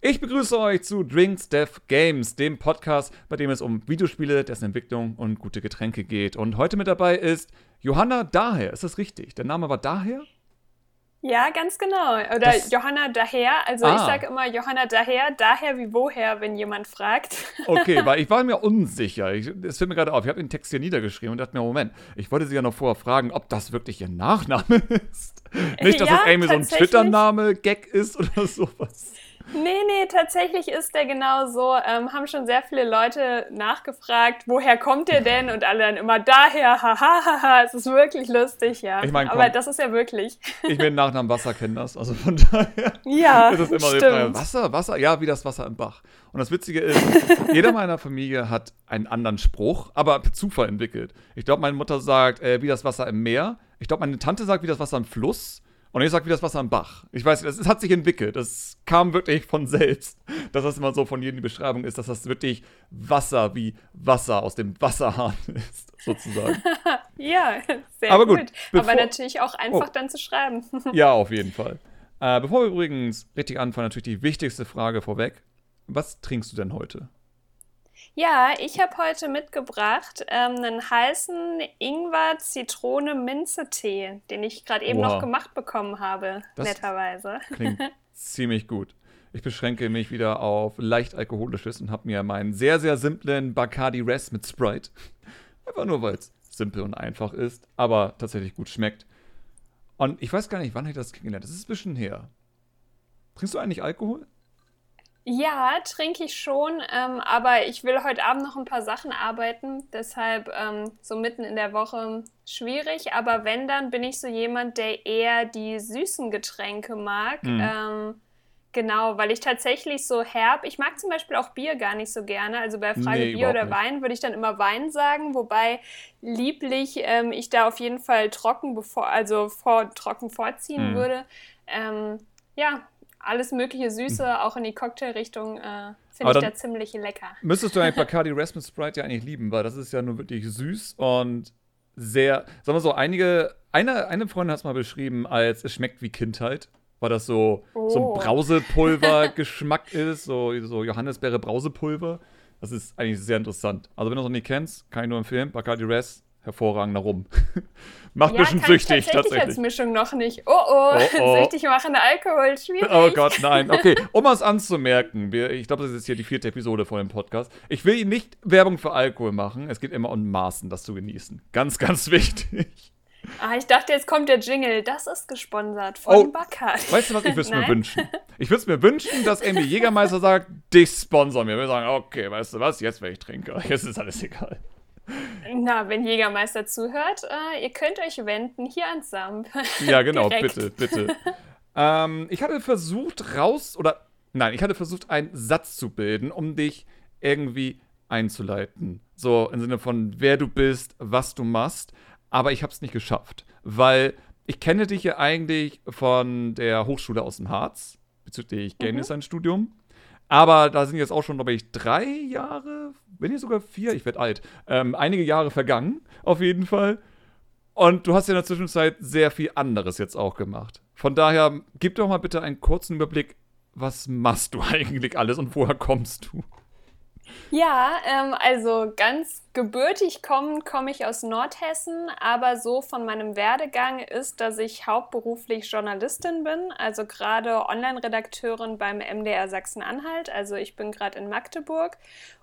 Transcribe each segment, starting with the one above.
Ich begrüße euch zu Drinks Dev Games, dem Podcast, bei dem es um Videospiele, dessen Entwicklung und gute Getränke geht. Und heute mit dabei ist Johanna Daher. Ist das richtig? Der Name war Daher? Ja, ganz genau. Oder das, Johanna daher. Also ah. ich sage immer Johanna daher, daher wie woher, wenn jemand fragt. Okay, weil ich war mir unsicher. Es fällt mir gerade auf. Ich habe den Text hier niedergeschrieben und dachte mir, Moment, ich wollte sie ja noch vorher fragen, ob das wirklich ihr Nachname ist. Nicht, dass ja, das irgendwie so ein Twitter-Name-Gag ist oder sowas. Nee, nee, tatsächlich ist der genau so. Ähm, haben schon sehr viele Leute nachgefragt, woher kommt der denn? Und alle dann immer daher, hahaha, ha, ha. es ist wirklich lustig, ja. Ich mein, komm, Aber das ist ja wirklich. Ich will Nachnamen Wasser kennen das, also von daher ja, ist es immer stimmt. Wasser, Wasser, ja, wie das Wasser im Bach. Und das Witzige ist, jeder meiner Familie hat einen anderen Spruch, aber per Zufall entwickelt. Ich glaube, meine Mutter sagt, äh, wie das Wasser im Meer. Ich glaube, meine Tante sagt, wie das Wasser im Fluss. Und ich sag wie das Wasser am Bach. Ich weiß, es hat sich entwickelt. Das kam wirklich von selbst. Dass das immer so von jedem die Beschreibung ist, dass das wirklich Wasser wie Wasser aus dem Wasserhahn ist, sozusagen. ja, sehr Aber gut. gut. Bevor, Aber natürlich auch einfach oh. dann zu schreiben. ja, auf jeden Fall. Äh, bevor wir übrigens richtig anfangen, natürlich die wichtigste Frage vorweg. Was trinkst du denn heute? Ja, ich habe heute mitgebracht ähm, einen heißen Ingwer-Zitrone-Minze-Tee, den ich gerade eben wow. noch gemacht bekommen habe, das netterweise. Klingt ziemlich gut. Ich beschränke mich wieder auf leicht alkoholisches und habe mir meinen sehr, sehr simplen Bacardi Res mit Sprite. Einfach nur, weil es simpel und einfach ist, aber tatsächlich gut schmeckt. Und ich weiß gar nicht, wann ich das kennengelernt Das ist ein bisschen her. Trinkst du eigentlich Alkohol? Ja, trinke ich schon, ähm, aber ich will heute Abend noch ein paar Sachen arbeiten, deshalb ähm, so mitten in der Woche schwierig. Aber wenn, dann bin ich so jemand, der eher die süßen Getränke mag. Mhm. Ähm, genau, weil ich tatsächlich so herb. Ich mag zum Beispiel auch Bier gar nicht so gerne. Also bei Frage nee, Bier oder. Wein würde ich dann immer Wein sagen, wobei lieblich ähm, ich da auf jeden Fall trocken, bevor, also vor, trocken vorziehen mhm. würde. Ähm, ja, alles mögliche Süße, mhm. auch in die Cocktailrichtung, äh, finde ich da ziemlich lecker. Müsstest du eigentlich Bacardi Rasmus Sprite ja eigentlich lieben, weil das ist ja nur wirklich süß und sehr, sagen wir so, einige, eine, eine Freundin hat es mal beschrieben als es schmeckt wie Kindheit, weil das so, oh. so ein oh. Brausepulver-Geschmack ist, so, so Johannisbeere-Brausepulver. Das ist eigentlich sehr interessant. Also wenn du es noch nicht kennst, kann ich nur empfehlen, Bacardi Res, hervorragender Rum. Macht ja, bisschen süchtig, tatsächlich. tatsächlich. als Mischung noch nicht. Oh, oh, oh, oh. süchtig machende Alkohol, schwierig. Oh Gott, nein. Okay, um es anzumerken, wir, ich glaube, das ist jetzt hier die vierte Episode von dem Podcast. Ich will nicht Werbung für Alkohol machen. Es geht immer um Maßen, das zu genießen. Ganz, ganz wichtig. Ah, ich dachte, jetzt kommt der Jingle. Das ist gesponsert von oh, Backert. Weißt du was, ich würde es mir wünschen? Ich würde es mir wünschen, dass irgendwie Jägermeister sagt, dich sponsern mir. Wir sagen, okay, weißt du was, jetzt wäre ich Trinker. Jetzt ist alles egal. Na, wenn Jägermeister zuhört, äh, ihr könnt euch wenden hier ans Samp. Ja, genau, bitte, bitte. ähm, ich hatte versucht raus, oder nein, ich hatte versucht, einen Satz zu bilden, um dich irgendwie einzuleiten. So im Sinne von, wer du bist, was du machst. Aber ich habe es nicht geschafft, weil ich kenne dich ja eigentlich von der Hochschule aus dem Harz bezüglich Game mhm. Design Studium. Aber da sind jetzt auch schon, glaube ich, drei Jahre, wenn nicht sogar vier, ich werde alt, ähm, einige Jahre vergangen, auf jeden Fall. Und du hast ja in der Zwischenzeit sehr viel anderes jetzt auch gemacht. Von daher, gib doch mal bitte einen kurzen Überblick, was machst du eigentlich alles und woher kommst du? Ja, ähm, also ganz gebürtig kommen komme ich aus Nordhessen, aber so von meinem Werdegang ist, dass ich hauptberuflich Journalistin bin, also gerade Online-Redakteurin beim MDR Sachsen-Anhalt. Also ich bin gerade in Magdeburg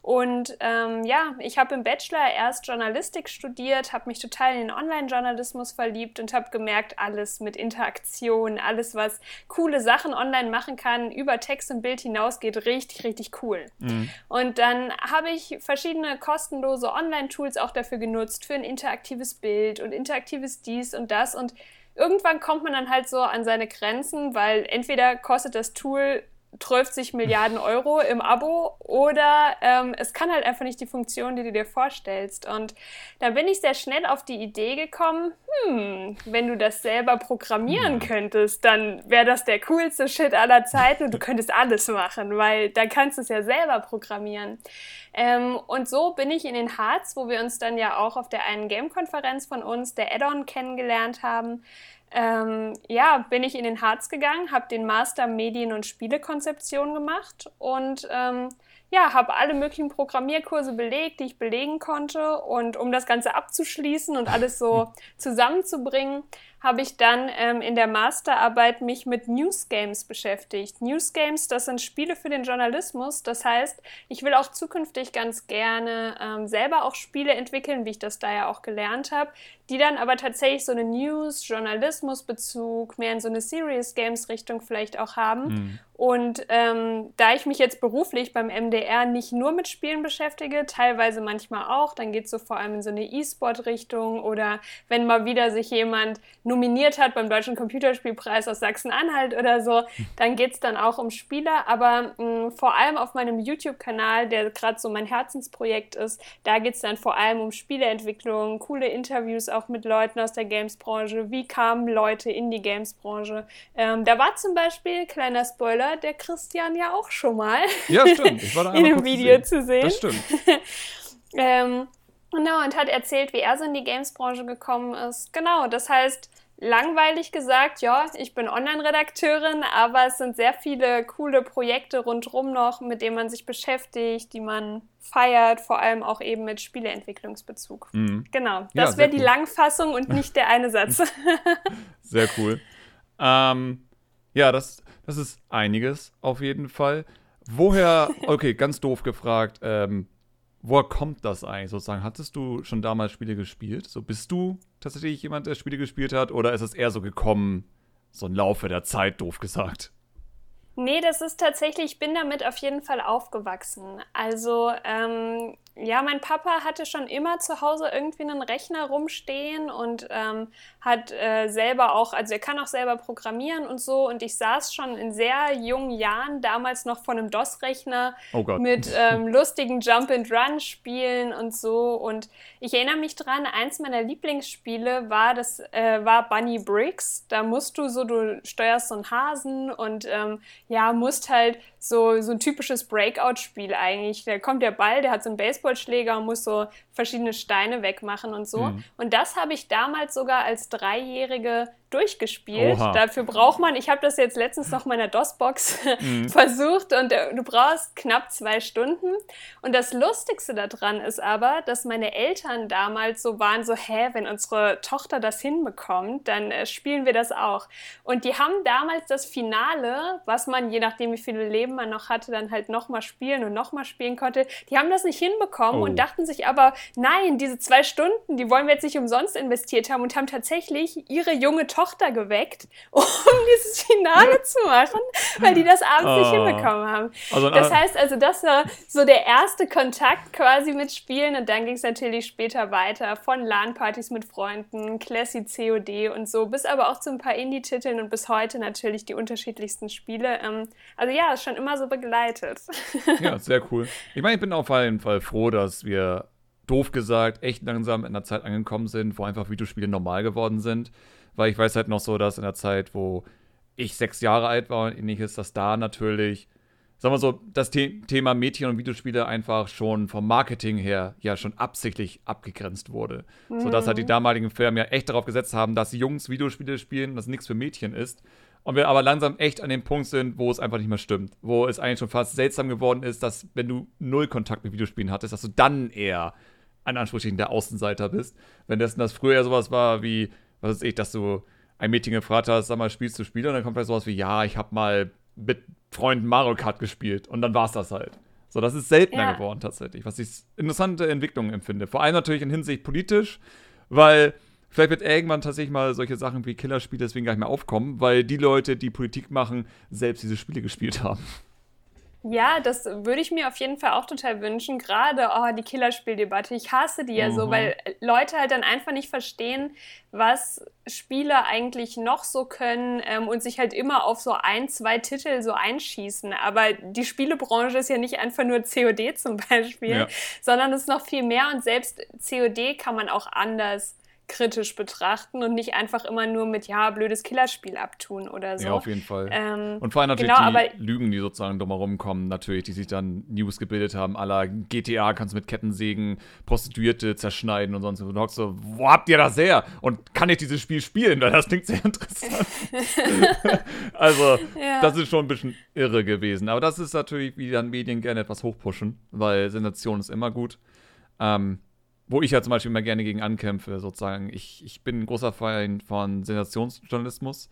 und ähm, ja, ich habe im Bachelor erst Journalistik studiert, habe mich total in den Online-Journalismus verliebt und habe gemerkt, alles mit Interaktion, alles was coole Sachen online machen kann, über Text und Bild hinausgeht, richtig, richtig cool. Mhm. Und dann habe ich verschiedene kostenlose Online-Tools auch dafür genutzt, für ein interaktives Bild und interaktives dies und das. Und irgendwann kommt man dann halt so an seine Grenzen, weil entweder kostet das Tool 12 Milliarden Euro im Abo oder ähm, es kann halt einfach nicht die Funktion, die du dir vorstellst. Und da bin ich sehr schnell auf die Idee gekommen, hm, wenn du das selber programmieren könntest, dann wäre das der coolste Shit aller Zeiten und du könntest alles machen, weil dann kannst du es ja selber programmieren. Ähm, und so bin ich in den Harz, wo wir uns dann ja auch auf der einen Game-Konferenz von uns, der Add-on, kennengelernt haben, ähm, ja, bin ich in den Harz gegangen, habe den Master Medien- und Spielekonzeption gemacht und ähm, ja, habe alle möglichen Programmierkurse belegt, die ich belegen konnte. Und um das Ganze abzuschließen und alles so zusammenzubringen, habe ich dann ähm, in der Masterarbeit mich mit News Games beschäftigt. News Games, das sind Spiele für den Journalismus. Das heißt, ich will auch zukünftig ganz gerne ähm, selber auch Spiele entwickeln, wie ich das da ja auch gelernt habe, die dann aber tatsächlich so eine News, Journalismusbezug, mehr in so eine Serious Games Richtung vielleicht auch haben. Mhm. Und ähm, da ich mich jetzt beruflich beim MDR nicht nur mit Spielen beschäftige, teilweise manchmal auch, dann geht es so vor allem in so eine E-Sport-Richtung oder wenn mal wieder sich jemand nominiert hat beim Deutschen Computerspielpreis aus Sachsen-Anhalt oder so, dann geht es dann auch um Spieler. Aber mh, vor allem auf meinem YouTube-Kanal, der gerade so mein Herzensprojekt ist, da geht es dann vor allem um Spieleentwicklung, coole Interviews auch mit Leuten aus der Games-Branche. Wie kamen Leute in die Games-Branche? Ähm, da war zum Beispiel, kleiner Spoiler, der Christian ja auch schon mal ja, stimmt. Ich war da in dem Video zu sehen. Das stimmt. ähm, genau, und hat erzählt, wie er so in die Games-Branche gekommen ist. Genau, das heißt, langweilig gesagt, ja, ich bin Online-Redakteurin, aber es sind sehr viele coole Projekte rundherum noch, mit denen man sich beschäftigt, die man feiert, vor allem auch eben mit Spieleentwicklungsbezug. Mhm. Genau, das ja, wäre die Langfassung und nicht der eine Satz. sehr cool. Ähm, ja, das, das ist einiges auf jeden Fall. Woher, okay, ganz doof gefragt, ähm, woher kommt das eigentlich sozusagen? Hattest du schon damals Spiele gespielt? So bist du tatsächlich jemand, der Spiele gespielt hat? Oder ist es eher so gekommen, so im Laufe der Zeit, doof gesagt? Nee, das ist tatsächlich, ich bin damit auf jeden Fall aufgewachsen. Also, ähm, ja, mein Papa hatte schon immer zu Hause irgendwie einen Rechner rumstehen und ähm, hat äh, selber auch, also er kann auch selber programmieren und so. Und ich saß schon in sehr jungen Jahren damals noch vor einem DOS-Rechner oh mit ähm, lustigen Jump-and-Run-Spielen und so. Und ich erinnere mich dran, eins meiner Lieblingsspiele war das äh, war Bunny Bricks. Da musst du so, du steuerst so einen Hasen und ähm, ja, musst halt so, so ein typisches Breakout-Spiel eigentlich. Da kommt der Ball, der hat so einen Baseballschläger und muss so verschiedene Steine wegmachen und so. Mhm. Und das habe ich damals sogar als Dreijährige durchgespielt. Oha. Dafür braucht man, ich habe das jetzt letztens noch in meiner DOS-Box mhm. versucht und äh, du brauchst knapp zwei Stunden. Und das Lustigste daran ist aber, dass meine Eltern damals so waren, so, hä, wenn unsere Tochter das hinbekommt, dann äh, spielen wir das auch. Und die haben damals das Finale, was man, je nachdem wie viele Leben man noch hatte, dann halt nochmal spielen und nochmal spielen konnte, die haben das nicht hinbekommen oh. und dachten sich aber, nein, diese zwei Stunden, die wollen wir jetzt nicht umsonst investiert haben und haben tatsächlich ihre junge Tochter geweckt, um dieses Finale zu machen, weil die das abends oh. nicht hinbekommen haben. Also, das heißt also, das war so der erste Kontakt quasi mit Spielen und dann ging es natürlich später weiter von LAN-Partys mit Freunden, Classy COD und so, bis aber auch zu ein paar Indie-Titeln und bis heute natürlich die unterschiedlichsten Spiele. Ähm, also ja, schon immer so begleitet. Ja, sehr cool. Ich meine, ich bin auf jeden Fall froh, dass wir doof gesagt, echt langsam in einer Zeit angekommen sind, wo einfach Videospiele normal geworden sind. Weil ich weiß halt noch so, dass in der Zeit, wo ich sechs Jahre alt war und ähnliches, dass da natürlich, sagen wir so, das The Thema Mädchen und Videospiele einfach schon vom Marketing her ja schon absichtlich abgegrenzt wurde. Mhm. Sodass halt die damaligen Firmen ja echt darauf gesetzt haben, dass Jungs Videospiele spielen, dass nichts für Mädchen ist. Und wir aber langsam echt an dem Punkt sind, wo es einfach nicht mehr stimmt. Wo es eigentlich schon fast seltsam geworden ist, dass wenn du null Kontakt mit Videospielen hattest, dass du dann eher an Anführungsstrichen der Außenseiter bist. Wenn das, das früher sowas war wie, was weiß ich, dass du ein Mädchen gefragt hast, sag mal, spielst du Spiele? Und dann kommt vielleicht sowas wie, ja, ich habe mal mit Freunden Mario Kart gespielt. Und dann war es das halt. So, das ist seltener ja. geworden tatsächlich, was ich interessante Entwicklungen empfinde. Vor allem natürlich in Hinsicht politisch, weil vielleicht wird irgendwann tatsächlich mal solche Sachen wie Killerspiele deswegen gar nicht mehr aufkommen, weil die Leute, die Politik machen, selbst diese Spiele gespielt haben. Ja, das würde ich mir auf jeden Fall auch total wünschen. Gerade oh, die Killerspieldebatte. Ich hasse die ja mhm. so, weil Leute halt dann einfach nicht verstehen, was Spieler eigentlich noch so können ähm, und sich halt immer auf so ein, zwei Titel so einschießen. Aber die Spielebranche ist ja nicht einfach nur COD zum Beispiel, ja. sondern es ist noch viel mehr und selbst COD kann man auch anders kritisch betrachten und nicht einfach immer nur mit, ja, blödes Killerspiel abtun oder so. Ja, auf jeden Fall. Ähm, und vor allem natürlich genau, die Lügen, die sozusagen drumherum kommen, natürlich, die sich dann News gebildet haben, aller GTA kannst du mit Kettensägen Prostituierte zerschneiden und sonst. Und du hockst so, wo habt ihr das her? Und kann ich dieses Spiel spielen? Weil das klingt sehr interessant. also, ja. das ist schon ein bisschen irre gewesen. Aber das ist natürlich, wie dann Medien gerne etwas hochpushen, weil Sensation ist immer gut. Ähm, wo ich ja zum Beispiel immer gerne gegen ankämpfe, sozusagen. Ich, ich bin ein großer Feind von Sensationsjournalismus.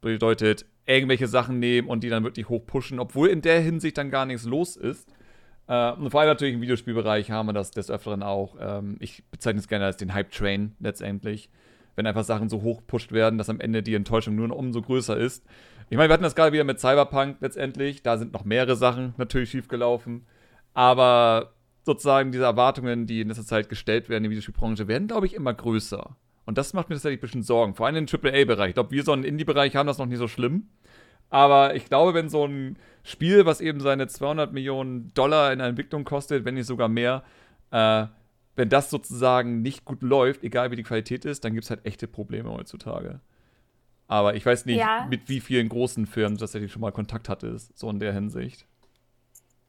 Bedeutet, irgendwelche Sachen nehmen und die dann wirklich hochpushen, obwohl in der Hinsicht dann gar nichts los ist. Äh, und vor allem natürlich im Videospielbereich haben wir das des Öfteren auch. Ähm, ich bezeichne es gerne als den Hype-Train letztendlich. Wenn einfach Sachen so hochpusht werden, dass am Ende die Enttäuschung nur noch umso größer ist. Ich meine, wir hatten das gerade wieder mit Cyberpunk letztendlich. Da sind noch mehrere Sachen natürlich schiefgelaufen. Aber sozusagen diese Erwartungen, die in letzter Zeit gestellt werden in der Videospielbranche, werden, glaube ich, immer größer. Und das macht mir tatsächlich ein bisschen Sorgen. Vor allem im AAA-Bereich. Ich glaube, wir so einen Indie-Bereich haben das noch nicht so schlimm. Aber ich glaube, wenn so ein Spiel, was eben seine 200 Millionen Dollar in der Entwicklung kostet, wenn nicht sogar mehr, äh, wenn das sozusagen nicht gut läuft, egal wie die Qualität ist, dann gibt es halt echte Probleme heutzutage. Aber ich weiß nicht, ja. mit wie vielen großen Firmen du tatsächlich schon mal Kontakt hattest, so in der Hinsicht.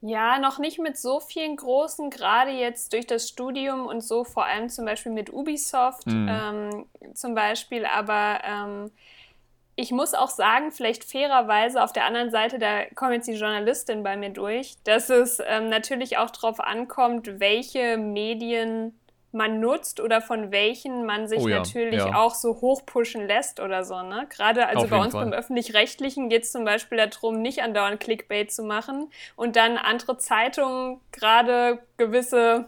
Ja, noch nicht mit so vielen großen, gerade jetzt durch das Studium und so, vor allem zum Beispiel mit Ubisoft mhm. ähm, zum Beispiel, aber ähm, ich muss auch sagen, vielleicht fairerweise auf der anderen Seite, da kommt jetzt die Journalistin bei mir durch, dass es ähm, natürlich auch darauf ankommt, welche Medien man nutzt oder von welchen man sich oh ja, natürlich ja. auch so hochpushen lässt oder so. Ne? Gerade also Auf bei uns Fall. beim öffentlich-rechtlichen geht es zum Beispiel darum, nicht andauernd Clickbait zu machen und dann andere Zeitungen, gerade gewisse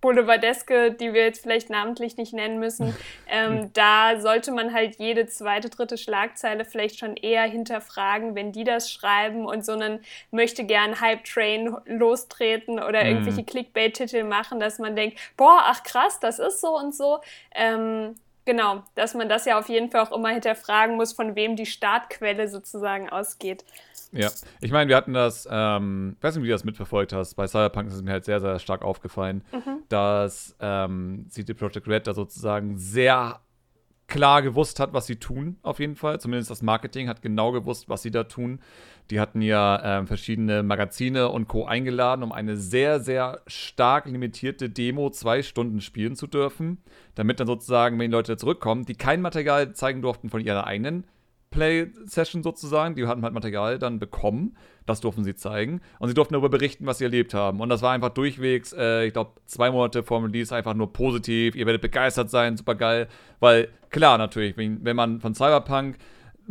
Boulevardeske, die wir jetzt vielleicht namentlich nicht nennen müssen, ähm, da sollte man halt jede zweite, dritte Schlagzeile vielleicht schon eher hinterfragen, wenn die das schreiben und so einen möchte gern Hype-Train lostreten oder mhm. irgendwelche Clickbait-Titel machen, dass man denkt, boah, ach krass, das ist so und so. Ähm, genau, dass man das ja auf jeden Fall auch immer hinterfragen muss, von wem die Startquelle sozusagen ausgeht. Ja, ich meine, wir hatten das, ähm, ich weiß nicht, wie du das mitverfolgt hast, bei Cyberpunk ist es mir halt sehr, sehr stark aufgefallen, mhm. dass ähm, CD Projekt Red da sozusagen sehr klar gewusst hat, was sie tun, auf jeden Fall. Zumindest das Marketing hat genau gewusst, was sie da tun. Die hatten ja ähm, verschiedene Magazine und Co. eingeladen, um eine sehr, sehr stark limitierte Demo zwei Stunden spielen zu dürfen, damit dann sozusagen, wenn die Leute zurückkommen, die kein Material zeigen durften von ihrer eigenen Play-Session sozusagen. Die hatten halt Material dann bekommen. Das durften sie zeigen. Und sie durften darüber berichten, was sie erlebt haben. Und das war einfach durchwegs, äh, ich glaube, zwei Monate vor dem Release einfach nur positiv. Ihr werdet begeistert sein, super geil. Weil, klar, natürlich, wenn, wenn man von Cyberpunk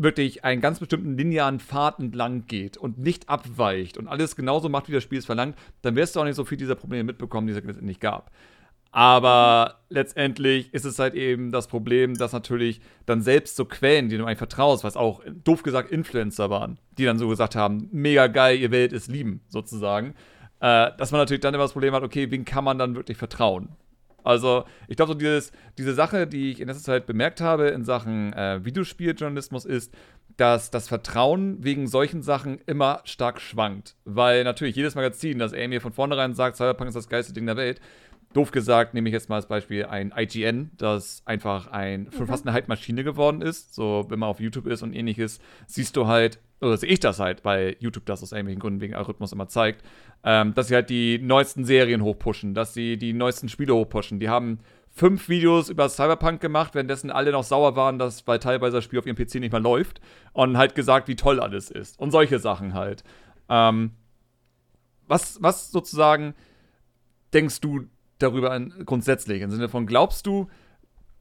wirklich einen ganz bestimmten linearen Pfad entlang geht und nicht abweicht und alles genauso macht, wie das Spiel es verlangt, dann wirst du auch nicht so viel dieser Probleme mitbekommen, die es letztendlich gab. Aber letztendlich ist es halt eben das Problem, dass natürlich dann selbst so Quellen, die du eigentlich vertraust, was auch doof gesagt Influencer waren, die dann so gesagt haben, mega geil, ihr werdet es lieben, sozusagen, äh, dass man natürlich dann immer das Problem hat, okay, wen kann man dann wirklich vertrauen? Also, ich glaube, so dieses, diese Sache, die ich in letzter Zeit bemerkt habe in Sachen äh, Videospieljournalismus, ist, dass das Vertrauen wegen solchen Sachen immer stark schwankt. Weil natürlich jedes Magazin, das er mir von vornherein sagt, Cyberpunk ist das geilste Ding der Welt, doof gesagt, nehme ich jetzt mal als Beispiel ein IGN, das einfach ein, mhm. fast eine Hype-Maschine geworden ist. So, wenn man auf YouTube ist und ähnliches, siehst du halt, oder sehe ich das halt, weil YouTube das aus irgendwelchen Gründen wegen Algorithmus immer zeigt, ähm, dass sie halt die neuesten Serien hochpushen, dass sie die neuesten Spiele hochpushen. Die haben fünf Videos über Cyberpunk gemacht, währenddessen alle noch sauer waren, dass weil teilweise das Spiel auf ihrem PC nicht mehr läuft und halt gesagt, wie toll alles ist. Und solche Sachen halt. Ähm, was, was sozusagen denkst du, darüber an, grundsätzlich. Im Sinne von, glaubst du,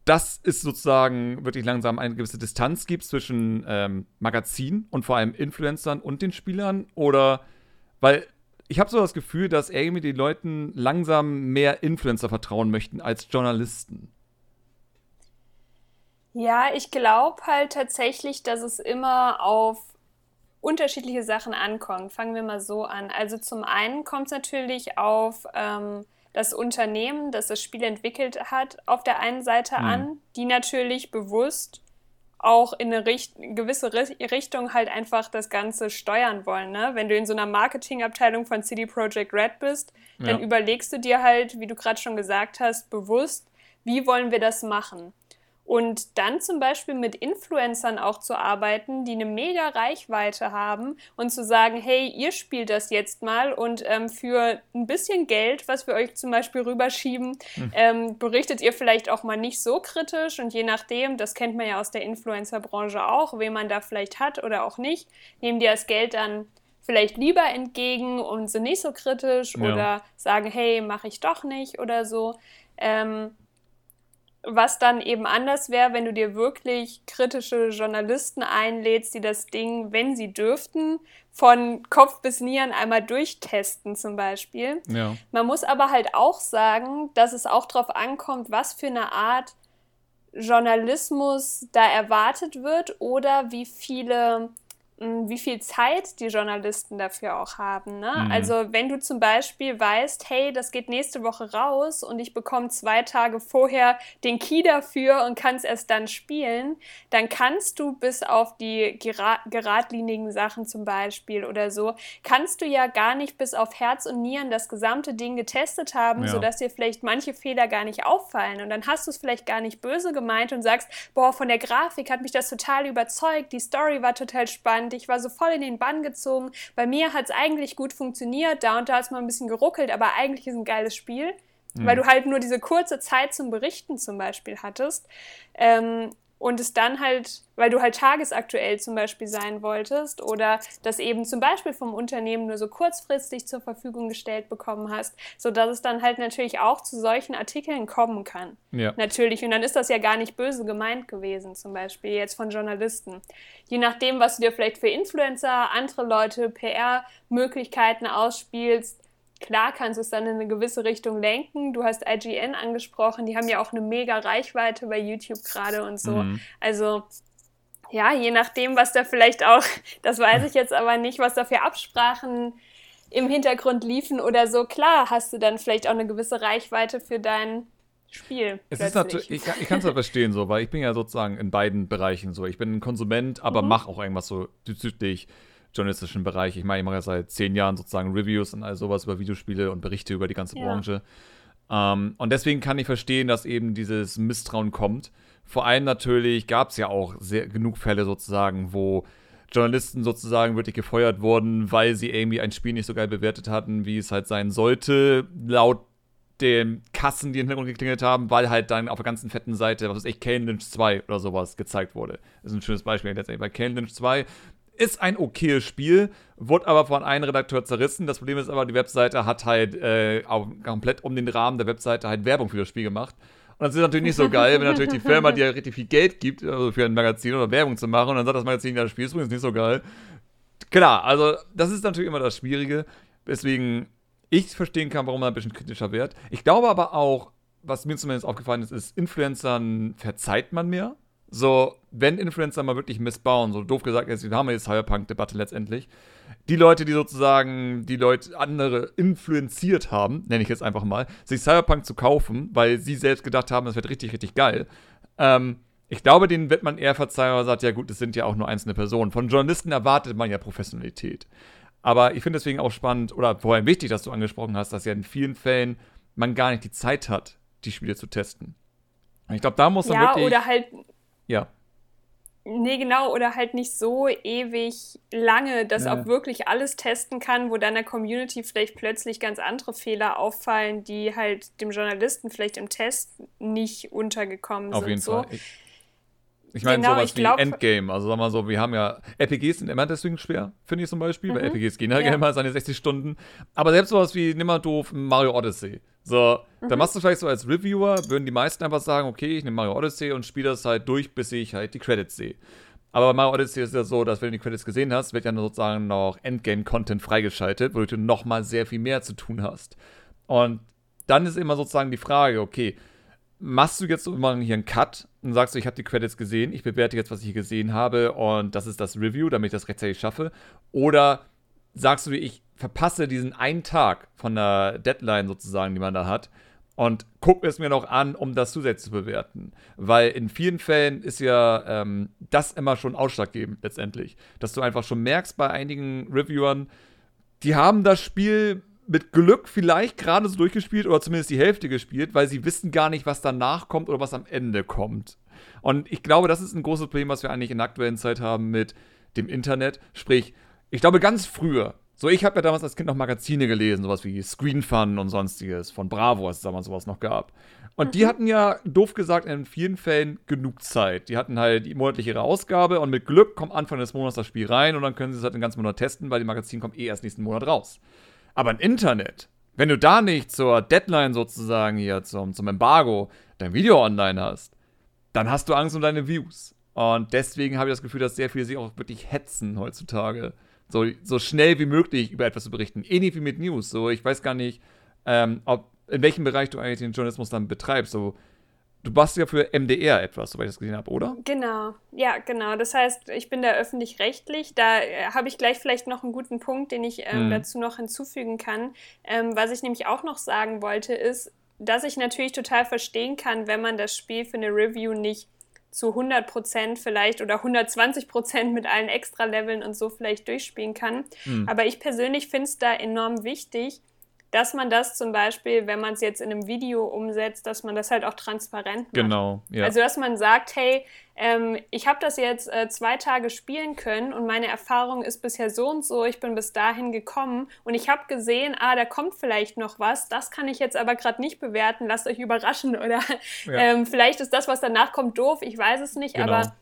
dass es sozusagen wirklich langsam eine gewisse Distanz gibt zwischen ähm, Magazin und vor allem Influencern und den Spielern? Oder, weil ich habe so das Gefühl, dass irgendwie die Leuten langsam mehr Influencer vertrauen möchten als Journalisten. Ja, ich glaube halt tatsächlich, dass es immer auf unterschiedliche Sachen ankommt. Fangen wir mal so an. Also zum einen kommt es natürlich auf ähm, das Unternehmen, das das Spiel entwickelt hat, auf der einen Seite mhm. an, die natürlich bewusst auch in eine Richt gewisse Richtung halt einfach das Ganze steuern wollen. Ne? Wenn du in so einer Marketingabteilung von CD Projekt Red bist, dann ja. überlegst du dir halt, wie du gerade schon gesagt hast, bewusst, wie wollen wir das machen? Und dann zum Beispiel mit Influencern auch zu arbeiten, die eine mega Reichweite haben und zu sagen, hey, ihr spielt das jetzt mal und ähm, für ein bisschen Geld, was wir euch zum Beispiel rüberschieben, hm. ähm, berichtet ihr vielleicht auch mal nicht so kritisch und je nachdem, das kennt man ja aus der Influencer-Branche auch, wen man da vielleicht hat oder auch nicht, nehmen die das Geld dann vielleicht lieber entgegen und sind nicht so kritisch ja. oder sagen, hey, mache ich doch nicht oder so. Ähm, was dann eben anders wäre, wenn du dir wirklich kritische Journalisten einlädst, die das Ding, wenn sie dürften, von Kopf bis Nieren einmal durchtesten zum Beispiel. Ja. Man muss aber halt auch sagen, dass es auch darauf ankommt, was für eine Art Journalismus da erwartet wird oder wie viele wie viel Zeit die Journalisten dafür auch haben. Ne? Mhm. Also wenn du zum Beispiel weißt, hey, das geht nächste Woche raus und ich bekomme zwei Tage vorher den Key dafür und kann es erst dann spielen, dann kannst du bis auf die gera geradlinigen Sachen zum Beispiel oder so, kannst du ja gar nicht bis auf Herz und Nieren das gesamte Ding getestet haben, ja. sodass dir vielleicht manche Fehler gar nicht auffallen. Und dann hast du es vielleicht gar nicht böse gemeint und sagst, boah, von der Grafik hat mich das total überzeugt, die Story war total spannend und ich war so voll in den Bann gezogen. Bei mir hat es eigentlich gut funktioniert, da und da ist mal ein bisschen geruckelt, aber eigentlich ist ein geiles Spiel. Mhm. Weil du halt nur diese kurze Zeit zum Berichten zum Beispiel hattest. Ähm, und es dann halt, weil du halt tagesaktuell zum Beispiel sein wolltest oder das eben zum Beispiel vom Unternehmen nur so kurzfristig zur Verfügung gestellt bekommen hast, sodass es dann halt natürlich auch zu solchen Artikeln kommen kann. Ja. Natürlich. Und dann ist das ja gar nicht böse gemeint gewesen, zum Beispiel jetzt von Journalisten. Je nachdem, was du dir vielleicht für Influencer, andere Leute, PR-Möglichkeiten ausspielst, Klar kannst du es dann in eine gewisse Richtung lenken. Du hast IGN angesprochen, die haben ja auch eine mega Reichweite bei YouTube gerade und so. Mhm. Also ja, je nachdem, was da vielleicht auch, das weiß ich jetzt aber nicht, was da für Absprachen im Hintergrund liefen oder so. Klar hast du dann vielleicht auch eine gewisse Reichweite für dein Spiel. Es ist natürlich, ich, ich kann es ja verstehen so, weil ich bin ja sozusagen in beiden Bereichen so. Ich bin ein Konsument, aber mhm. mache auch irgendwas so bezüglich journalistischen Bereich. Ich meine, ich mache ja seit zehn Jahren sozusagen Reviews und all sowas über Videospiele und Berichte über die ganze ja. Branche. Ähm, und deswegen kann ich verstehen, dass eben dieses Misstrauen kommt. Vor allem natürlich gab es ja auch sehr, genug Fälle sozusagen, wo Journalisten sozusagen wirklich gefeuert wurden, weil sie irgendwie ein Spiel nicht so geil bewertet hatten, wie es halt sein sollte, laut den Kassen, die im Hintergrund geklingelt haben, weil halt dann auf der ganzen fetten Seite, was weiß ich, Kane Lynch 2 oder sowas gezeigt wurde. Das ist ein schönes Beispiel letztendlich. Bei Kane Lynch 2 ist ein okayes Spiel, wurde aber von einem Redakteur zerrissen. Das Problem ist aber, die Webseite hat halt äh, komplett um den Rahmen der Webseite halt Werbung für das Spiel gemacht. Und das ist natürlich nicht so geil, wenn natürlich die Firma dir richtig viel Geld gibt, also für ein Magazin oder Werbung zu machen, und dann sagt das Magazin, ja, das Spiel ist übrigens nicht so geil. Klar, also das ist natürlich immer das Schwierige, weswegen ich verstehen kann, warum man ein bisschen kritischer wird. Ich glaube aber auch, was mir zumindest aufgefallen ist, ist, Influencern verzeiht man mehr. So, wenn Influencer mal wirklich missbauen, so doof gesagt, jetzt haben wir jetzt Cyberpunk-Debatte letztendlich. Die Leute, die sozusagen die Leute andere influenziert haben, nenne ich jetzt einfach mal, sich Cyberpunk zu kaufen, weil sie selbst gedacht haben, das wird richtig, richtig geil. Ähm, ich glaube, denen wird man eher verzeihen, weil man sagt, ja gut, es sind ja auch nur einzelne Personen. Von Journalisten erwartet man ja Professionalität. Aber ich finde deswegen auch spannend oder vor allem wichtig, dass du angesprochen hast, dass ja in vielen Fällen man gar nicht die Zeit hat, die Spiele zu testen. Ich glaube, da muss man ja, wirklich. Oder halt ja. Nee, genau, oder halt nicht so ewig lange, dass ja. auch wirklich alles testen kann, wo dann der Community vielleicht plötzlich ganz andere Fehler auffallen, die halt dem Journalisten vielleicht im Test nicht untergekommen Auf sind. Auf jeden so. Fall. Ich, ich meine, genau, sowas ich glaub, wie Endgame. Also, sag mal so, wir haben ja. RPGs sind immer deswegen schwer, finde ich zum Beispiel, mhm. weil RPGs gehen ja, ja. immer seine 60 Stunden. Aber selbst sowas wie nimmer doof Mario Odyssey. So, mhm. dann machst du vielleicht so als Reviewer, würden die meisten einfach sagen, okay, ich nehme Mario Odyssey und spiele das halt durch, bis ich halt die Credits sehe. Aber bei Mario Odyssey ist ja so, dass wenn du die Credits gesehen hast, wird ja sozusagen noch Endgame-Content freigeschaltet, wo du nochmal sehr viel mehr zu tun hast. Und dann ist immer sozusagen die Frage, okay, machst du jetzt immer hier einen Cut und sagst du, ich habe die Credits gesehen, ich bewerte jetzt, was ich hier gesehen habe und das ist das Review, damit ich das rechtzeitig schaffe? Oder sagst du, ich verpasse diesen einen Tag von der Deadline sozusagen, die man da hat, und gucke es mir noch an, um das zusätzlich zu bewerten. Weil in vielen Fällen ist ja ähm, das immer schon ausschlaggebend letztendlich. Dass du einfach schon merkst bei einigen Reviewern, die haben das Spiel mit Glück vielleicht gerade so durchgespielt oder zumindest die Hälfte gespielt, weil sie wissen gar nicht, was danach kommt oder was am Ende kommt. Und ich glaube, das ist ein großes Problem, was wir eigentlich in der aktuellen Zeit haben mit dem Internet. Sprich, ich glaube, ganz früher, so ich habe ja damals als Kind noch Magazine gelesen, sowas wie Screen Fun und sonstiges, von Bravo, als es damals sowas noch gab. Und die mhm. hatten ja, doof gesagt, in vielen Fällen genug Zeit. Die hatten halt die monatliche ihre Ausgabe und mit Glück kommt Anfang des Monats das Spiel rein und dann können sie es halt den ganzen Monat testen, weil die Magazin kommt eh erst nächsten Monat raus. Aber im Internet, wenn du da nicht zur Deadline sozusagen hier, zum, zum Embargo, dein Video online hast, dann hast du Angst um deine Views. Und deswegen habe ich das Gefühl, dass sehr viele sich auch wirklich hetzen heutzutage. So, so schnell wie möglich über etwas zu berichten. Ähnlich wie mit News. So, ich weiß gar nicht, ähm, ob in welchem Bereich du eigentlich den Journalismus dann betreibst. So, du machst ja für MDR etwas, soweit ich das gesehen habe, oder? Genau, ja, genau. Das heißt, ich bin da öffentlich-rechtlich. Da äh, habe ich gleich vielleicht noch einen guten Punkt, den ich ähm, mhm. dazu noch hinzufügen kann. Ähm, was ich nämlich auch noch sagen wollte, ist, dass ich natürlich total verstehen kann, wenn man das Spiel für eine Review nicht zu 100 Prozent vielleicht oder 120 Prozent mit allen Extra-Leveln und so vielleicht durchspielen kann. Mhm. Aber ich persönlich finde es da enorm wichtig, dass man das zum Beispiel, wenn man es jetzt in einem Video umsetzt, dass man das halt auch transparent macht. Genau, ja. Also, dass man sagt, hey, ähm, ich habe das jetzt äh, zwei Tage spielen können und meine Erfahrung ist bisher so und so, ich bin bis dahin gekommen und ich habe gesehen, ah, da kommt vielleicht noch was, das kann ich jetzt aber gerade nicht bewerten, lasst euch überraschen oder ja. ähm, vielleicht ist das, was danach kommt, doof, ich weiß es nicht, genau. aber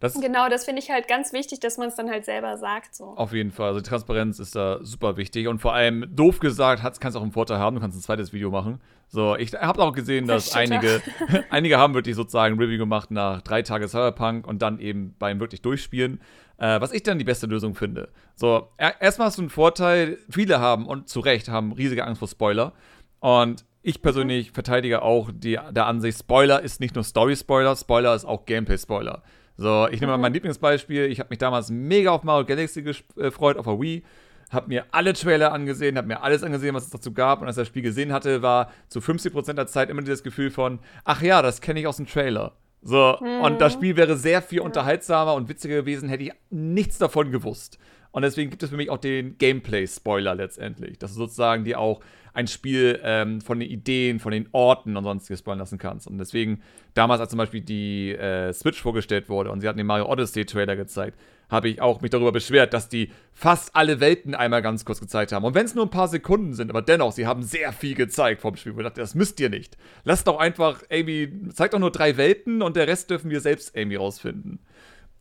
das genau, das finde ich halt ganz wichtig, dass man es dann halt selber sagt. So. Auf jeden Fall. Also Transparenz ist da super wichtig. Und vor allem, doof gesagt, kannst du auch einen Vorteil haben. Du kannst ein zweites Video machen. So, ich habe auch gesehen, dass einige, einige haben wirklich sozusagen Review gemacht nach drei Tagen Cyberpunk und dann eben beim wirklich Durchspielen. Äh, was ich dann die beste Lösung finde. So, erstmal hast du einen Vorteil, viele haben, und zu Recht, haben riesige Angst vor Spoiler. Und ich persönlich verteidige auch die, der Ansicht, Spoiler ist nicht nur Story-Spoiler, Spoiler ist auch Gameplay-Spoiler. So, ich nehme mal mein Lieblingsbeispiel. Ich habe mich damals mega auf Mario Galaxy gefreut, auf der Wii. Habe mir alle Trailer angesehen, habe mir alles angesehen, was es dazu gab. Und als ich das Spiel gesehen hatte, war zu 50% der Zeit immer dieses Gefühl von, ach ja, das kenne ich aus dem Trailer. So, mhm. und das Spiel wäre sehr viel unterhaltsamer und witziger gewesen, hätte ich nichts davon gewusst. Und deswegen gibt es für mich auch den Gameplay-Spoiler letztendlich. Dass du sozusagen dir auch ein Spiel ähm, von den Ideen, von den Orten und sonstiges spoilern lassen kannst. Und deswegen, damals, als zum Beispiel die äh, Switch vorgestellt wurde und sie hatten den Mario Odyssey-Trailer gezeigt, habe ich auch mich darüber beschwert, dass die fast alle Welten einmal ganz kurz gezeigt haben. Und wenn es nur ein paar Sekunden sind, aber dennoch, sie haben sehr viel gezeigt vom Spiel. Ich dachte, das müsst ihr nicht. Lasst doch einfach Amy, zeigt doch nur drei Welten und der Rest dürfen wir selbst Amy rausfinden.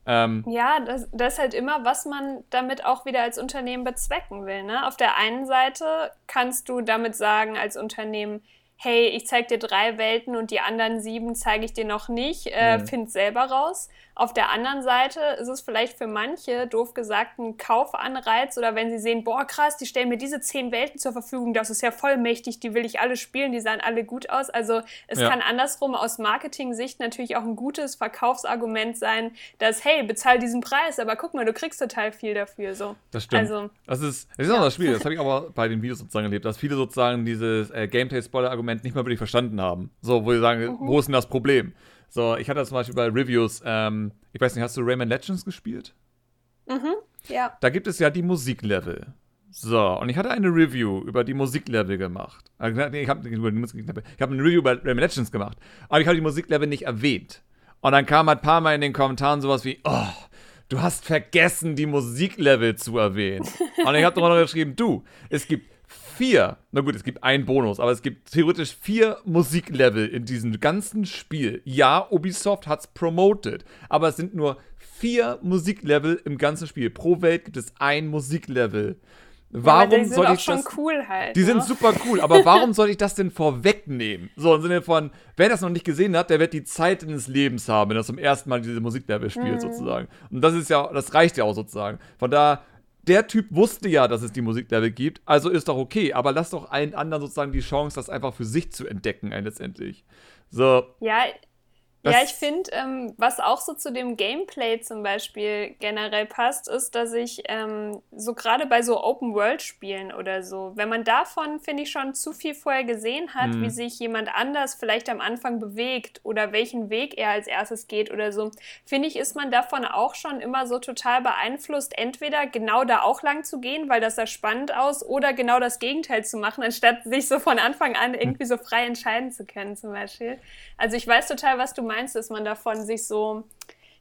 Ähm, ja, das, das, ist halt immer, was man damit auch wieder als Unternehmen bezwecken will. Ne? Auf der einen Seite kannst du damit sagen, als Unternehmen, hey, ich zeige dir drei Welten und die anderen sieben zeige ich dir noch nicht, äh, mhm. find selber raus. Auf der anderen Seite ist es vielleicht für manche, doof gesagt, ein Kaufanreiz oder wenn sie sehen, boah, krass, die stellen mir diese zehn Welten zur Verfügung, das ist ja vollmächtig, die will ich alle spielen, die sahen alle gut aus. Also es ja. kann andersrum aus Marketing-Sicht natürlich auch ein gutes Verkaufsargument sein, dass, hey, bezahl diesen Preis, aber guck mal, du kriegst total viel dafür. So. Das stimmt. Also, das ist, das ist auch das Spiel, das habe ich aber bei den Videos sozusagen erlebt, dass viele sozusagen dieses äh, Gameplay-Spoiler-Argument nicht mal wirklich verstanden haben. So, wo sie sagen, mhm. wo ist denn das Problem? So, ich hatte das zum Beispiel bei Reviews, ähm, ich weiß nicht, hast du Rayman Legends gespielt? Mhm, ja. Da gibt es ja die Musiklevel. So, und ich hatte eine Review über die Musiklevel gemacht. Also, ich habe hab eine Review über Rayman Legends gemacht, aber ich habe die Musiklevel nicht erwähnt. Und dann kam ein paar Mal in den Kommentaren sowas wie, oh, du hast vergessen, die Musiklevel zu erwähnen. und ich habe darunter geschrieben, du, es gibt vier, na gut, es gibt einen Bonus, aber es gibt theoretisch vier Musiklevel in diesem ganzen Spiel. Ja, Ubisoft hat es promoted, aber es sind nur vier Musiklevel im ganzen Spiel. Pro Welt gibt es ein Musiklevel. Warum ja, die soll ich schon das? cool halt. Die ne? sind super cool, aber warum soll ich das denn vorwegnehmen? So im Sinne von, wer das noch nicht gesehen hat, der wird die Zeit des Lebens haben, wenn er zum ersten Mal diese Musiklevel spielt, mhm. sozusagen. Und das ist ja, das reicht ja auch sozusagen. Von da der Typ wusste ja, dass es die Musiklevel gibt, also ist doch okay, aber lass doch allen anderen sozusagen die Chance, das einfach für sich zu entdecken, letztendlich. So. Ja, ja, ich finde, ähm, was auch so zu dem Gameplay zum Beispiel generell passt, ist, dass ich ähm, so gerade bei so Open-World-Spielen oder so, wenn man davon, finde ich, schon zu viel vorher gesehen hat, mhm. wie sich jemand anders vielleicht am Anfang bewegt oder welchen Weg er als erstes geht oder so, finde ich, ist man davon auch schon immer so total beeinflusst, entweder genau da auch lang zu gehen, weil das sah spannend aus, oder genau das Gegenteil zu machen, anstatt sich so von Anfang an irgendwie so frei entscheiden zu können, zum Beispiel. Also ich weiß total, was du meinst meinst, dass man davon sich so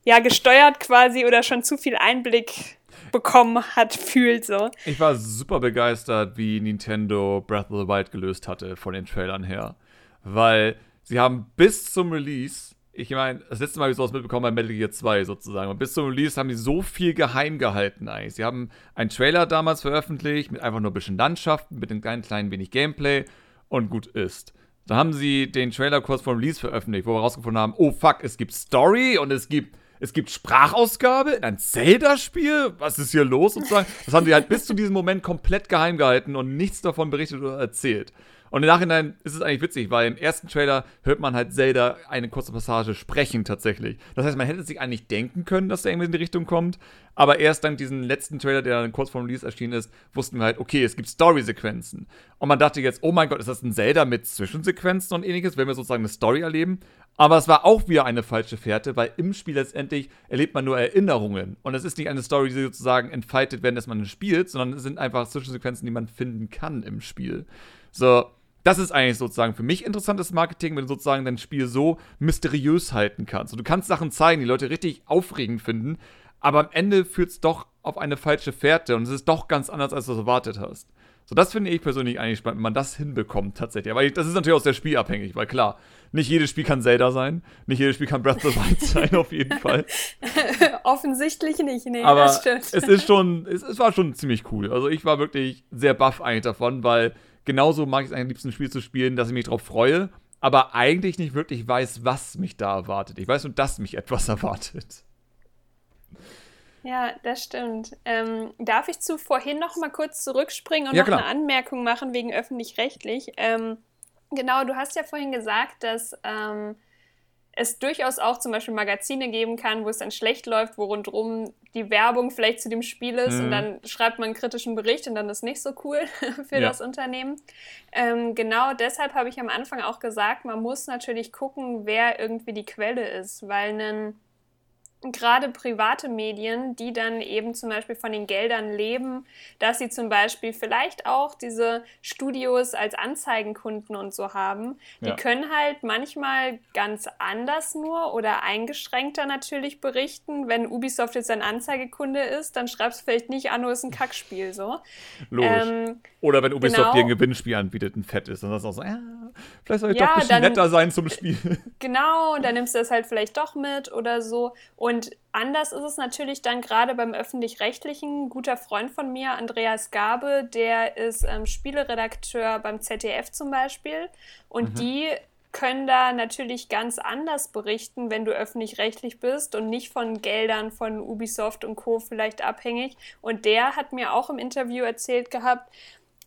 ja gesteuert quasi oder schon zu viel Einblick bekommen hat, fühlt so. Ich war super begeistert, wie Nintendo Breath of the Wild gelöst hatte von den Trailern her. Weil sie haben bis zum Release, ich meine, das letzte Mal habe ich sowas mitbekommen bei Metal Gear 2 sozusagen, und bis zum Release haben die so viel geheim gehalten eigentlich. Sie haben einen Trailer damals veröffentlicht mit einfach nur ein bisschen Landschaften, mit einem kleinen, kleinen wenig Gameplay und gut ist. Da haben sie den Trailer kurz vor Release veröffentlicht, wo wir herausgefunden haben, oh fuck, es gibt Story und es gibt es gibt Sprachausgabe in ein Zelda-Spiel. Was ist hier los? Sozusagen? Das haben sie halt bis zu diesem Moment komplett geheim gehalten und nichts davon berichtet oder erzählt. Und im Nachhinein ist es eigentlich witzig, weil im ersten Trailer hört man halt Zelda eine kurze Passage sprechen tatsächlich. Das heißt, man hätte sich eigentlich denken können, dass der irgendwie in die Richtung kommt. Aber erst dank diesem letzten Trailer, der dann kurz vor dem Release erschienen ist, wussten wir halt, okay, es gibt Story-Sequenzen. Und man dachte jetzt, oh mein Gott, ist das ein Zelda mit Zwischensequenzen und ähnliches, wenn wir sozusagen eine Story erleben. Aber es war auch wieder eine falsche Fährte, weil im Spiel letztendlich erlebt man nur Erinnerungen. Und es ist nicht eine Story, die sozusagen entfaltet werden, dass man spielt, sondern es sind einfach Zwischensequenzen, die man finden kann im Spiel. So, das ist eigentlich sozusagen für mich interessantes Marketing, wenn du sozusagen dein Spiel so mysteriös halten kannst. Und du kannst Sachen zeigen, die Leute richtig aufregend finden, aber am Ende führt es doch auf eine falsche Fährte und es ist doch ganz anders, als du es erwartet hast. So, das finde ich persönlich eigentlich spannend, wenn man das hinbekommt tatsächlich. Aber das ist natürlich auch sehr spielabhängig, weil klar, nicht jedes Spiel kann Zelda sein, nicht jedes Spiel kann Breath of the Wild sein, auf jeden Fall. Offensichtlich nicht, nee, Aber das stimmt. Es ist schon, es, es war schon ziemlich cool. Also ich war wirklich sehr baff eigentlich davon, weil genauso mag ich es am liebsten, ein Spiel zu spielen, dass ich mich darauf freue, aber eigentlich nicht wirklich weiß, was mich da erwartet. Ich weiß nur, dass mich etwas erwartet. Ja, das stimmt. Ähm, darf ich zu vorhin noch mal kurz zurückspringen und ja, noch klar. eine Anmerkung machen wegen öffentlich-rechtlich? Ähm, genau, du hast ja vorhin gesagt, dass ähm, es durchaus auch zum Beispiel Magazine geben kann, wo es dann schlecht läuft, wo rundherum die Werbung vielleicht zu dem Spiel ist mhm. und dann schreibt man einen kritischen Bericht und dann ist nicht so cool für ja. das Unternehmen. Ähm, genau deshalb habe ich am Anfang auch gesagt, man muss natürlich gucken, wer irgendwie die Quelle ist, weil ein gerade private Medien, die dann eben zum Beispiel von den Geldern leben, dass sie zum Beispiel vielleicht auch diese Studios als Anzeigenkunden und so haben, die ja. können halt manchmal ganz anders nur oder eingeschränkter natürlich berichten. Wenn Ubisoft jetzt ein Anzeigekunde ist, dann schreibst du vielleicht nicht an, ah, nur ist ein Kackspiel so. Logisch. Ähm, oder wenn Ubisoft genau, dir ein Gewinnspiel anbietet, ein Fett ist, dann sagst du auch so, ja, vielleicht soll ich ja, doch ein bisschen dann, netter sein zum Spiel. Genau, und dann nimmst du das halt vielleicht doch mit oder so. Und anders ist es natürlich dann gerade beim öffentlich-rechtlichen. Ein guter Freund von mir, Andreas Gabe, der ist ähm, Spieleredakteur beim ZDF zum Beispiel. Und mhm. die können da natürlich ganz anders berichten, wenn du öffentlich-rechtlich bist und nicht von Geldern von Ubisoft und Co. vielleicht abhängig. Und der hat mir auch im Interview erzählt gehabt,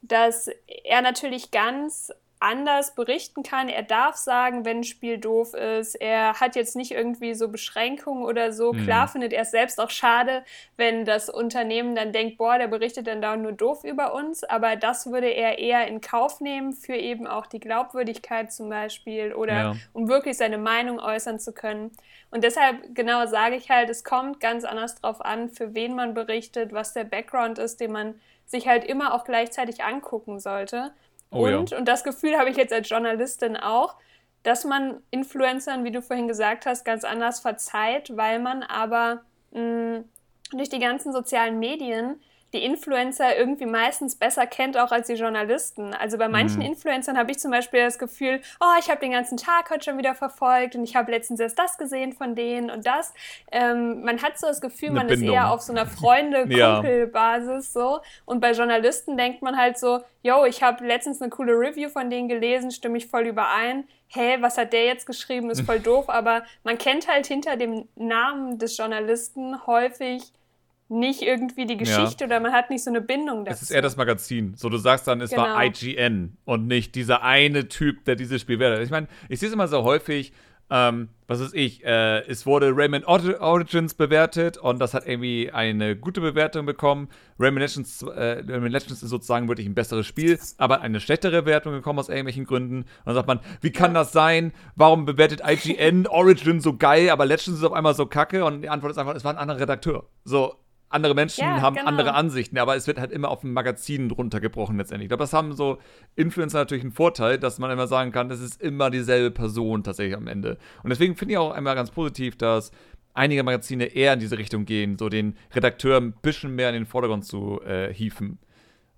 dass er natürlich ganz anders berichten kann. Er darf sagen, wenn ein Spiel doof ist. Er hat jetzt nicht irgendwie so Beschränkungen oder so. Mhm. Klar findet er es selbst auch schade, wenn das Unternehmen dann denkt, boah, der berichtet dann da nur doof über uns. Aber das würde er eher in Kauf nehmen für eben auch die Glaubwürdigkeit zum Beispiel oder ja. um wirklich seine Meinung äußern zu können. Und deshalb genau sage ich halt, es kommt ganz anders drauf an, für wen man berichtet, was der Background ist, den man sich halt immer auch gleichzeitig angucken sollte. Oh, und, ja. und das Gefühl habe ich jetzt als Journalistin auch, dass man Influencern, wie du vorhin gesagt hast, ganz anders verzeiht, weil man aber mh, durch die ganzen sozialen Medien die Influencer irgendwie meistens besser kennt, auch als die Journalisten. Also bei manchen mhm. Influencern habe ich zum Beispiel das Gefühl, oh, ich habe den ganzen Tag heute schon wieder verfolgt und ich habe letztens erst das gesehen von denen und das. Ähm, man hat so das Gefühl, Eine man Bindung. ist eher auf so einer Freunde-Kumpel-Basis so. Und bei Journalisten denkt man halt so, yo, ich habe letztens eine coole Review von denen gelesen, stimme ich voll überein. Hä, was hat der jetzt geschrieben? Ist voll doof, aber man kennt halt hinter dem Namen des Journalisten häufig nicht irgendwie die Geschichte ja. oder man hat nicht so eine Bindung dazu. Es ist eher das Magazin. So, du sagst dann, es genau. war IGN und nicht dieser eine Typ, der dieses Spiel wertet. Ich meine, ich sehe es immer so häufig, ähm, was weiß ich, äh, es wurde Rayman Origins bewertet und das hat irgendwie eine gute Bewertung bekommen. Rayman Legends, äh, Rayman Legends ist sozusagen wirklich ein besseres Spiel, aber eine schlechtere Wertung gekommen aus irgendwelchen Gründen. Und dann sagt man, wie kann das sein? Warum bewertet IGN Origin so geil, aber Legends ist auf einmal so kacke? Und die Antwort ist einfach, es war ein anderer Redakteur. So, andere Menschen Ja, haben genau. andere Ansichten, aber es wird halt immer auf ein Magazin runtergebrochen letztendlich. Ich glaube, das haben so Influencer natürlich einen Vorteil, dass man immer sagen kann, das ist immer dieselbe Person tatsächlich am Ende. Und deswegen finde ich auch einmal ganz positiv, dass einige Magazine eher in diese Richtung gehen, so den Redakteur ein bisschen mehr in den Vordergrund zu äh, hieven.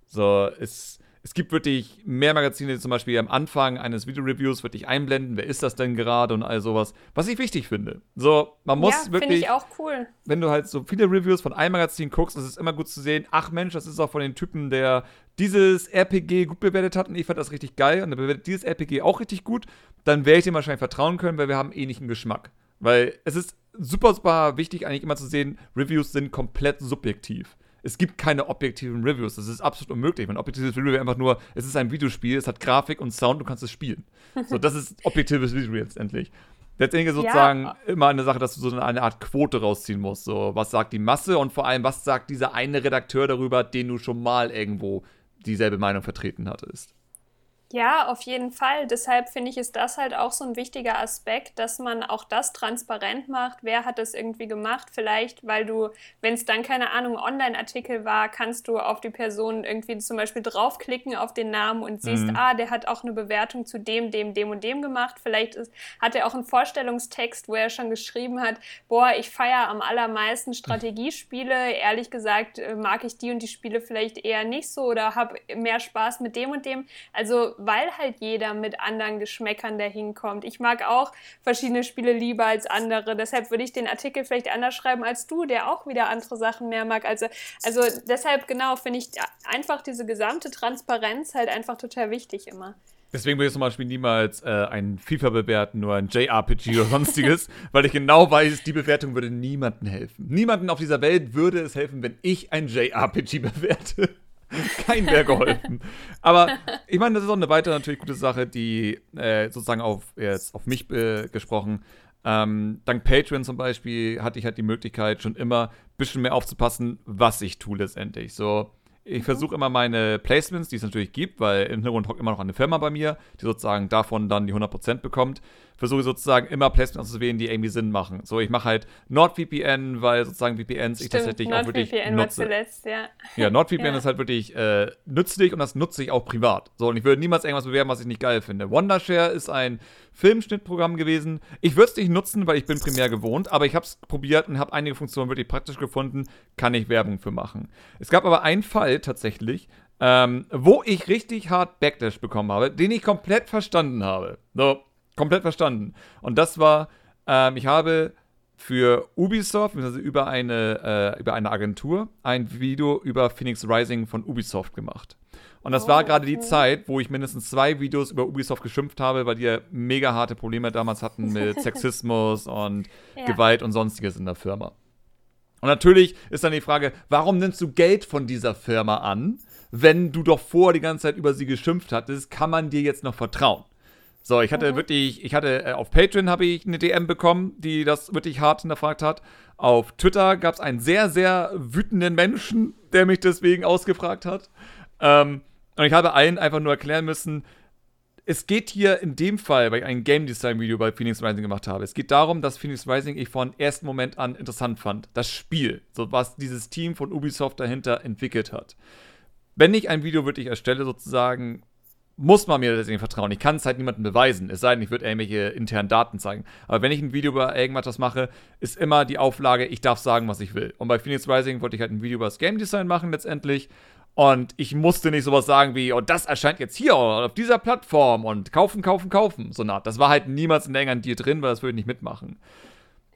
So, es, es gibt wirklich mehr Magazine, die zum Beispiel am Anfang eines Videoreviews wirklich einblenden, wer ist das denn gerade und all sowas, was ich wichtig finde. So, man muss ja, finde wirklich ich auch cool. wenn du halt so viele Reviews von einem Magazin guckst, ist es immer gut zu sehen, ach Mensch, das ist auch von den Typen, der dieses RPG gut bewertet hat und ich fand das richtig geil und der bewertet dieses RPG auch richtig gut, dann werde ich dem wahrscheinlich vertrauen können, weil wir haben ähnlichen Geschmack. Weil es ist super, super wichtig eigentlich immer zu sehen, Reviews sind komplett subjektiv. Es gibt keine objektiven Reviews. Das ist absolut unmöglich. Ein objektives Review wäre einfach nur, es ist ein Videospiel, es hat Grafik und Sound, du kannst es spielen. So, das ist objektives Video letztendlich. Letztendlich ist sozusagen immer eine Sache, dass du so eine Art Quote rausziehen musst. So, was sagt die Masse und vor allem, was sagt dieser eine Redakteur darüber, den du schon mal irgendwo dieselbe Meinung vertreten hattest. Ja, auf jeden Fall. Deshalb finde ich, ist das halt auch so ein wichtiger Aspekt, dass man auch das transparent macht. Wer hat das irgendwie gemacht? Vielleicht, weil du, wenn es dann keine Ahnung, Online-Artikel war, kannst du auf die Person irgendwie zum Beispiel draufklicken auf den Namen und siehst, Mhm. ah, der hat auch eine Bewertung zu dem, dem, dem und dem gemacht. Vielleicht ist, hat er auch einen Vorstellungstext, wo er schon geschrieben hat, boah, ich feiere am allermeisten Strategiespiele. Ehrlich gesagt äh, mag ich die und die Spiele vielleicht eher nicht so oder habe mehr Spaß mit dem und dem. Also weil halt jeder mit anderen Geschmäckern dahin kommt. Ich mag auch verschiedene Spiele lieber als andere. Deshalb würde ich den Artikel vielleicht anders schreiben als du, der auch wieder andere Sachen mehr mag. Also, also deshalb genau finde ich einfach diese gesamte Transparenz halt einfach total wichtig immer. Deswegen würde ich zum Beispiel niemals äh, ein FIFA bewerten, nur ein JRPG oder sonstiges, weil ich genau weiß, die Bewertung würde niemandem helfen. Niemanden auf dieser Welt würde es helfen, wenn ich ein JRPG bewerte. Kein wäre geholfen. Aber ich meine, das ist auch eine weitere natürlich gute Sache, die äh, sozusagen auf, jetzt auf mich äh, gesprochen. Ähm, dank Patreon zum Beispiel hatte ich halt die Möglichkeit, schon immer ein bisschen mehr aufzupassen, was ich tue letztendlich. So, ich versuche immer meine Placements, die es natürlich gibt, weil im Hintergrund hockt immer noch eine Firma bei mir, die sozusagen davon dann die 100% bekommt. Versuche sozusagen immer Placements auszuwählen, die irgendwie Sinn machen. So, ich mache halt NordVPN, weil sozusagen VPNs ich tatsächlich auch wirklich NordVPN war nutze. zuletzt, ja. Ja, NordVPN Ja. ist halt wirklich äh, nützlich und das nutze ich auch privat. So, und ich würde niemals irgendwas bewerben, was ich nicht geil finde. Wondershare ist ein Filmschnittprogramm gewesen. Ich würde es nicht nutzen, weil ich bin primär gewohnt, aber ich habe es probiert und habe einige Funktionen wirklich praktisch gefunden. Kann ich Werbung für machen. Es gab aber einen Fall tatsächlich, ähm, wo ich richtig hart Backlash bekommen habe, den ich komplett verstanden habe. So, komplett verstanden. Und das war, ähm, ich habe für Ubisoft, also über eine, äh, über eine Agentur, ein Video über Phoenix Rising von Ubisoft gemacht. Und das Oh, war gerade die okay. Zeit, wo ich mindestens zwei Videos über Ubisoft geschimpft habe, weil die ja mega harte Probleme damals hatten mit Sexismus und Ja. Gewalt und sonstiges in der Firma. Und natürlich ist dann die Frage, warum nimmst du Geld von dieser Firma an, wenn du doch vor die ganze Zeit über sie geschimpft hattest? Kann man dir jetzt noch vertrauen? So, ich hatte wirklich, ich hatte äh, auf Patreon habe ich eine DM bekommen, die das wirklich hart hinterfragt hat. Auf Twitter gab es einen sehr, sehr wütenden Menschen, der mich deswegen ausgefragt hat. Ähm, und ich habe allen einfach nur erklären müssen, es geht hier in dem Fall, weil ich ein Game Design Video bei Phoenix Rising gemacht habe. Es geht darum, dass Phoenix Rising ich von ersten Moment an interessant fand. Das Spiel, so was dieses Team von Ubisoft dahinter entwickelt hat. Wenn ich ein Video wirklich erstelle, sozusagen, muss man mir deswegen vertrauen. Ich kann es halt niemandem beweisen, es sei denn, ich würde irgendwelche internen Daten zeigen. Aber wenn ich ein Video über irgendwas mache, ist immer die Auflage, ich darf sagen, was ich will. Und bei Phoenix Rising wollte ich halt ein Video über das Game Design machen letztendlich. Und ich musste nicht sowas sagen wie, oh, das erscheint jetzt hier auf dieser Plattform und kaufen, kaufen, kaufen. So nah. Das war halt niemals in irgendeinem Deal drin, weil das würde ich nicht mitmachen.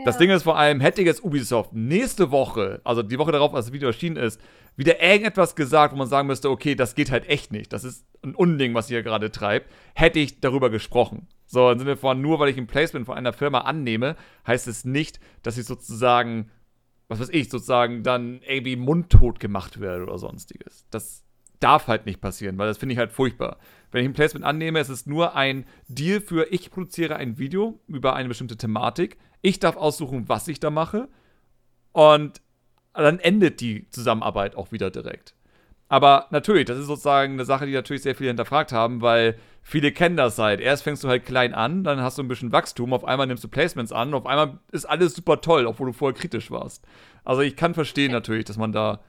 Das. Ding ist vor allem, hätte jetzt Ubisoft nächste Woche, also die Woche darauf, als das Video erschienen ist, wieder irgendetwas gesagt, wo man sagen müsste, okay, das geht halt echt nicht. Das ist ein Unding, was ihr gerade treibt, hätte ich darüber gesprochen. So, im Sinne von, nur weil ich ein Placement von einer Firma annehme, heißt es nicht, dass ich sozusagen, was weiß ich, sozusagen dann irgendwie mundtot gemacht werde oder sonstiges. Das darf halt nicht passieren, weil das finde ich halt furchtbar. Wenn ich ein Placement annehme, es ist nur ein Deal für, ich produziere ein Video über eine bestimmte Thematik. Ich darf aussuchen, was ich da mache. Und dann endet die Zusammenarbeit auch wieder direkt. Aber natürlich, das ist sozusagen eine Sache, die natürlich sehr viele hinterfragt haben, weil viele kennen das halt. Erst fängst du halt klein an, dann hast du ein bisschen Wachstum, auf einmal nimmst du Placements an, auf einmal ist alles super toll, obwohl du vorher kritisch warst. Also ich kann verstehen natürlich, dass man da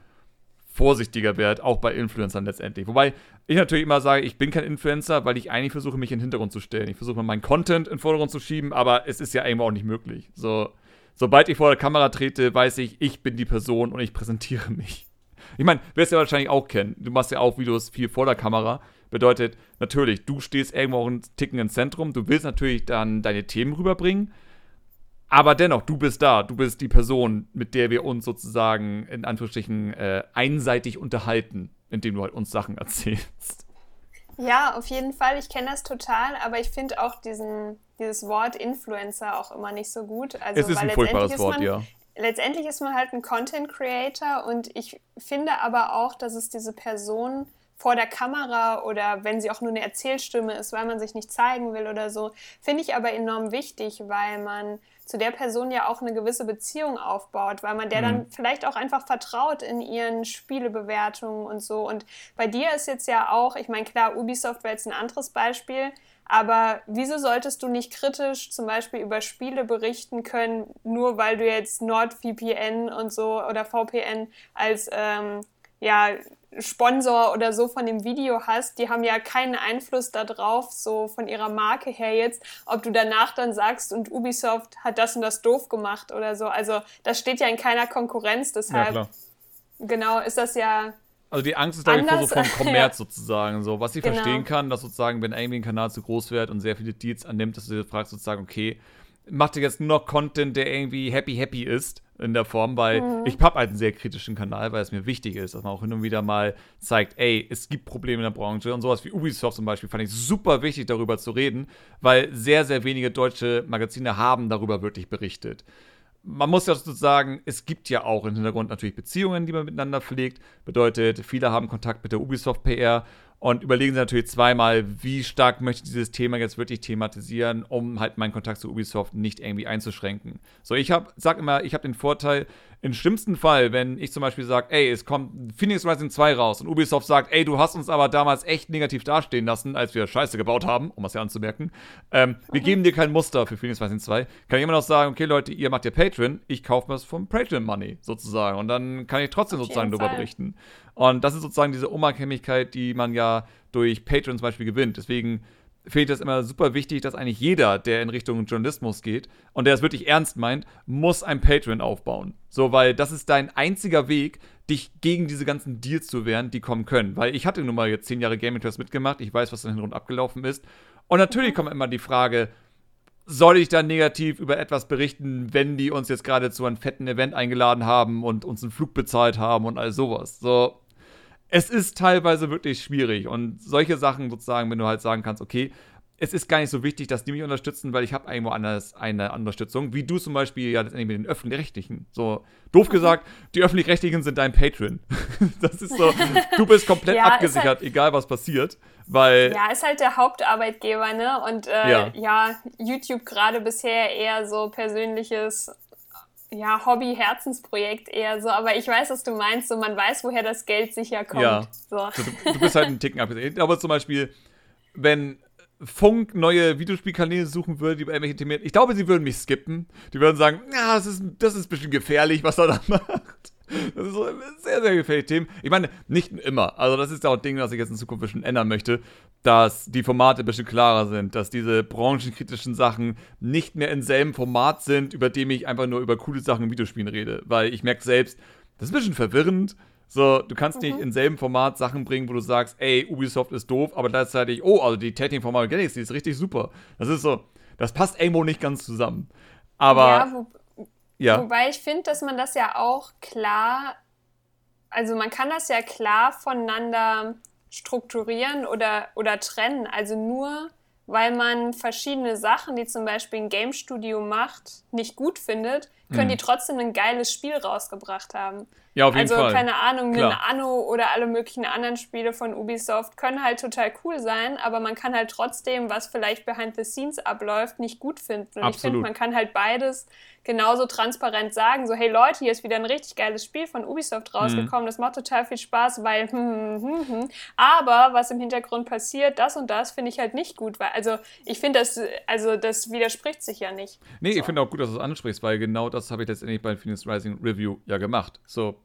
vorsichtiger wird, auch bei Influencern letztendlich. Wobei ich natürlich immer sage, ich bin kein Influencer, weil ich eigentlich versuche, mich in den Hintergrund zu stellen. Ich versuche meinen Content in den Vordergrund zu schieben, aber es ist ja irgendwo auch nicht möglich. So, sobald ich vor der Kamera trete, weiß ich, ich bin die Person und ich präsentiere mich. Ich meine, wirst ja wahrscheinlich auch kennen. Du machst ja auch Videos viel vor der Kamera. Bedeutet, natürlich, du stehst irgendwo auch ein Ticken im Zentrum. Du willst natürlich dann deine Themen rüberbringen. Aber dennoch, du bist da, du bist die Person, mit der wir uns sozusagen in Anführungsstrichen äh, einseitig unterhalten, indem du halt uns Sachen erzählst. Ja, auf jeden Fall. Ich kenne das total, aber ich finde auch diesen, dieses Wort Influencer auch immer nicht so gut. Also, es ist ein furchtbares Wort, man, ja. Letztendlich ist man halt ein Content Creator und ich finde aber auch, dass es diese Person vor der Kamera oder wenn sie auch nur eine Erzählstimme ist, weil man sich nicht zeigen will oder so, finde ich aber enorm wichtig, weil man zu der Person ja auch eine gewisse Beziehung aufbaut, weil man der mhm. dann vielleicht auch einfach vertraut in ihren Spielebewertungen und so. Und bei dir ist jetzt ja auch, ich meine, klar, Ubisoft wäre jetzt ein anderes Beispiel, aber wieso solltest du nicht kritisch zum Beispiel über Spiele berichten können, nur weil du jetzt NordVPN und so oder VPN als ähm, ja, Sponsor oder so von dem Video hast, die haben ja keinen Einfluss darauf, so von ihrer Marke her jetzt, ob du danach dann sagst, und Ubisoft hat das und das doof gemacht oder so. Also das steht ja in keiner Konkurrenz, deshalb ja, genau ist das ja. Also die Angst ist, glaube ich, so vom Kommerz ja. sozusagen. So, was ich genau. verstehen kann, dass sozusagen, wenn irgendwie ein Kanal zu groß wird und sehr viele Deals annimmt, dass du dir fragst sozusagen, okay, macht jetzt nur noch Content, der irgendwie happy happy ist in der Form, weil mhm. ich habe halt einen sehr kritischen Kanal, weil es mir wichtig ist, dass man auch hin und wieder mal zeigt, ey, es gibt Probleme in der Branche und sowas wie Ubisoft zum Beispiel fand ich super wichtig, darüber zu reden, weil sehr, sehr wenige deutsche Magazine haben darüber wirklich berichtet. Man muss ja sozusagen, es gibt ja auch im Hintergrund natürlich Beziehungen, die man miteinander pflegt. Bedeutet, viele haben Kontakt mit der Ubisoft PR und überlegen sie natürlich zweimal, wie stark möchte ich dieses Thema jetzt wirklich thematisieren, um halt meinen Kontakt zu Ubisoft nicht irgendwie einzuschränken. So, ich hab, sag immer, ich habe den Vorteil, im schlimmsten Fall, wenn ich zum Beispiel sage, ey, es kommt Phoenix Rising 2 raus und Ubisoft sagt, ey, du hast uns aber damals echt negativ dastehen lassen, als wir Scheiße gebaut haben, um das ja anzumerken. Ähm. Wir geben dir kein Muster für Phoenix Rising 2. Kann ich immer noch sagen, okay, Leute, ihr macht ja Patreon, ich kaufe mir das vom Patreon Money sozusagen. Und dann kann ich trotzdem Auf sozusagen darüber berichten. Und das ist sozusagen diese Unabhängigkeit, die man ja durch Patreon zum Beispiel gewinnt. Deswegen finde ich das immer super wichtig, dass eigentlich jeder, der in Richtung Journalismus geht und der es wirklich ernst meint, muss ein Patreon aufbauen. So, weil das ist dein einziger Weg, dich gegen diese ganzen Deals zu wehren, die kommen können. Weil ich hatte nun mal jetzt zehn Jahre Gaming Trust mitgemacht, ich weiß, was da Hintergrund abgelaufen ist. Und natürlich kommt immer die Frage, soll ich dann negativ über etwas berichten, wenn die uns jetzt gerade zu einem fetten Event eingeladen haben und uns einen Flug bezahlt haben und all sowas. So, es ist teilweise wirklich schwierig. Und solche Sachen sozusagen, wenn du halt sagen kannst, okay, es ist gar nicht so wichtig, dass die mich unterstützen, weil ich habe irgendwo anders eine Unterstützung, wie du zum Beispiel ja letztendlich mit den Öffentlich-Rechtlichen. So, doof gesagt, die Öffentlich-Rechtlichen sind dein Patron. das ist so, du bist komplett ja, abgesichert, halt, egal was passiert, weil... Ja, ist halt der Hauptarbeitgeber, ne? Und äh, ja. ja, YouTube gerade bisher eher so persönliches ja, Hobby, Herzensprojekt eher so, aber ich weiß, was du meinst, so man weiß, woher das Geld sicher kommt. Ja. So. Du, du, bist halt ein Ticken abgesehen. Aber zum Beispiel, wenn Funk neue Videospielkanäle suchen würde, die über irgendwelche Themen. Ich glaube, sie würden mich skippen. Die würden sagen, ja, das ist, das ist ein bisschen gefährlich, was er da macht. Das ist so ein sehr, sehr gefährliches Thema. Ich meine, nicht immer. Also, das ist auch ein Ding, das ich jetzt in Zukunft ein bisschen ändern möchte, dass die Formate ein bisschen klarer sind, dass diese branchenkritischen Sachen nicht mehr im selben Format sind, über dem ich einfach nur über coole Sachen in Videospielen rede. Weil ich merke selbst, das ist ein bisschen verwirrend. So, du kannst mhm. nicht im selben Format Sachen bringen, wo du sagst, ey, Ubisoft ist doof, aber gleichzeitig, oh, also die Tating-Formate Galaxy ist richtig super. Das ist so, das passt irgendwo nicht ganz zusammen. Aber. Ja, ja. Wobei ich finde, dass man das ja auch klar, also man kann das ja klar voneinander strukturieren oder, oder trennen. Also nur weil man verschiedene Sachen, die zum Beispiel ein Game Studio macht, nicht gut findet, können mhm. die trotzdem ein geiles Spiel rausgebracht haben. Ja, auf jeden also, Fall. Also, keine Ahnung, ein Anno oder alle möglichen anderen Spiele von Ubisoft können halt total cool sein, aber man kann halt trotzdem, was vielleicht behind the scenes abläuft, nicht gut finden. Und Absolut. ich finde, man kann halt beides genauso transparent sagen, so, hey Leute, hier ist wieder ein richtig geiles Spiel von Ubisoft rausgekommen, mhm. das macht total viel Spaß, weil, hm, hm, hm, hm. aber was im Hintergrund passiert, das und das finde ich halt nicht gut, weil, also, ich finde, das, also, das widerspricht sich ja nicht. Nee, so. ich finde auch gut, dass du es ansprichst, weil genau das habe ich letztendlich bei Phoenix Rising Review ja gemacht. So,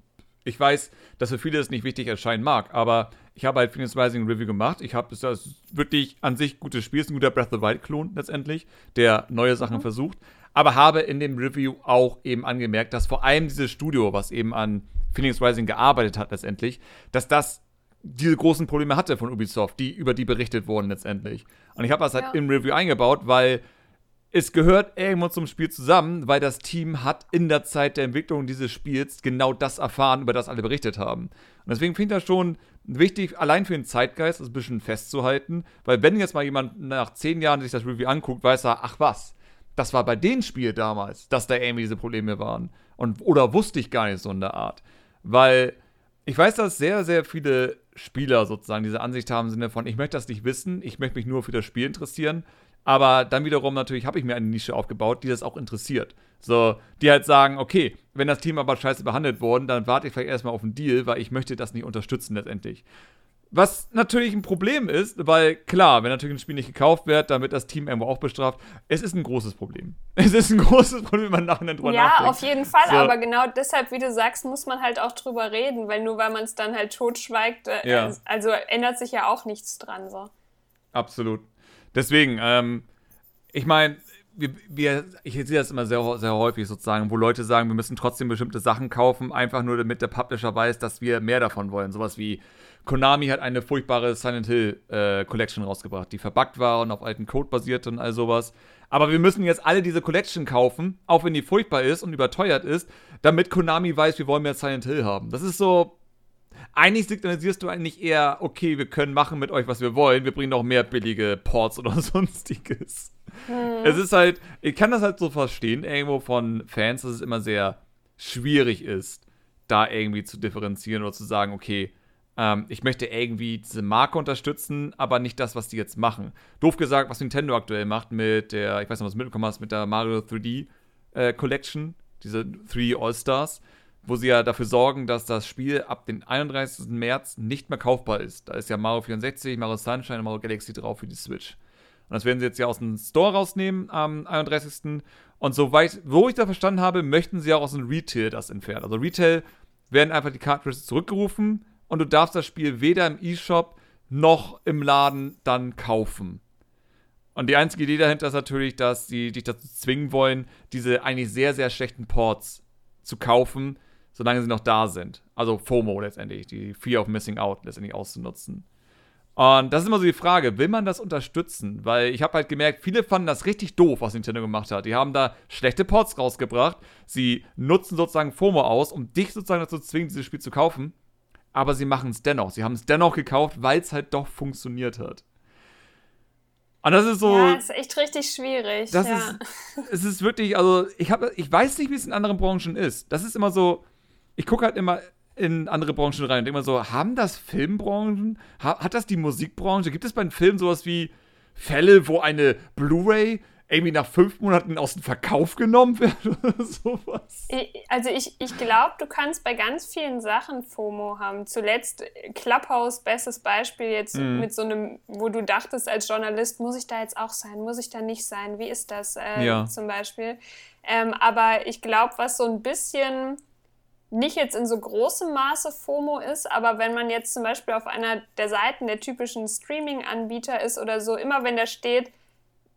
ich weiß, dass für viele es nicht wichtig erscheinen mag, aber ich habe halt Phoenix Rising Review gemacht. Ich habe das wirklich an sich gutes Spiel, ist ein guter Breath of the Wild Klon letztendlich, der neue Sachen mhm. versucht, aber habe in dem Review auch eben angemerkt, dass vor allem dieses Studio, was eben an Phoenix Rising gearbeitet hat letztendlich, dass das diese großen Probleme hatte von Ubisoft, die über die berichtet wurden letztendlich. Und ich habe das halt ja. im Review eingebaut, weil es gehört irgendwo zum Spiel zusammen, weil das Team hat in der Zeit der Entwicklung dieses Spiels genau das erfahren, über das alle berichtet haben. Und deswegen finde ich das schon wichtig, allein für den Zeitgeist das ein bisschen festzuhalten, weil wenn jetzt mal jemand nach zehn Jahren sich das Review anguckt, weiß er, ach was, das war bei dem Spiel damals, dass da irgendwie diese Probleme waren. Und, oder wusste ich gar nicht so in der Art. Weil ich weiß, dass sehr, sehr viele Spieler sozusagen diese Ansicht haben im Sinne von, ich möchte das nicht wissen, ich möchte mich nur für das Spiel interessieren. Aber dann wiederum natürlich habe ich mir eine Nische aufgebaut, die das auch interessiert. So, die halt sagen, okay, wenn das Team aber scheiße behandelt worden, dann warte ich vielleicht erstmal auf einen Deal, weil ich möchte das nicht unterstützen letztendlich. Was natürlich ein Problem ist, weil klar, wenn natürlich ein Spiel nicht gekauft wird, dann wird das Team irgendwo auch bestraft. Es ist ein großes Problem. Es ist ein großes Problem, wenn man nachher drüber ja, nachdenkt. Ja, auf jeden Fall, so. aber genau deshalb, wie du sagst, muss man halt auch drüber reden, weil nur weil man es dann halt totschweigt, äh, ja. also ändert sich ja auch nichts dran. So. Absolut. Deswegen, ähm, ich meine, wir, wir, ich sehe das immer sehr, sehr häufig sozusagen, wo Leute sagen, wir müssen trotzdem bestimmte Sachen kaufen, einfach nur damit der Publisher weiß, dass wir mehr davon wollen. Sowas wie Konami hat eine furchtbare Silent Hill äh, Collection rausgebracht, die verbuggt war und auf alten Code basierte und all sowas. Aber wir müssen jetzt alle diese Collection kaufen, auch wenn die furchtbar ist und überteuert ist, damit Konami weiß, wir wollen mehr Silent Hill haben. Das ist so, eigentlich signalisierst du eigentlich eher, okay, wir können machen mit euch, was wir wollen. Wir bringen noch mehr billige Ports oder sonstiges. Hm. Es ist halt, ich kann das halt so verstehen, irgendwo von Fans, dass es immer sehr schwierig ist, da irgendwie zu differenzieren oder zu sagen, okay, ähm, ich möchte irgendwie diese Marke unterstützen, aber nicht das, was die jetzt machen. Doof gesagt, was Nintendo aktuell macht mit der, ich weiß nicht, was du mitbekommen hast, mit der Mario 3D äh, Collection, diese 3D All-Stars wo sie ja dafür sorgen, dass das Spiel ab dem 31. März nicht mehr kaufbar ist. Da ist ja Mario 64, Mario Sunshine und Mario Galaxy drauf für die Switch. Und das werden sie jetzt ja aus dem Store rausnehmen am 31. Und soweit, wo ich da verstanden habe, möchten sie auch aus dem Retail das entfernen. Also Retail werden einfach die Cartridges zurückgerufen und du darfst das Spiel weder im eShop noch im Laden dann kaufen. Und die einzige Idee dahinter ist natürlich, dass sie dich dazu zwingen wollen, diese eigentlich sehr, sehr schlechten Ports zu kaufen, solange sie noch da sind. Also FOMO letztendlich, die Fear of Missing Out letztendlich auszunutzen. Und das ist immer so die Frage, will man das unterstützen? Weil ich habe halt gemerkt, viele fanden das richtig doof, was Nintendo gemacht hat. Die haben da schlechte Ports rausgebracht. Sie nutzen sozusagen FOMO aus, um dich sozusagen dazu zu zwingen, dieses Spiel zu kaufen. Aber sie machen es dennoch. Sie haben es dennoch gekauft, weil es halt doch funktioniert hat. Und das ist so. Ja, ist echt richtig schwierig. Das ja. ist, es ist wirklich, also ich habe, ich weiß nicht, wie es in anderen Branchen ist. Das ist immer so, ich gucke halt immer in andere Branchen rein und denke immer so, haben das Filmbranchen, hat das die Musikbranche? Gibt es bei den Filmen sowas wie Fälle, wo eine Blu-ray irgendwie nach fünf Monaten aus dem Verkauf genommen wird oder sowas. Also ich, ich glaube, du kannst bei ganz vielen Sachen FOMO haben. Zuletzt Clubhouse, bestes Beispiel jetzt mhm. mit so einem, wo du dachtest als Journalist, muss ich da jetzt auch sein, muss ich da nicht sein, wie ist das äh, ja. zum Beispiel? Ähm, aber ich glaube, was so ein bisschen nicht jetzt in so großem Maße FOMO ist, aber wenn man jetzt zum Beispiel auf einer der Seiten der typischen Streaming-Anbieter ist oder so, immer wenn da steht,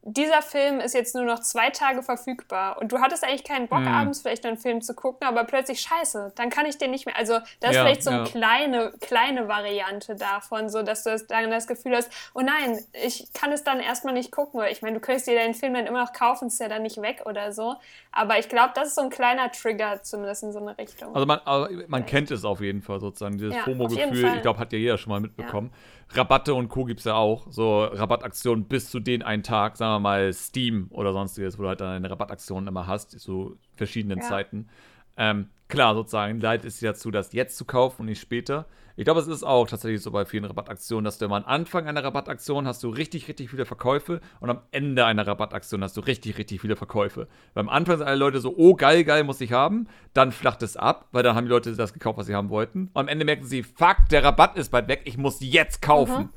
dieser Film ist jetzt nur noch zwei Tage verfügbar und du hattest eigentlich keinen Bock, mm. abends vielleicht einen Film zu gucken, aber plötzlich scheiße, dann kann ich den nicht mehr. Also, das ist ja, vielleicht so eine ja. kleine, kleine Variante davon, so dass du dann das Gefühl hast, oh nein, ich kann es dann erstmal nicht gucken. Ich meine, du könntest dir deinen Film dann immer noch kaufen, ist ja dann nicht weg oder so. Aber ich glaube, das ist so ein kleiner Trigger, zumindest in so eine Richtung. Also, man, also man kennt es auf jeden Fall sozusagen, dieses ja, FOMO-Gefühl. Ich glaube, hat ja jeder schon mal mitbekommen. Rabatte und Co. gibt es ja auch. So Rabattaktionen bis zu den einen Tag, sagen wir mal Steam oder sonstiges, wo du halt dann eine Rabattaktion immer hast, zu verschiedenen ja. Zeiten. Ähm, klar, sozusagen, leitet es dazu, das jetzt zu kaufen und nicht später. Ich glaube, es ist auch tatsächlich so bei vielen Rabattaktionen, dass du immer am Anfang einer Rabattaktion hast du richtig, richtig viele Verkäufe und am Ende einer Rabattaktion hast du richtig, richtig viele Verkäufe. Weil am Anfang sind alle Leute so, oh geil, geil, muss ich haben. Dann flacht es ab, weil dann haben die Leute das gekauft, was sie haben wollten. Und am Ende merken sie, fuck, der Rabatt ist bald weg, ich muss jetzt kaufen. Mhm.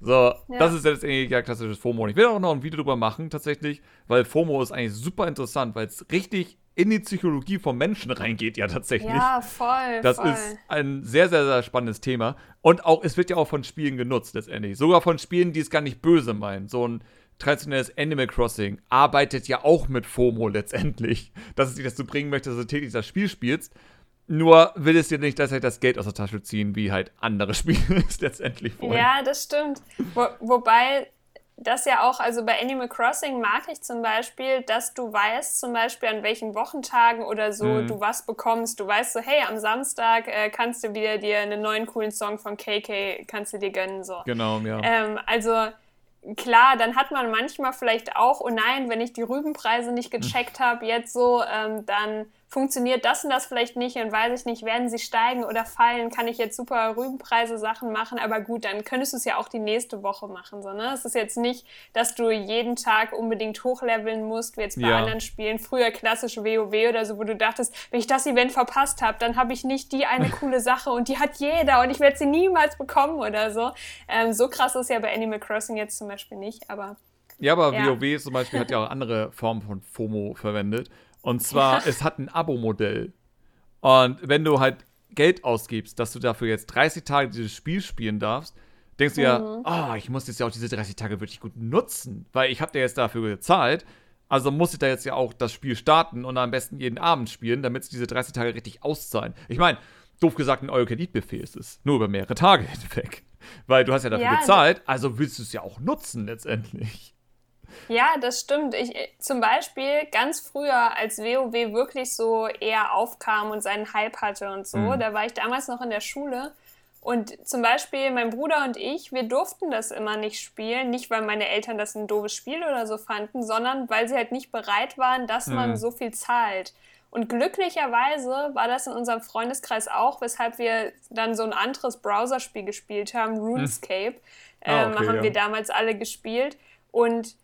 So, ja. das ist jetzt eigentlich ja klassisches FOMO. Und ich will auch noch ein Video drüber machen, tatsächlich, weil FOMO ist eigentlich super interessant, weil es richtig in die Psychologie vom Menschen reingeht, ja tatsächlich. Ja, voll. Das voll. ist ein sehr, sehr, sehr spannendes Thema. Und auch, es wird ja auch von Spielen genutzt, letztendlich. Sogar von Spielen, die es gar nicht böse meinen. So ein traditionelles Animal Crossing arbeitet ja auch mit FOMO letztendlich. Dass es dich dazu bringen möchte, dass du täglich das Spiel spielst. Nur will es dir nicht gleichzeitig das Geld aus der Tasche ziehen, wie halt andere Spiele es letztendlich wollen. Ja, das stimmt. Wo, wobei das ja auch, also bei Animal Crossing mag ich zum Beispiel, dass du weißt, zum Beispiel an welchen Wochentagen oder so mhm. du was bekommst. Du weißt so, hey, am Samstag äh, kannst du wieder dir einen neuen coolen Song von KK, kannst du dir gönnen, so. Genau, ja. Ähm, also klar, dann hat man manchmal vielleicht auch, oh nein, wenn ich die Rübenpreise nicht gecheckt habe, jetzt so, ähm, dann funktioniert das und das vielleicht nicht und weiß ich nicht, werden sie steigen oder fallen, kann ich jetzt super Rübenpreise Sachen machen, aber gut, dann könntest du es ja auch die nächste Woche machen. So, ne? Es ist jetzt nicht, dass du jeden Tag unbedingt hochleveln musst, wie jetzt bei ja. anderen Spielen, früher klassische WoW oder so, wo du dachtest, wenn ich das Event verpasst habe, dann habe ich nicht die eine coole Sache und die hat jeder und ich werde sie niemals bekommen oder so. Ähm, so krass ist ja bei Animal Crossing jetzt zum Beispiel nicht, aber. Ja, aber ja. WoW zum Beispiel hat ja auch andere Formen von FOMO verwendet. Und zwar, es hat ein Abo-Modell. Und wenn du halt Geld ausgibst, dass du dafür jetzt 30 Tage dieses Spiel spielen darfst, denkst du mhm. ja, oh, ich muss jetzt ja auch diese 30 Tage wirklich gut nutzen, weil ich habe dir jetzt dafür gezahlt. Also muss ich da jetzt ja auch das Spiel starten und am besten jeden Abend spielen, damit sich diese 30 Tage richtig auszahlen. Ich meine, doof gesagt, ein Euro-Kreditbefehl ist es. Nur über mehrere Tage hinweg. Weil du hast ja dafür ja, gezahlt, also willst du es ja auch nutzen letztendlich. Ja, das stimmt. Ich, zum Beispiel ganz früher, als WoW wirklich so eher aufkam und seinen Hype hatte und so, mhm. da war ich damals noch in der Schule. Und zum Beispiel mein Bruder und ich, wir durften das immer nicht spielen. Nicht, weil meine Eltern das ein doofes Spiel oder so fanden, sondern weil sie halt nicht bereit waren, dass mhm. man so viel zahlt. Und glücklicherweise war das in unserem Freundeskreis auch, weshalb wir dann so ein anderes Browserspiel gespielt haben, hm. RuneScape. Mhm. Ah, okay, ähm, haben ja. wir damals alle gespielt. Und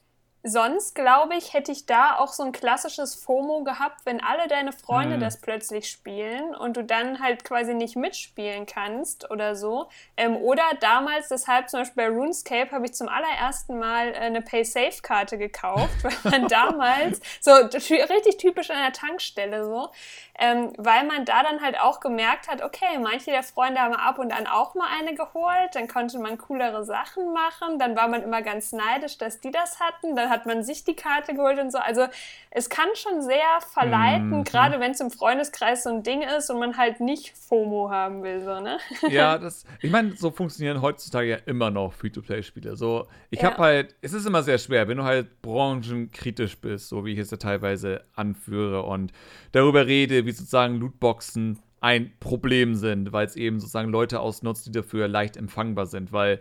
Sonst, glaube ich, hätte ich da auch so ein klassisches FOMO gehabt, wenn alle deine Freunde mhm. das plötzlich spielen und du dann halt quasi nicht mitspielen kannst oder so. Ähm, oder damals, deshalb zum Beispiel bei RuneScape, habe ich zum allerersten Mal äh, eine Pay-Safe-Karte gekauft, weil man damals, so richtig typisch an der Tankstelle so, ähm, weil man da dann halt auch gemerkt hat, okay, manche der Freunde haben ab und an auch mal eine geholt, dann konnte man coolere Sachen machen, dann war man immer ganz neidisch, dass die das hatten, dann hat man sich die Karte geholt und so. Also es kann schon sehr verleiten, mhm. gerade wenn es im Freundeskreis so ein Ding ist und man halt nicht FOMO haben will, so, ne? Ja, das, ich meine, so funktionieren heutzutage ja immer noch Free-to-Play-Spiele. So, ich ja. habe halt, es ist immer sehr schwer, wenn du halt branchenkritisch bist, so wie ich es ja teilweise anführe und darüber rede, wie sozusagen Lootboxen ein Problem sind, weil es eben sozusagen Leute ausnutzt, die dafür leicht empfangbar sind, weil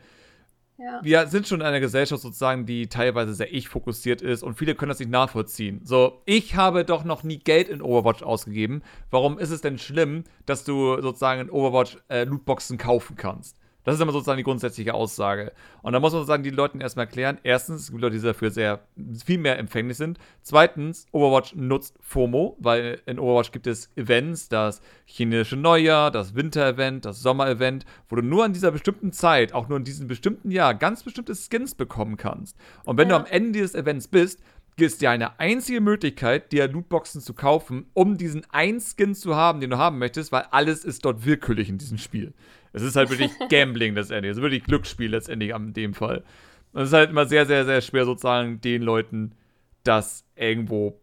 ja. wir sind schon in einer Gesellschaft sozusagen, die teilweise sehr ich-fokussiert ist und viele können das nicht nachvollziehen. So, ich habe doch noch nie Geld in Overwatch ausgegeben. Warum ist es denn schlimm, dass du sozusagen in Overwatch äh, Lootboxen kaufen kannst? Das ist immer sozusagen die grundsätzliche Aussage. Und da muss man sozusagen die Leuten erstmal erklären: erstens, es gibt Leute, die dafür sehr viel mehr empfänglich sind. Zweitens, Overwatch nutzt FOMO, weil in Overwatch gibt es Events, das chinesische Neujahr, das Winter-Event, das Sommer-Event, wo du nur an dieser bestimmten Zeit, auch nur in diesem bestimmten Jahr, ganz bestimmte Skins bekommen kannst. Und wenn ja. du am Ende dieses Events bist, ist dir eine einzige Möglichkeit, dir Lootboxen zu kaufen, um diesen einen Skin zu haben, den du haben möchtest, weil alles ist dort willkürlich in diesem Spiel. Es ist halt wirklich Gambling letztendlich. Es ist wirklich Glücksspiel letztendlich in dem Fall. Und es ist halt immer sehr, sehr, sehr schwer, sozusagen den Leuten das irgendwo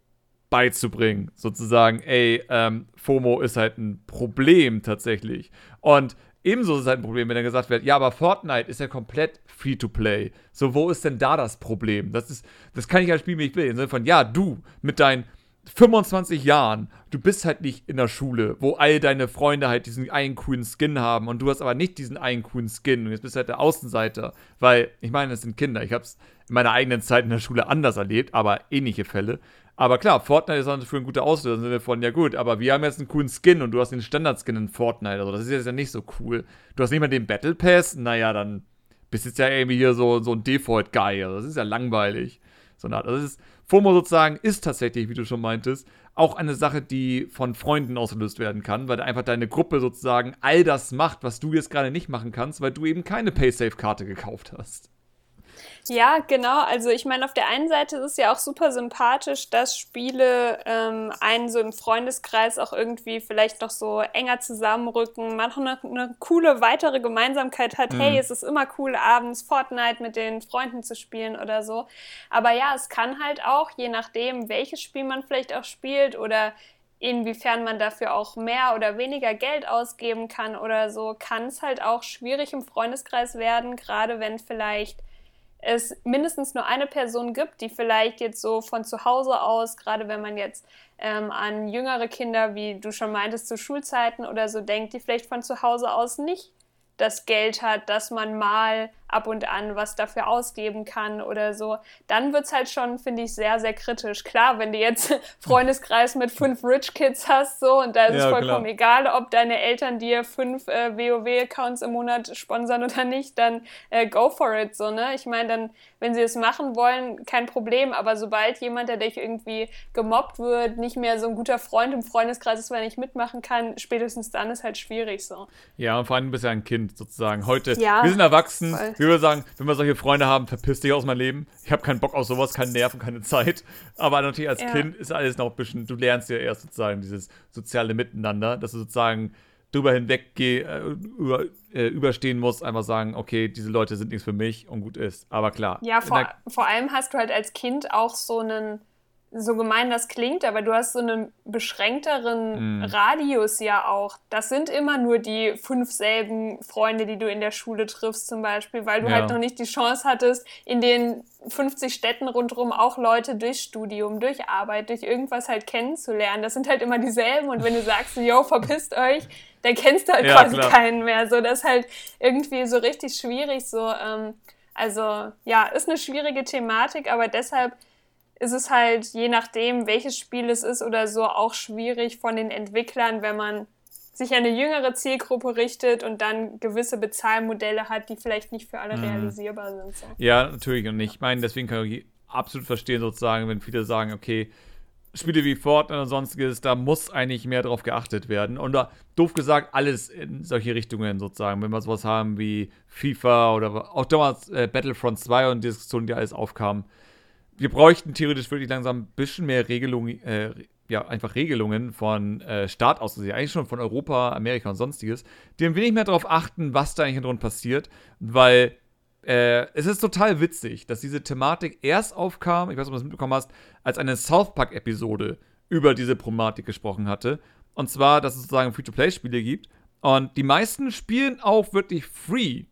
beizubringen. Sozusagen, ey, ähm, FOMO ist halt ein Problem tatsächlich. Und ebenso ist es halt ein Problem, wenn dann gesagt wird, ja, aber Fortnite ist ja komplett Free-to-Play. So, wo ist denn da das Problem? Das ist, das kann ich als Spiel, wie ich will. Im Sinne von, ja, du mit deinen 25 Jahren, du bist halt nicht in der Schule, wo all deine Freunde halt diesen einen coolen Skin haben und du hast aber nicht diesen einen coolen Skin und jetzt bist du halt der Außenseiter, weil, ich meine, es sind Kinder. Ich habe es in meiner eigenen Zeit in der Schule anders erlebt, aber ähnliche Fälle. Aber klar, Fortnite ist natürlich für ein guter Auslöser im Sinne von, ja gut, aber wir haben jetzt einen coolen Skin und du hast den Standard-Skin in Fortnite. Also das ist jetzt ja nicht so cool. Du hast nicht mal den Battle Pass, naja, dann bist du jetzt ja irgendwie hier so, so ein Default-Guy. Also das ist ja langweilig. So eine Art. Also ist, FOMO sozusagen ist tatsächlich, wie du schon meintest, auch eine Sache, die von Freunden ausgelöst werden kann, weil einfach deine Gruppe sozusagen all das macht, was du jetzt gerade nicht machen kannst, weil du eben keine Paysafe-Karte gekauft hast. Ja, genau. Also ich meine, auf der einen Seite ist es ja auch super sympathisch, dass Spiele ähm, einen so im Freundeskreis auch irgendwie vielleicht noch so enger zusammenrücken, man noch eine, eine coole weitere Gemeinsamkeit hat. Mhm. Hey, es ist immer cool, abends Fortnite mit den Freunden zu spielen oder so. Aber ja, es kann halt auch, je nachdem, welches Spiel man vielleicht auch spielt oder inwiefern man dafür auch mehr oder weniger Geld ausgeben kann oder so, kann es halt auch schwierig im Freundeskreis werden, gerade wenn vielleicht es mindestens nur eine Person gibt, die vielleicht jetzt so von zu Hause aus, gerade wenn man jetzt ähm, an jüngere Kinder, wie du schon meintest, zu Schulzeiten oder so denkt, die vielleicht von zu Hause aus nicht das Geld hat, dass man mal ab und an was dafür ausgeben kann oder so, dann wird es halt schon, finde ich, sehr, sehr kritisch. Klar, wenn du jetzt Freundeskreis mit fünf Rich Kids hast, so, und da ist ja, es vollkommen klar. egal, ob deine Eltern dir fünf äh, WoW-Accounts im Monat sponsern oder nicht, dann äh, go for it, so, ne? Ich meine, dann, wenn sie es machen wollen, kein Problem, aber sobald jemand, der dich irgendwie gemobbt wird, nicht mehr so ein guter Freund im Freundeskreis ist, weil er nicht mitmachen kann, spätestens dann ist halt schwierig, so. Ja, und vor allem bist du ja ein Kind, sozusagen. Heute, ja, wir sind erwachsen, voll ich würde sagen, wenn wir solche Freunde haben, verpiss dich aus meinem Leben. Ich habe keinen Bock auf sowas, keine Nerven, keine Zeit. Aber natürlich als ja. Kind ist alles noch ein bisschen, du lernst ja erst sozusagen dieses soziale Miteinander, dass du sozusagen drüber hinweg äh, über, äh, überstehen musst, einfach sagen, okay, diese Leute sind nichts für mich und gut ist. Aber klar. Ja, vor, vor allem hast du halt als Kind auch so einen so gemein das klingt, aber du hast so einen beschränkteren mm. Radius ja auch. Das sind immer nur die fünf selben Freunde, die du in der Schule triffst zum Beispiel, weil du ja. halt noch nicht die Chance hattest, in den 50 Städten rundherum auch Leute durch Studium, durch Arbeit, durch irgendwas halt kennenzulernen. Das sind halt immer dieselben und wenn du sagst, yo, verpisst euch, dann kennst du halt ja, quasi klar. keinen mehr. So, das ist halt irgendwie so richtig schwierig. So, ähm, also ja, ist eine schwierige Thematik, aber deshalb ist es halt, je nachdem, welches Spiel es ist oder so, auch schwierig von den Entwicklern, wenn man sich an eine jüngere Zielgruppe richtet und dann gewisse Bezahlmodelle hat, die vielleicht nicht für alle mhm. realisierbar sind. So. Ja, natürlich. Und ich meine, deswegen kann ich absolut verstehen, sozusagen, wenn viele sagen, okay, Spiele wie Fortnite und sonstiges, da muss eigentlich mehr drauf geachtet werden. Und da, doof gesagt, alles in solche Richtungen sozusagen. Wenn wir sowas haben wie FIFA oder auch damals äh, Battlefront 2 und Diskussionen, die alles aufkamen, wir bräuchten theoretisch wirklich langsam ein bisschen mehr Regelungen, äh, ja, einfach Regelungen von äh, Staat aus, also eigentlich schon von Europa, Amerika und sonstiges, die ein wenig mehr darauf achten, was da eigentlich drin passiert, weil äh, es ist total witzig, dass diese Thematik erst aufkam, ich weiß nicht, ob du das mitbekommen hast, als eine South Park-Episode über diese Problematik gesprochen hatte. Und zwar, dass es sozusagen Free-to-Play-Spiele gibt. Und die meisten spielen auch wirklich free.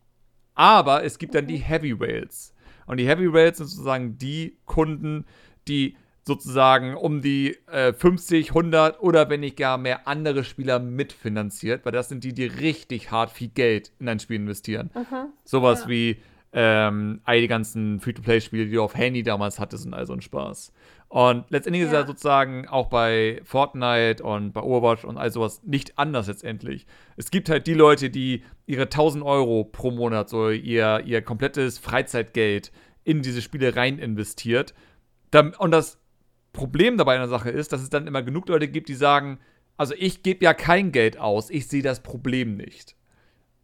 Aber es gibt dann die Heavy Whales. Und die Heavy Rails sind sozusagen die Kunden, die sozusagen um die äh, 50, 100 oder wenn nicht gar mehr andere Spieler mitfinanziert, weil das sind die, die richtig hart viel Geld in ein Spiel investieren. Mhm. Sowas ja. wie ähm, all die ganzen Free-to-Play-Spiele, die du auf Handy damals hattest und all so ein Spaß. Und letztendlich ja. ist ja sozusagen auch bei Fortnite und bei Overwatch und all sowas nicht anders letztendlich. Es gibt halt die Leute, die ihre 1000 Euro pro Monat, so ihr, ihr komplettes Freizeitgeld in diese Spiele rein investiert. Und das Problem dabei in der Sache ist, dass es dann immer genug Leute gibt, die sagen, also ich gebe ja kein Geld aus, ich sehe das Problem nicht.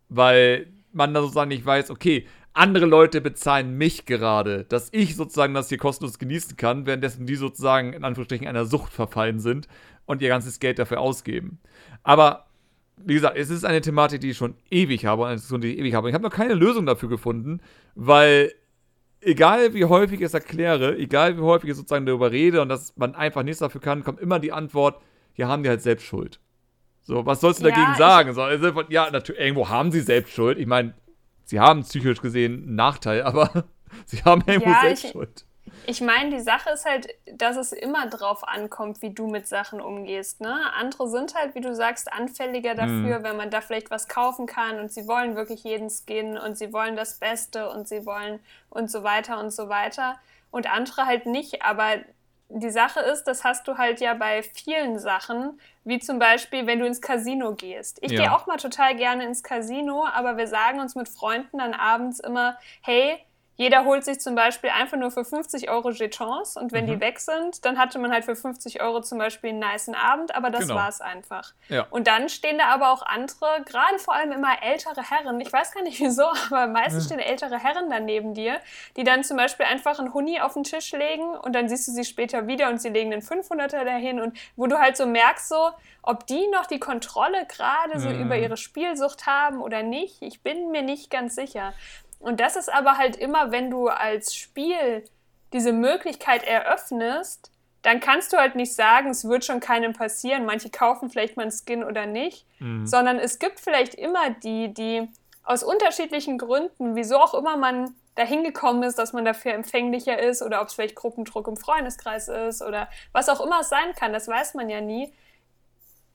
Weil man dann sozusagen nicht weiß, okay, andere Leute bezahlen mich gerade, dass ich sozusagen das hier kostenlos genießen kann, währenddessen die sozusagen in Anführungsstrichen einer Sucht verfallen sind und ihr ganzes Geld dafür ausgeben. Aber wie gesagt, es ist eine Thematik, die ich schon ewig habe, eine Diskussion, die ich ewig habe. Ich habe noch keine Lösung dafür gefunden, weil egal wie häufig ich es erkläre, egal wie häufig ich sozusagen darüber rede und dass man einfach nichts dafür kann, kommt immer die Antwort, hier haben die halt selbst Schuld. So, was sollst du ja, dagegen sagen? So, also, ja, natürlich, irgendwo haben sie selbst Schuld. Ich meine, sie haben psychisch gesehen einen Nachteil, aber sie haben irgendwo ja, selbst Schuld. Ich meine, die Sache ist halt, dass es immer drauf ankommt, wie du mit Sachen umgehst. Ne? Andere sind halt, wie du sagst, anfälliger dafür, mhm. wenn man da vielleicht was kaufen kann und sie wollen wirklich jeden Skin und sie wollen das Beste und sie wollen und so weiter und so weiter. Und andere halt nicht, aber die Sache ist, das hast du halt ja bei vielen Sachen, wie zum Beispiel, wenn du ins Casino gehst. Ich ja. gehe auch mal total gerne ins Casino, aber wir sagen uns mit Freunden dann abends immer, hey, jeder holt sich zum Beispiel einfach nur für 50 Euro Jetons und wenn mhm. die weg sind, dann hatte man halt für 50 Euro zum Beispiel einen niceen Abend, aber das genau. war es einfach. Ja. Und dann stehen da aber auch andere, gerade vor allem immer ältere Herren, ich weiß gar nicht wieso, aber meistens ja. stehen ältere Herren dann neben dir, die dann zum Beispiel einfach einen Huni auf den Tisch legen und dann siehst du sie später wieder und sie legen den 500er dahin und wo du halt so merkst, so, ob die noch die Kontrolle gerade so mhm. über ihre Spielsucht haben oder nicht, ich bin mir nicht ganz sicher. Und das ist aber halt immer, wenn du als Spiel diese Möglichkeit eröffnest, dann kannst du halt nicht sagen, es wird schon keinem passieren. Manche kaufen vielleicht mal einen Skin oder nicht, mhm. sondern es gibt vielleicht immer die, die aus unterschiedlichen Gründen, wieso auch immer man dahin gekommen ist, dass man dafür empfänglicher ist oder ob es vielleicht Gruppendruck im Freundeskreis ist oder was auch immer es sein kann, das weiß man ja nie.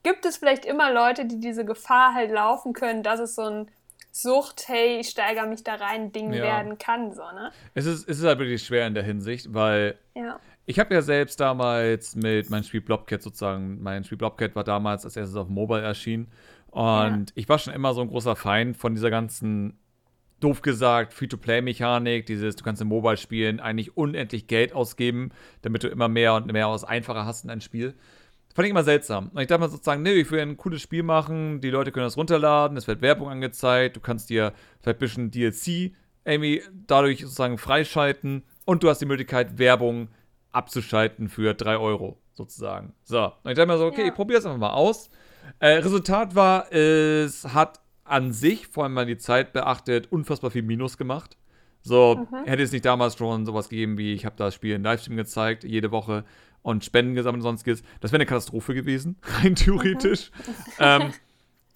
Gibt es vielleicht immer Leute, die diese Gefahr halt laufen können, dass es so ein Sucht, hey, ich steigere mich da rein, Ding ja. werden kann. So, ne? es, ist, es ist halt wirklich schwer in der Hinsicht, weil ja. ich habe ja selbst damals mit meinem Spiel Blobcat sozusagen, mein Spiel Blobcat war damals als erstes auf Mobile erschienen. Und ja. ich war schon immer so ein großer Feind von dieser ganzen, doof gesagt, Free-to-Play-Mechanik, dieses, du kannst im Mobile spielen, eigentlich unendlich Geld ausgeben, damit du immer mehr und mehr aus einfacher hast in ein Spiel. Fand ich immer seltsam. Und ich dachte mal sozusagen, nee, ich will ein cooles Spiel machen, die Leute können das runterladen, es wird Werbung angezeigt, du kannst dir vielleicht ein bisschen DLC irgendwie dadurch sozusagen freischalten und du hast die Möglichkeit, Werbung abzuschalten für 3 Euro sozusagen. So, und ich dachte mir so, okay, ja. ich probiere es einfach mal aus. Äh, Resultat war, es hat an sich, vor allem mal die Zeit beachtet, unfassbar viel Minus gemacht. So, mhm. hätte es nicht damals schon sowas gegeben wie, ich habe das Spiel in Livestream gezeigt, jede Woche und Spenden gesammelt und sonstiges. Das wäre eine Katastrophe gewesen, rein theoretisch. ähm,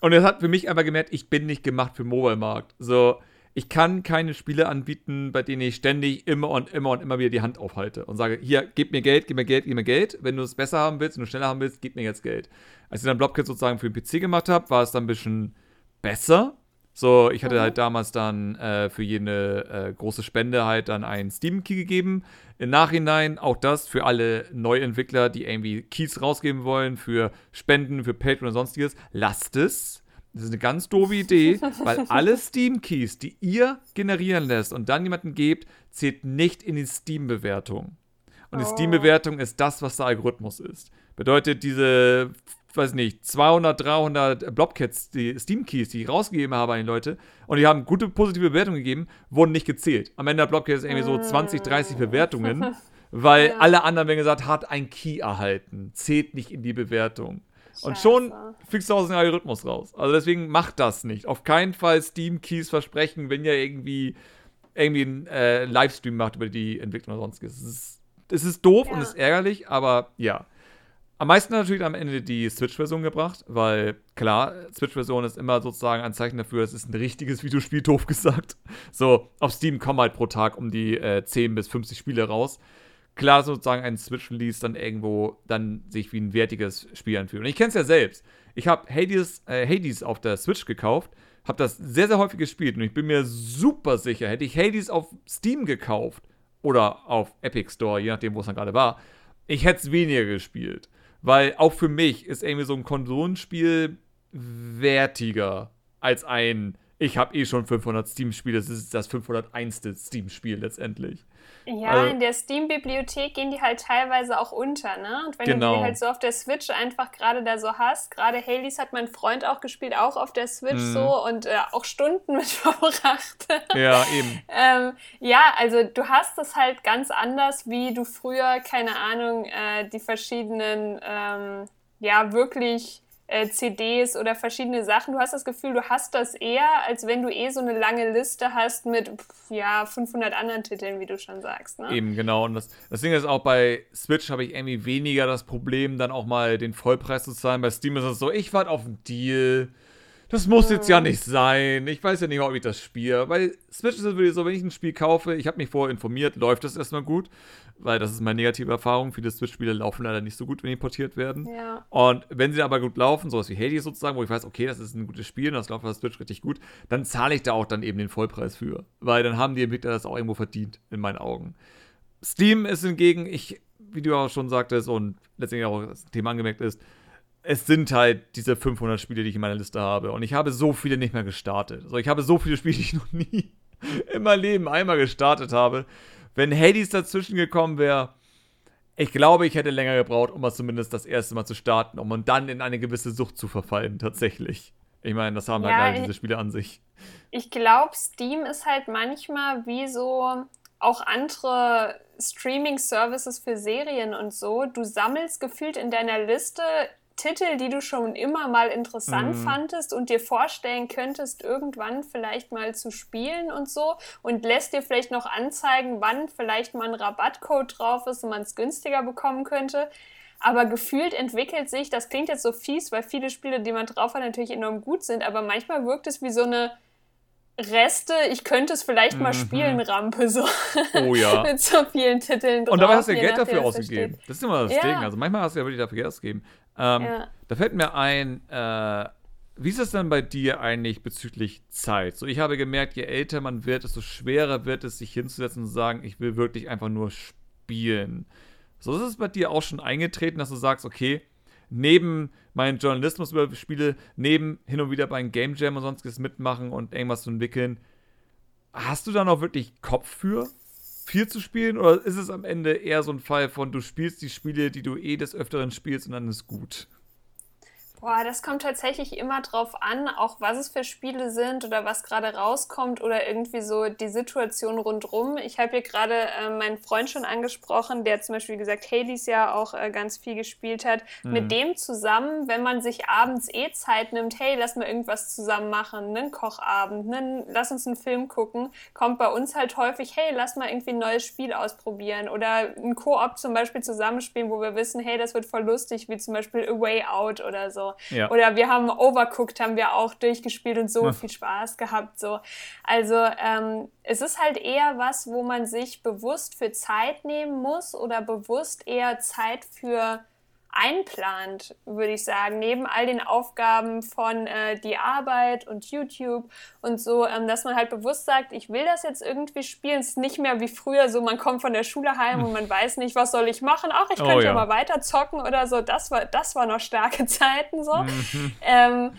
und es hat für mich einfach gemerkt, ich bin nicht gemacht für Mobile-Markt. So, ich kann keine Spiele anbieten, bei denen ich ständig immer und immer und immer wieder die Hand aufhalte und sage, hier, gib mir Geld, gib mir Geld, gib mir Geld. Wenn du es besser haben willst, wenn du schneller haben willst, gib mir jetzt Geld. Als ich dann Blobkit sozusagen für den PC gemacht habe, war es dann ein bisschen besser. So, ich hatte halt damals dann äh, für jede äh, große Spende halt dann einen Steam-Key gegeben. Im Nachhinein auch das für alle Neuentwickler, die irgendwie Keys rausgeben wollen, für Spenden, für Patreon und sonstiges. Lasst es. Das ist eine ganz doofe Idee, weil alle Steam-Keys, die ihr generieren lässt und dann jemanden gebt, zählt nicht in die Steam-Bewertung. Und die oh. Steam-Bewertung ist das, was der Algorithmus ist. Bedeutet, diese weiß nicht, 200, 300 Blobcats, die Steam-Keys, die ich rausgegeben habe an die Leute, und die haben gute positive Bewertungen gegeben, wurden nicht gezählt. Am Ende der Blobcat ist irgendwie so 20, 30 Bewertungen, weil ja. alle anderen, wenn gesagt, hat ein Key erhalten, zählt nicht in die Bewertung. Scheiße. Und schon fliegst du aus dem Algorithmus raus. Also deswegen macht das nicht. Auf keinen Fall Steam-Keys versprechen, wenn ihr irgendwie, irgendwie einen äh, Livestream macht über die Entwicklung oder sonstiges. Es ist, es ist doof ja. und es ist ärgerlich, aber ja. Am meisten natürlich am Ende die Switch-Version gebracht, weil klar, Switch-Version ist immer sozusagen ein Zeichen dafür, es ist ein richtiges Videospiel, doof gesagt. So, auf Steam kommen halt pro Tag um die äh, 10 bis 50 Spiele raus. Klar, sozusagen ein Switch-Release dann irgendwo dann sich wie ein wertiges Spiel anfühlt. Und ich kenne es ja selbst. Ich habe Hades, äh, Hades auf der Switch gekauft, habe das sehr, sehr häufig gespielt und ich bin mir super sicher, hätte ich Hades auf Steam gekauft oder auf Epic Store, je nachdem, wo es dann gerade war, ich hätte es weniger gespielt. Weil auch für mich ist irgendwie so ein Konsolenspiel wertiger als ein, ich habe eh schon 500 Steam-Spiele, das ist das 501. Steam-Spiel letztendlich. Ja, also, in der Steam-Bibliothek gehen die halt teilweise auch unter, ne? Und wenn genau. du die halt so auf der Switch einfach gerade da so hast, gerade Hades hat mein Freund auch gespielt, auch auf der Switch mhm. so und äh, auch Stunden mit verbracht. Ja, eben. ähm, ja, also du hast es halt ganz anders, wie du früher, keine Ahnung, äh, die verschiedenen, ähm, ja, wirklich äh, CDs oder verschiedene Sachen. Du hast das Gefühl, du hast das eher, als wenn du eh so eine lange Liste hast mit ja 500 anderen Titeln, wie du schon sagst. Ne? Eben genau. Und das, das Ding ist auch bei Switch habe ich irgendwie weniger das Problem, dann auch mal den Vollpreis zu zahlen. Bei Steam ist es so, ich warte auf einen Deal. Das muss jetzt ja nicht sein. Ich weiß ja nicht mal, ob ich das spiele. Bei Switch ist es wirklich so, wenn ich ein Spiel kaufe, ich habe mich vorher informiert, läuft das erstmal gut. Weil das ist meine negative Erfahrung. Viele Switch-Spiele laufen leider nicht so gut, wenn die portiert werden. Ja. Und wenn sie aber gut laufen, sowas wie Hades sozusagen, wo ich weiß, okay, das ist ein gutes Spiel und das läuft auf der Switch richtig gut, dann zahle ich da auch dann eben den Vollpreis für. Weil dann haben die Entwickler das auch irgendwo verdient, in meinen Augen. Steam ist hingegen, ich, wie du auch schon sagtest und letztendlich auch das Thema angemerkt ist, es sind halt diese 500 Spiele, die ich in meiner Liste habe. Und ich habe so viele nicht mehr gestartet. Also ich habe so viele Spiele, die ich noch nie in meinem Leben einmal gestartet habe. Wenn Hades dazwischen gekommen wäre, ich glaube, ich hätte länger gebraucht, um es zumindest das erste Mal zu starten, um dann in eine gewisse Sucht zu verfallen, tatsächlich. Ich meine, das haben halt Ja, halt ich- diese Spiele an sich. Ich glaube, Steam ist halt manchmal wie so auch andere Streaming-Services für Serien und so. Du sammelst gefühlt in deiner Liste Titel, die du schon immer mal interessant Mhm. fandest und dir vorstellen könntest, irgendwann vielleicht mal zu spielen und so und lässt dir vielleicht noch anzeigen, wann vielleicht mal ein Rabattcode drauf ist und man es günstiger bekommen könnte. Aber gefühlt entwickelt sich, das klingt jetzt so fies, weil viele Spiele, die man drauf hat, natürlich enorm gut sind, aber manchmal wirkt es wie so eine Reste, ich könnte es vielleicht mal Mhm. spielen, Rampe, so Oh ja. mit so vielen Titeln drauf. Und dabei hast du ja Geld dafür ausgegeben. steht. Das ist immer das Ja. Ding. Also manchmal hast du ja wirklich dafür Geld ausgegeben. Ähm, Ja. Da fällt mir ein, äh, wie ist es denn bei dir eigentlich bezüglich Zeit? So, ich habe gemerkt, je älter man wird, desto schwerer wird es, sich hinzusetzen und zu sagen, ich will wirklich einfach nur spielen. So ist es bei dir auch schon eingetreten, dass du sagst, okay, neben meinem Journalismus über Spiele, neben hin und wieder beim Game Jam und sonstiges mitmachen und irgendwas zu entwickeln, hast du da noch wirklich Kopf für, viel zu spielen? Oder ist es am Ende eher so ein Fall von, du spielst die Spiele, die du eh des Öfteren spielst und dann ist gut? Boah, das kommt tatsächlich immer drauf an, auch was es für Spiele sind oder was gerade rauskommt oder irgendwie so die Situation rundrum. Ich habe hier gerade äh, meinen Freund schon angesprochen, der zum Beispiel wie gesagt Hades ja auch äh, ganz viel gespielt hat. Mit dem zusammen, wenn man sich abends eh Zeit nimmt, hey, lass mal irgendwas zusammen machen, einen Kochabend, einen, lass uns einen Film gucken, kommt bei uns halt häufig, hey, lass mal irgendwie ein neues Spiel ausprobieren oder ein Koop zum Beispiel zusammenspielen, wo wir wissen, hey, das wird voll lustig, wie zum Beispiel A Way Out oder so. Ja. Oder wir haben Overcooked, haben wir auch durchgespielt und so Ja. viel Spaß gehabt. So. Also ähm, es ist halt eher was, wo man sich bewusst für Zeit nehmen muss oder bewusst eher Zeit für einplant, würde ich sagen, neben all den Aufgaben von äh, die Arbeit und YouTube und so, ähm, dass man halt bewusst sagt, ich will das jetzt irgendwie spielen. Es ist nicht mehr wie früher so, man kommt von der Schule heim und man weiß nicht, was soll ich machen. Ach, ich Oh könnte ja ja. mal weiter zocken oder so. Das war, das war noch starke Zeiten so. Mhm. Ähm,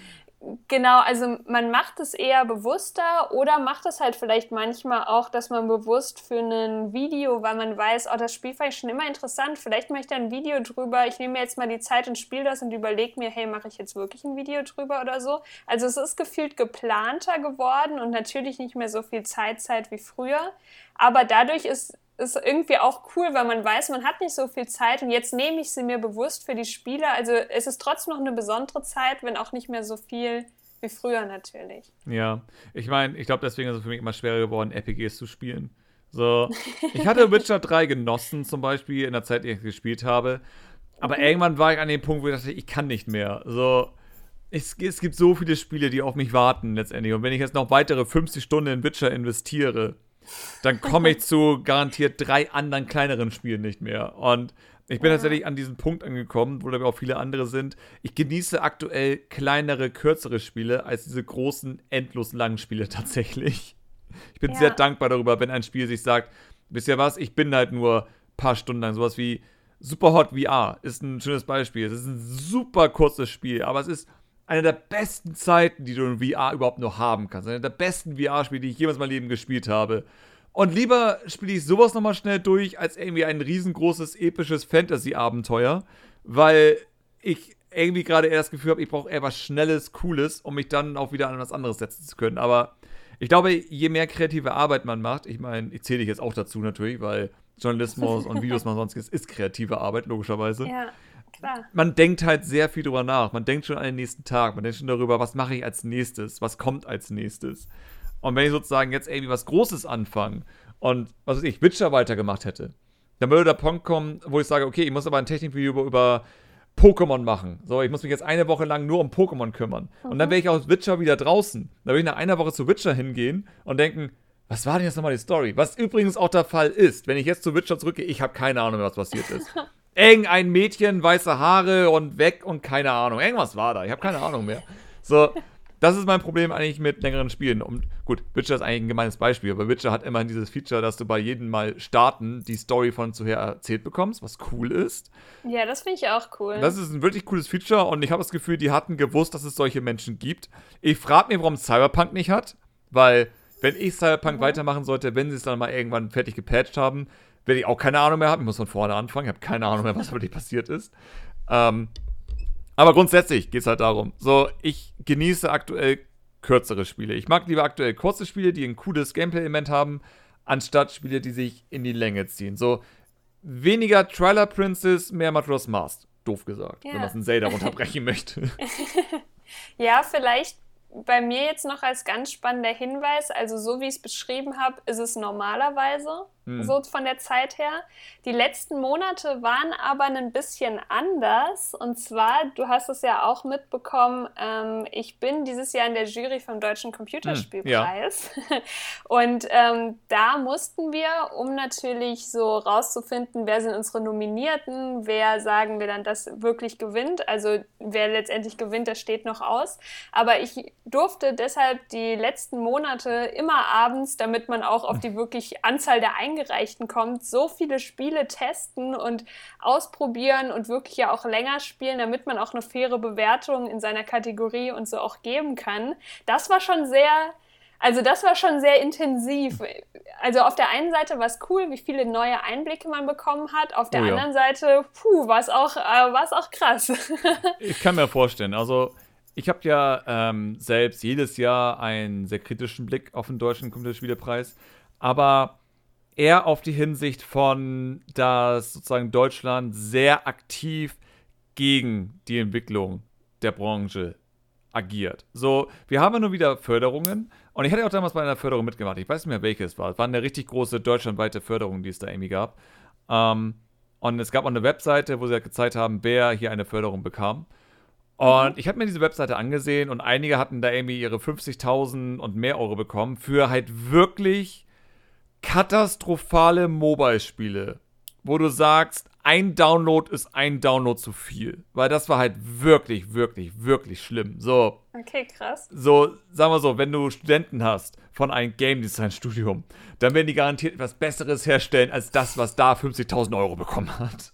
Genau, also man macht es eher bewusster oder macht es halt vielleicht manchmal auch, dass man bewusst für ein Video, weil man weiß, oh, das Spiel fand ich schon immer interessant, vielleicht mache ich da ein Video drüber, ich nehme mir jetzt mal die Zeit und spiele das und überlege mir, hey, mache ich jetzt wirklich ein Video drüber oder so. Also es ist gefühlt geplanter geworden und natürlich nicht mehr so viel Zeitzeit wie früher, aber dadurch ist ist irgendwie auch cool, weil man weiß, man hat nicht so viel Zeit und jetzt nehme ich sie mir bewusst für die Spiele. Also es ist trotzdem noch eine besondere Zeit, wenn auch nicht mehr so viel wie früher natürlich. Ja, ich meine, ich glaube, deswegen ist es für mich immer schwerer geworden, RPGs zu spielen. So, ich hatte Witcher 3 genossen, zum Beispiel, in der Zeit, die ich gespielt habe. Aber irgendwann war ich an dem Punkt, wo ich dachte, ich kann nicht mehr. So, es, es gibt so viele Spiele, die auf mich warten, letztendlich. Und wenn ich jetzt noch weitere 50 Stunden in Witcher investiere, dann komme ich zu garantiert drei anderen kleineren Spielen nicht mehr. Und ich bin tatsächlich an diesem Punkt angekommen, wo da auch viele andere sind. Ich genieße aktuell kleinere, kürzere Spiele als diese großen, endlos langen Spiele tatsächlich. Ich bin Ja. sehr dankbar darüber, wenn ein Spiel sich sagt, wisst ihr was, ich bin halt nur ein paar Stunden lang. Sowas wie Superhot VR ist ein schönes Beispiel. Es ist ein super kurzes Spiel, aber es ist eine der besten Zeiten, die du in VR überhaupt nur haben kannst. Eine der besten VR-Spiele, die ich jemals in meinem Leben gespielt habe. Und lieber spiele ich sowas nochmal schnell durch, als irgendwie ein riesengroßes, episches Fantasy-Abenteuer, weil ich irgendwie gerade eher das Gefühl habe, ich brauche eher was Schnelles, Cooles, um mich dann auch wieder an was anderes setzen zu können. Aber ich glaube, je mehr kreative Arbeit man macht, ich meine, ich zähle dich jetzt auch dazu natürlich, weil Journalismus und Videos machen sonstiges ist kreative Arbeit, logischerweise Ja, klar. man denkt halt sehr viel drüber nach. Man denkt schon an den nächsten Tag. Man denkt schon darüber, was mache ich als nächstes? Was kommt als nächstes? Und wenn ich sozusagen jetzt irgendwie was Großes anfange und, was weiß ich, Witcher weitergemacht hätte, dann würde der Punkt kommen, wo ich sage, okay, ich muss aber ein Technikvideo über, über Pokémon machen. So, ich muss mich jetzt eine Woche lang nur um Pokémon kümmern. Mhm. Und dann wäre ich aus Witcher wieder draußen. Dann würde ich nach einer Woche zu Witcher hingehen und denken, was war denn jetzt nochmal die Story? Was übrigens auch der Fall ist, wenn ich jetzt zu Witcher zurückgehe, ich habe keine Ahnung mehr, was passiert ist. Irgendein Mädchen, weiße Haare und weg und keine Ahnung. Irgendwas war da. Ich habe keine Ahnung mehr. So, das ist mein Problem eigentlich mit längeren Spielen. Und gut, Witcher ist eigentlich ein gemeines Beispiel, aber Witcher hat immerhin dieses Feature, dass du bei jedem Mal starten die Story von zuher erzählt bekommst, was cool ist. Ja, das finde ich auch cool. Das ist ein wirklich cooles Feature und ich habe das Gefühl, die hatten gewusst, dass es solche Menschen gibt. Ich frage mich, warum Cyberpunk nicht hat, weil wenn ich Cyberpunk mhm. weitermachen sollte, wenn sie es dann mal irgendwann fertig gepatcht haben, werde ich auch keine Ahnung mehr haben. Ich muss von vorne anfangen. Ich habe keine Ahnung mehr, was wirklich passiert ist. Ähm, aber grundsätzlich geht es halt darum. So, ich genieße aktuell kürzere Spiele. Ich mag lieber aktuell kurze Spiele, die ein cooles Gameplay-Element haben, anstatt Spiele, die sich in die Länge ziehen. So, weniger Trailer Princess, mehr Majora's Mask. Doof gesagt, ja. wenn man es in Zelda runterbrechen möchte. ja, vielleicht bei mir jetzt noch als ganz spannender Hinweis, also so wie ich es beschrieben habe, ist es normalerweise hm. so von der Zeit her. Die letzten Monate waren aber ein bisschen anders. Und zwar, du hast es ja auch mitbekommen, ähm, ich bin dieses Jahr in der Jury vom Deutschen Computerspielpreis. Hm, ja. Und ähm, da mussten wir, um natürlich so rauszufinden, wer sind unsere Nominierten, wer sagen wir dann, das wirklich gewinnt. Also wer letztendlich gewinnt, das steht noch aus. Aber ich durfte deshalb die letzten Monate immer abends, damit man auch auf die wirklich Anzahl der Eingaben Eingereichten kommt, so viele Spiele testen und ausprobieren und wirklich ja auch länger spielen, damit man auch eine faire Bewertung in seiner Kategorie und so auch geben kann. Das war schon sehr also das war schon sehr intensiv. Also auf der einen Seite war es cool, wie viele neue Einblicke man bekommen hat. Auf der oh ja. anderen Seite, puh, war es auch, äh, auch krass. ich kann mir vorstellen. Also ich habe ja ähm, selbst jedes Jahr einen sehr kritischen Blick auf den deutschen Computerspielepreis. Aber eher auf die Hinsicht von, dass sozusagen Deutschland sehr aktiv gegen die Entwicklung der Branche agiert. So, wir haben ja nur wieder Förderungen und ich hatte auch damals bei einer Förderung mitgemacht. Ich weiß nicht mehr, welche es war. Es war eine richtig große deutschlandweite Förderung, die es da irgendwie gab. Ähm, und es gab auch eine Webseite, wo sie halt gezeigt haben, wer hier eine Förderung bekam. Und mhm. ich habe mir diese Webseite angesehen und einige hatten da irgendwie ihre 50.000 und mehr Euro bekommen für halt wirklich katastrophale Mobile-Spiele, wo du sagst, ein Download ist ein Download zu viel. Weil das war halt wirklich, wirklich, wirklich schlimm. So. Okay, krass. So, sagen wir so, wenn du Studenten hast von einem Game Design Studium, dann werden die garantiert etwas Besseres herstellen als das, was da 50.000 Euro bekommen hat.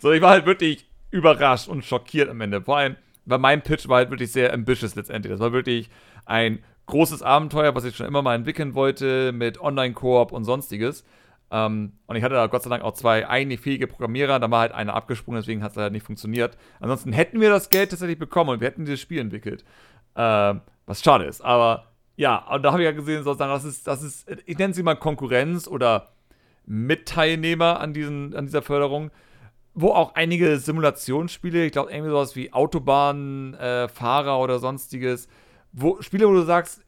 So, ich war halt wirklich überrascht und schockiert am Ende. Vor allem, weil mein Pitch war halt wirklich sehr ambitious letztendlich. Das war wirklich ein großes Abenteuer, was ich schon immer mal entwickeln wollte, mit Online-Koop und sonstiges. Ähm, und ich hatte da Gott sei Dank auch zwei eigentlich fähige Programmierer, da war halt einer abgesprungen, deswegen hat es halt nicht funktioniert. Ansonsten hätten wir das Geld tatsächlich bekommen und wir hätten dieses Spiel entwickelt. Ähm, was schade ist, aber ja, und da habe ich ja gesehen, sozusagen, das ist, das ist, ich nenne sie mal Konkurrenz oder Mitteilnehmer an, diesen, an dieser Förderung, wo auch einige Simulationsspiele, ich glaube irgendwie sowas wie Autobahnfahrer äh, oder sonstiges, wo Spiele, wo du sagst,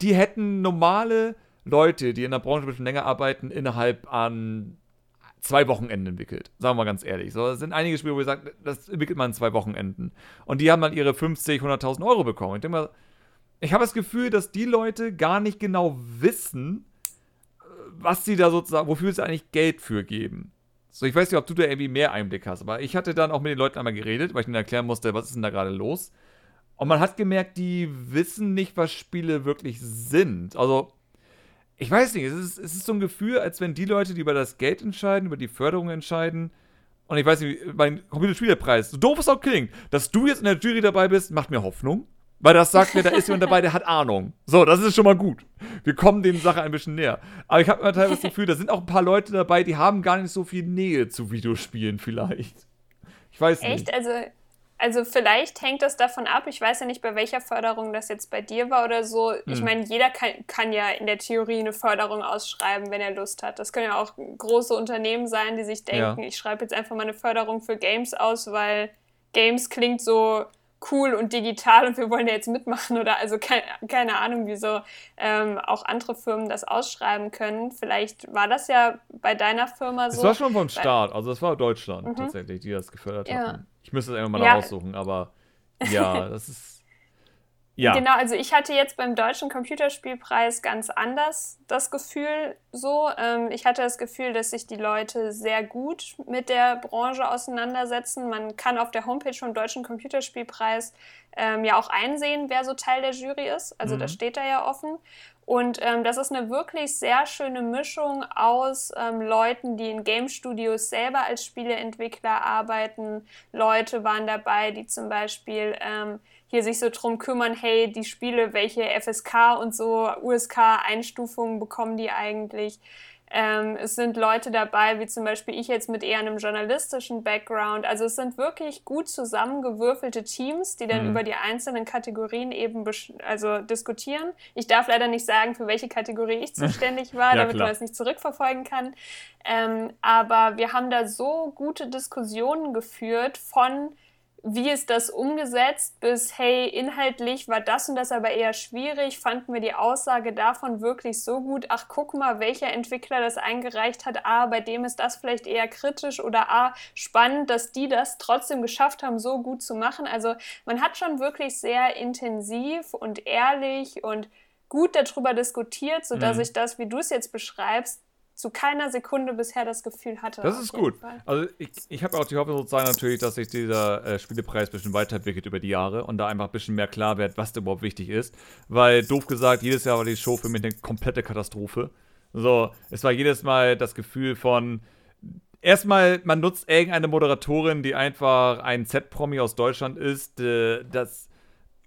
die hätten normale Leute, die in der Branche ein bisschen länger arbeiten, innerhalb an zwei Wochenenden entwickelt. Sagen wir mal ganz ehrlich. So, es sind einige Spiele, wo ihr sagt, das entwickelt man in zwei Wochenenden. Und die haben dann ihre 50, 100.000 Euro bekommen. Ich denke mal, ich habe das Gefühl, dass die Leute gar nicht genau wissen, was sie da sozusagen, wofür sie eigentlich Geld für geben. So, ich weiß nicht, ob du da irgendwie mehr Einblick hast, aber ich hatte dann auch mit den Leuten einmal geredet, weil ich ihnen erklären musste, was ist denn da gerade los. Und man hat gemerkt, die wissen nicht, was Spiele wirklich sind. Also, ich weiß nicht, es ist, es ist so ein Gefühl, als wenn die Leute, die über das Geld entscheiden, über die Förderung entscheiden, und ich weiß nicht, mein Computerspielepreis, so doof es auch klingt, dass du jetzt in der Jury dabei bist, macht mir Hoffnung. Weil das sagt mir, da ist jemand dabei, der hat Ahnung. So, das ist schon mal gut. Wir kommen den Sache ein bisschen näher. Aber ich habe immer teilweise das Gefühl, da sind auch ein paar Leute dabei, die haben gar nicht so viel Nähe zu Videospielen vielleicht. Ich weiß nicht. Echt? Also also vielleicht hängt das davon ab, ich weiß ja nicht, bei welcher Förderung das jetzt bei dir war oder so. Hm. Ich meine, jeder kann, kann, ja in der Theorie eine Förderung ausschreiben, wenn er Lust hat. Das können ja auch große Unternehmen sein, die sich denken, ja. ich schreibe jetzt einfach mal eine Förderung für Games aus, weil Games klingt so cool und digital und wir wollen ja jetzt mitmachen oder also keine, keine Ahnung, wieso ähm, auch andere Firmen das ausschreiben können. Vielleicht war das ja bei deiner Firma so. Das war schon vom Start, also das war Deutschland mhm. tatsächlich, die das gefördert ja. haben. Ich müsste es irgendwann mal ja. raussuchen, aber ja, das ist ja. Genau, also ich hatte jetzt beim Deutschen Computerspielpreis ganz anders das Gefühl so. Ähm, ich hatte das Gefühl, dass sich die Leute sehr gut mit der Branche auseinandersetzen. Man kann auf der Homepage vom Deutschen Computerspielpreis ähm, ja auch einsehen, wer so Teil der Jury ist. Also mhm. das steht da ja offen. Und ähm, das ist eine wirklich sehr schöne Mischung aus ähm, Leuten, die in Game Studios selber als Spieleentwickler arbeiten. Leute waren dabei, die zum Beispiel ähm, hier sich so drum kümmern, hey, die Spiele, welche FSK und so USK-Einstufungen bekommen die eigentlich? Ähm, es sind Leute dabei, wie zum Beispiel ich jetzt mit eher einem journalistischen Background. Also es sind wirklich gut zusammengewürfelte Teams, die dann mhm. über die einzelnen Kategorien eben also diskutieren. Ich darf leider nicht sagen, für welche Kategorie ich zuständig war, ja, damit klar. man das nicht zurückverfolgen kann. Ähm, aber wir haben da so gute Diskussionen geführt von wie ist das umgesetzt, bis, hey, inhaltlich war das und das aber eher schwierig, fanden wir die Aussage davon wirklich so gut, ach, guck mal, welcher Entwickler das eingereicht hat, ah, bei dem ist das vielleicht eher kritisch oder ah, spannend, dass die das trotzdem geschafft haben, so gut zu machen. Also man hat schon wirklich sehr intensiv und ehrlich und gut darüber diskutiert, sodass mhm. ich das, wie du es jetzt beschreibst, zu keiner Sekunde bisher das Gefühl hatte. Das ist gut. Fall. Also ich, ich habe auch die Hoffnung sozusagen natürlich, dass sich dieser äh, Spielepreis ein bisschen weiterentwickelt über die Jahre und da einfach ein bisschen mehr klar wird, was da überhaupt wichtig ist. Weil, doof gesagt, jedes Jahr war die Show für mich eine komplette Katastrophe. So, es war jedes Mal das Gefühl von, erstmal, man nutzt irgendeine Moderatorin, die einfach ein Z-Promi aus Deutschland ist, äh, das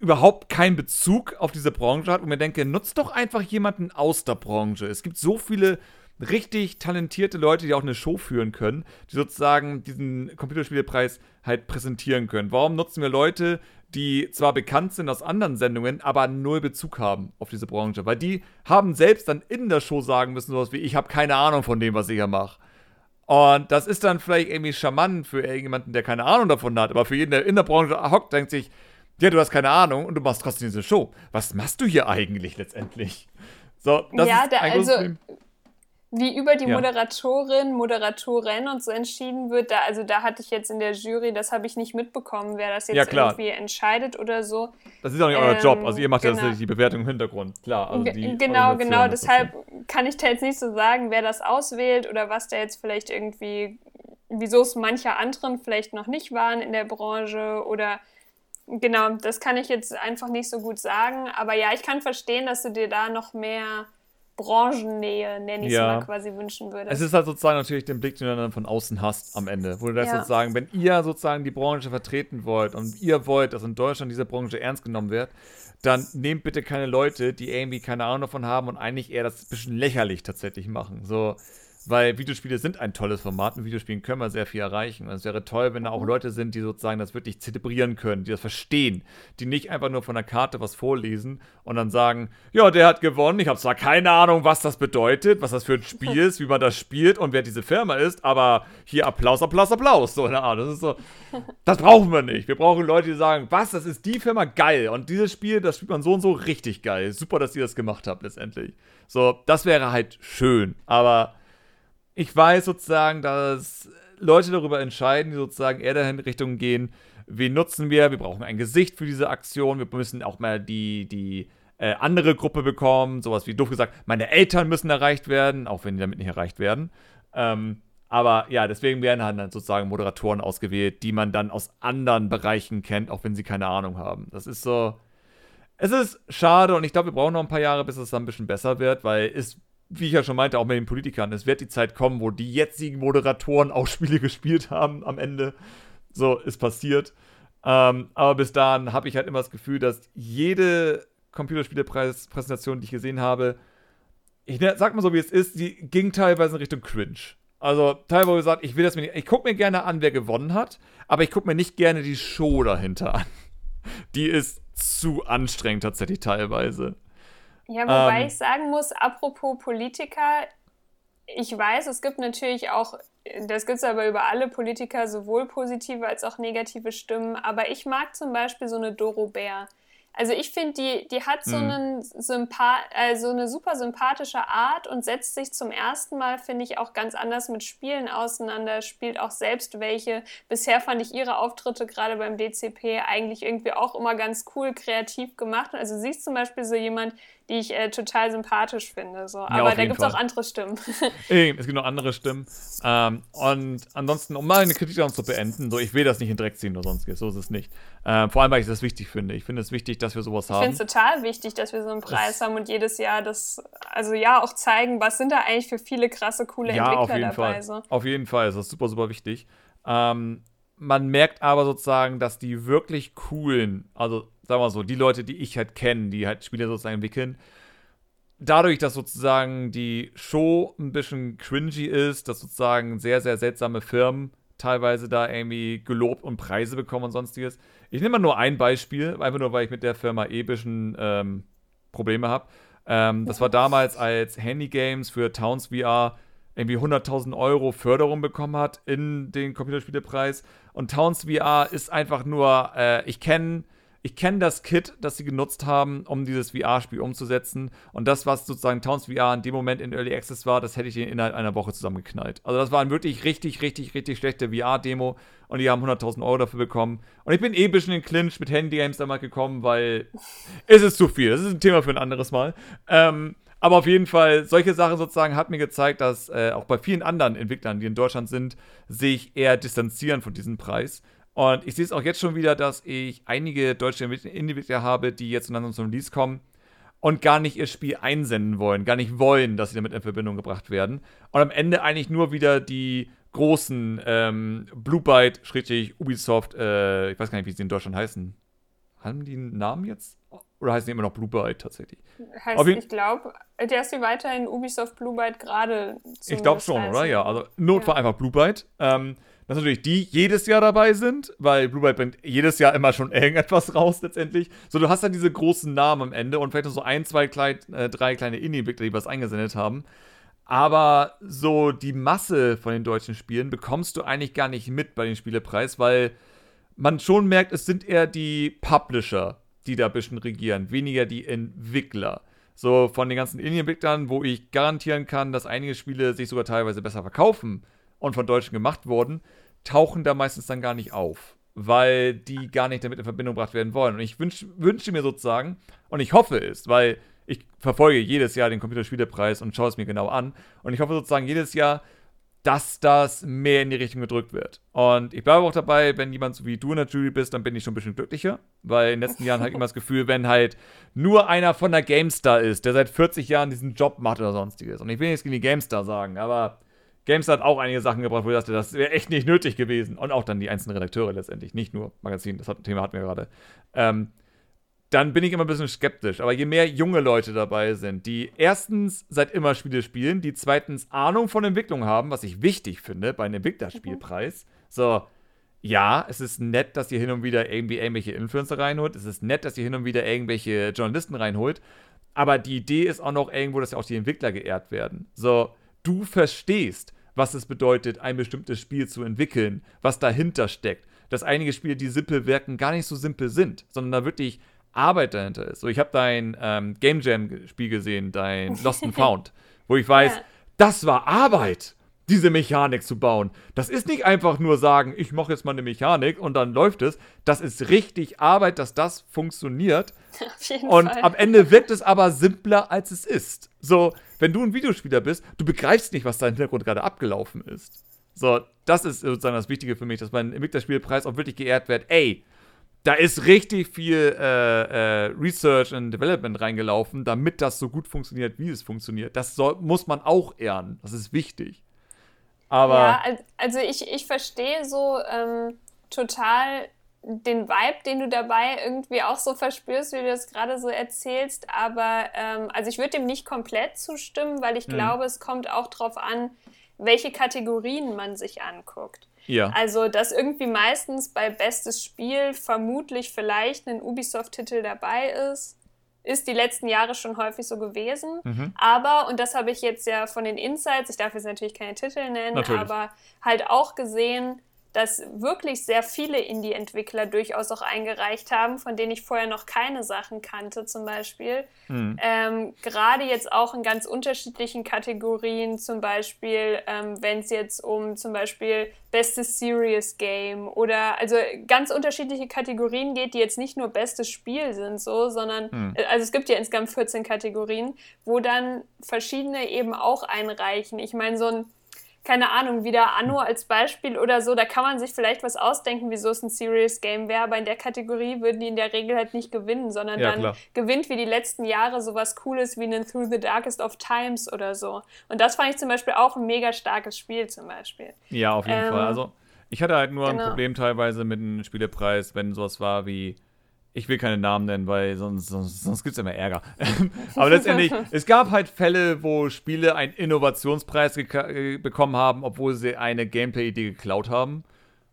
überhaupt keinen Bezug auf diese Branche hat und mir denke, nutzt doch einfach jemanden aus der Branche. Es gibt so viele richtig talentierte Leute, die auch eine Show führen können, die sozusagen diesen Computerspielepreis halt präsentieren können. Warum nutzen wir Leute, die zwar bekannt sind aus anderen Sendungen, aber null Bezug haben auf diese Branche? Weil die haben selbst dann in der Show sagen müssen, sowas wie, ich habe keine Ahnung von dem, was ich hier mache. Und das ist dann vielleicht irgendwie charmant für irgendjemanden, der keine Ahnung davon hat, aber für jeden, der in der Branche hockt, denkt sich, ja, du hast keine Ahnung und du machst trotzdem diese Show. Was machst du hier eigentlich letztendlich? So, das ja, ist da, also, wie über die ja. Moderatorin, Moderatorin und so entschieden wird, da, also da hatte ich jetzt in der Jury, das habe ich nicht mitbekommen, wer das jetzt ja, irgendwie entscheidet oder so. Das ist auch nicht ähm, euer Job, also ihr macht genau. ja tatsächlich die Bewertung im Hintergrund, klar. Also genau, genau, deshalb kann ich da jetzt nicht so sagen, wer das auswählt oder was da jetzt vielleicht irgendwie, wieso es mancher anderen vielleicht noch nicht waren in der Branche oder genau, das kann ich jetzt einfach nicht so gut sagen, aber ja, ich kann verstehen, dass du dir da noch mehr Branchennähe, nenne ich es ja. mal, quasi wünschen würde. Es ist halt sozusagen natürlich den Blick, den du dann von außen hast am Ende. Wo du das ja. sozusagen, wenn ihr sozusagen die Branche vertreten wollt und ihr wollt, dass in Deutschland diese Branche ernst genommen wird, dann nehmt bitte keine Leute, die irgendwie keine Ahnung davon haben und eigentlich eher das ein bisschen lächerlich tatsächlich machen. So, weil Videospiele sind ein tolles Format. Mit Videospielen können wir sehr viel erreichen. Und es wäre toll, wenn da auch mhm. Leute sind, die sozusagen das wirklich zelebrieren können, die das verstehen, die nicht einfach nur von der Karte was vorlesen und dann sagen, ja, der hat gewonnen. Ich habe zwar keine Ahnung, was das bedeutet, was das für ein Spiel ist, wie man das spielt und wer diese Firma ist, aber hier Applaus, Applaus, Applaus. So eine Art. Das ist so, das brauchen wir nicht. Wir brauchen Leute, die sagen, was, das ist die Firma geil und dieses Spiel, das spielt man so und so richtig geil. Super, dass ihr das gemacht habt letztendlich. So, das wäre halt schön, aber ich weiß sozusagen, dass Leute darüber entscheiden, die sozusagen eher dahin Richtung gehen, wen nutzen wir, wir brauchen ein Gesicht für diese Aktion, wir müssen auch mal die, die äh, andere Gruppe bekommen, sowas wie doof gesagt, meine Eltern müssen erreicht werden, auch wenn die damit nicht erreicht werden. Ähm, aber ja, deswegen werden halt dann sozusagen Moderatoren ausgewählt, die man dann aus anderen Bereichen kennt, auch wenn sie keine Ahnung haben. Das ist so. Es ist schade und ich glaube, wir brauchen noch ein paar Jahre, bis es dann ein bisschen besser wird, weil es wie ich ja schon meinte, auch mit den Politikern, es wird die Zeit kommen, wo die jetzigen Moderatoren auch Spiele gespielt haben am Ende. So ist passiert. Ähm, aber bis dahin habe ich halt immer das Gefühl, dass jede Computerspielepräsentation, die ich gesehen habe, ich ne, sag mal so, wie es ist, die ging teilweise in Richtung Cringe. Also teilweise gesagt, ich will das mir nicht, ich gucke mir gerne an, wer gewonnen hat, aber ich gucke mir nicht gerne die Show dahinter an. Die ist zu anstrengend tatsächlich teilweise. Ja, wobei ähm, ich sagen muss, apropos Politiker, ich weiß, es gibt natürlich auch, das gibt es aber über alle Politiker, sowohl positive als auch negative Stimmen, aber ich mag zum Beispiel so eine Doro Bär. Also ich finde, die, die hat so, mhm. einen Sympa also eine super sympathische Art und setzt sich zum ersten Mal, finde ich, auch ganz anders mit Spielen auseinander, spielt auch selbst welche. Bisher fand ich ihre Auftritte gerade beim DCP eigentlich irgendwie auch immer ganz cool, kreativ gemacht. Also sie ist zum Beispiel so jemand, die ich äh, total sympathisch finde. So. Aber da gibt es auch andere Stimmen. es gibt noch andere Stimmen. Ähm, und ansonsten, um mal eine Kritik daran zu beenden, so ich will das nicht in Dreck ziehen oder sonstiges, so ist es nicht. Ähm, vor allem, weil ich das wichtig finde. Ich finde es wichtig, dass wir sowas haben. Ich finde es total wichtig, dass wir so einen Preis das haben und jedes Jahr das, also ja, auch zeigen, was sind da eigentlich für viele krasse, coole ja, Entwickler auf jeden dabei. Fall. So. Auf jeden Fall, das ist super, super wichtig. Ähm, man merkt aber sozusagen, dass die wirklich coolen, also sagen wir so, die Leute, die ich halt kenne, die halt Spiele sozusagen entwickeln, dadurch, dass sozusagen die Show ein bisschen cringy ist, dass sozusagen sehr, sehr seltsame Firmen teilweise da irgendwie gelobt und Preise bekommen und sonstiges. Ich nehme mal nur ein Beispiel, einfach nur, weil ich mit der Firma eh bisschen ähm, Probleme habe. Ähm, das war damals, als Handy Games für Towns VR irgendwie 100.000 Euro Förderung bekommen hat in den Computerspielepreis. Und Towns VR ist einfach nur, äh, ich kenne ich kenne das Kit, das sie genutzt haben, um dieses VR-Spiel umzusetzen. Und das, was sozusagen Towns VR in dem Moment in Early Access war, das hätte ich innerhalb einer Woche zusammengeknallt. Also das war eine wirklich richtig, richtig, richtig schlechte VR-Demo. Und die haben 100.000 Euro dafür bekommen. Und ich bin eh ein bisschen in Clinch mit Handy-Games damals gekommen, weil es ist zu viel. Das ist ein Thema für ein anderes Mal. Ähm, aber auf jeden Fall, solche Sachen sozusagen hat mir gezeigt, dass äh, auch bei vielen anderen Entwicklern, die in Deutschland sind, sich eher distanzieren von diesem Preis. Und ich sehe es auch jetzt schon wieder, dass ich einige deutsche Entwickler habe, die jetzt langsam zum Release kommen und gar nicht ihr Spiel einsenden wollen, gar nicht wollen, dass sie damit in Verbindung gebracht werden. Und am Ende eigentlich nur wieder die großen ähm, Blue Byte, Schrägstrich, Ubisoft, äh, ich weiß gar nicht, wie sie in Deutschland heißen. Haben die einen Namen jetzt? Oder heißen die immer noch Blue Byte tatsächlich? Heißt, ich glaube, der ist wie weiterhin Ubisoft Blue Byte gerade. Ich glaube schon, oder? Ja, also Notfall ja. einfach Blue Byte. Ähm, dass natürlich die jedes Jahr dabei sind, weil Blue Byte bringt jedes Jahr immer schon irgendetwas raus letztendlich. So, du hast dann diese großen Namen am Ende und vielleicht noch so ein, zwei, klein, äh, drei kleine Indie-Entwickler, die was eingesendet haben. Aber so die Masse von den deutschen Spielen bekommst du eigentlich gar nicht mit bei den Spielepreis, weil man schon merkt, es sind eher die Publisher, die da ein bisschen regieren, weniger die Entwickler. So von den ganzen Indie-Entwicklern, wo ich garantieren kann, dass einige Spiele sich sogar teilweise besser verkaufen und von Deutschen gemacht wurden, tauchen da meistens dann gar nicht auf, weil die gar nicht damit in Verbindung gebracht werden wollen. Und ich wünsch, wünsche mir sozusagen, und ich hoffe es, weil ich verfolge jedes Jahr den Computerspielepreis und schaue es mir genau an. Und ich hoffe sozusagen jedes Jahr, dass das mehr in die Richtung gedrückt wird. Und ich bleibe auch dabei, wenn jemand so wie du in der Jury bist, dann bin ich schon ein bisschen glücklicher. Weil in den letzten Jahren habe ich immer das Gefühl, wenn halt nur einer von der GameStar ist, der seit 40 Jahren diesen Job macht oder sonstiges. Und ich will nichts gegen die GameStar sagen, aber Games hat auch einige Sachen gebracht, wo ich dachte, das wäre echt nicht nötig gewesen. Und auch dann die einzelnen Redakteure letztendlich, nicht nur Magazin, das Thema hatten wir gerade. Ähm, dann bin ich immer ein bisschen skeptisch. Aber je mehr junge Leute dabei sind, die erstens seit immer Spiele spielen, die zweitens Ahnung von Entwicklung haben, was ich wichtig finde bei einem Entwicklerspielpreis. Mhm. So, ja, es ist nett, dass ihr hin und wieder irgendwie irgendwelche Influencer reinholt. Es ist nett, dass ihr hin und wieder irgendwelche Journalisten reinholt. Aber die Idee ist auch noch irgendwo, dass ja auch die Entwickler geehrt werden. So, du verstehst, was es bedeutet, ein bestimmtes Spiel zu entwickeln, was dahinter steckt. Dass einige Spiele, die simpel wirken, gar nicht so simpel sind, sondern da wirklich Arbeit dahinter ist. So, ich habe dein ähm, Game Jam-Spiel gesehen, dein Lost and Found, wo ich weiß, ja. das war Arbeit diese Mechanik zu bauen. Das ist nicht einfach nur sagen, ich mache jetzt mal eine Mechanik und dann läuft es. Das ist richtig Arbeit, dass das funktioniert. Auf jeden und Fall. am Ende wirkt es aber simpler, als es ist. So, wenn du ein Videospieler bist, du begreifst nicht, was da im Hintergrund gerade abgelaufen ist. So, das ist sozusagen das Wichtige für mich, dass beim Entwicklerspielpreis auch wirklich geehrt wird. Ey, da ist richtig viel äh, äh, Research and Development reingelaufen, damit das so gut funktioniert, wie es funktioniert. Das soll, muss man auch ehren. Das ist wichtig. Aber ja, also ich, ich verstehe so ähm, total den Vibe, den du dabei irgendwie auch so verspürst, wie du das gerade so erzählst. Aber ähm, also ich würde dem nicht komplett zustimmen, weil ich hm. glaube, es kommt auch darauf an, welche Kategorien man sich anguckt. Ja. Also, dass irgendwie meistens bei bestes Spiel vermutlich vielleicht ein Ubisoft-Titel dabei ist ist die letzten Jahre schon häufig so gewesen. Mhm. Aber, und das habe ich jetzt ja von den Insights, ich darf jetzt natürlich keine Titel nennen, natürlich. aber halt auch gesehen, dass wirklich sehr viele Indie-Entwickler durchaus auch eingereicht haben, von denen ich vorher noch keine Sachen kannte, zum Beispiel. Mhm. Ähm, Gerade jetzt auch in ganz unterschiedlichen Kategorien, zum Beispiel, ähm, wenn es jetzt um zum Beispiel bestes Serious Game oder also ganz unterschiedliche Kategorien geht, die jetzt nicht nur bestes Spiel sind, so, sondern mhm. also es gibt ja insgesamt 14 Kategorien, wo dann verschiedene eben auch einreichen. Ich meine, so ein keine Ahnung, wieder Anno als Beispiel oder so, da kann man sich vielleicht was ausdenken, wieso es ein Serious Game wäre, aber in der Kategorie würden die in der Regel halt nicht gewinnen, sondern ja, dann klar. gewinnt wie die letzten Jahre sowas Cooles wie ein Through the Darkest of Times oder so. Und das fand ich zum Beispiel auch ein mega starkes Spiel zum Beispiel. Ja, auf jeden ähm, Fall. Also ich hatte halt nur genau. ein Problem teilweise mit dem Spielepreis, wenn sowas war wie ich will keine Namen nennen, weil sonst, sonst, sonst gibt es immer Ärger. Aber letztendlich, es gab halt Fälle, wo Spiele einen Innovationspreis äh, bekommen haben, obwohl sie eine Gameplay-Idee geklaut haben.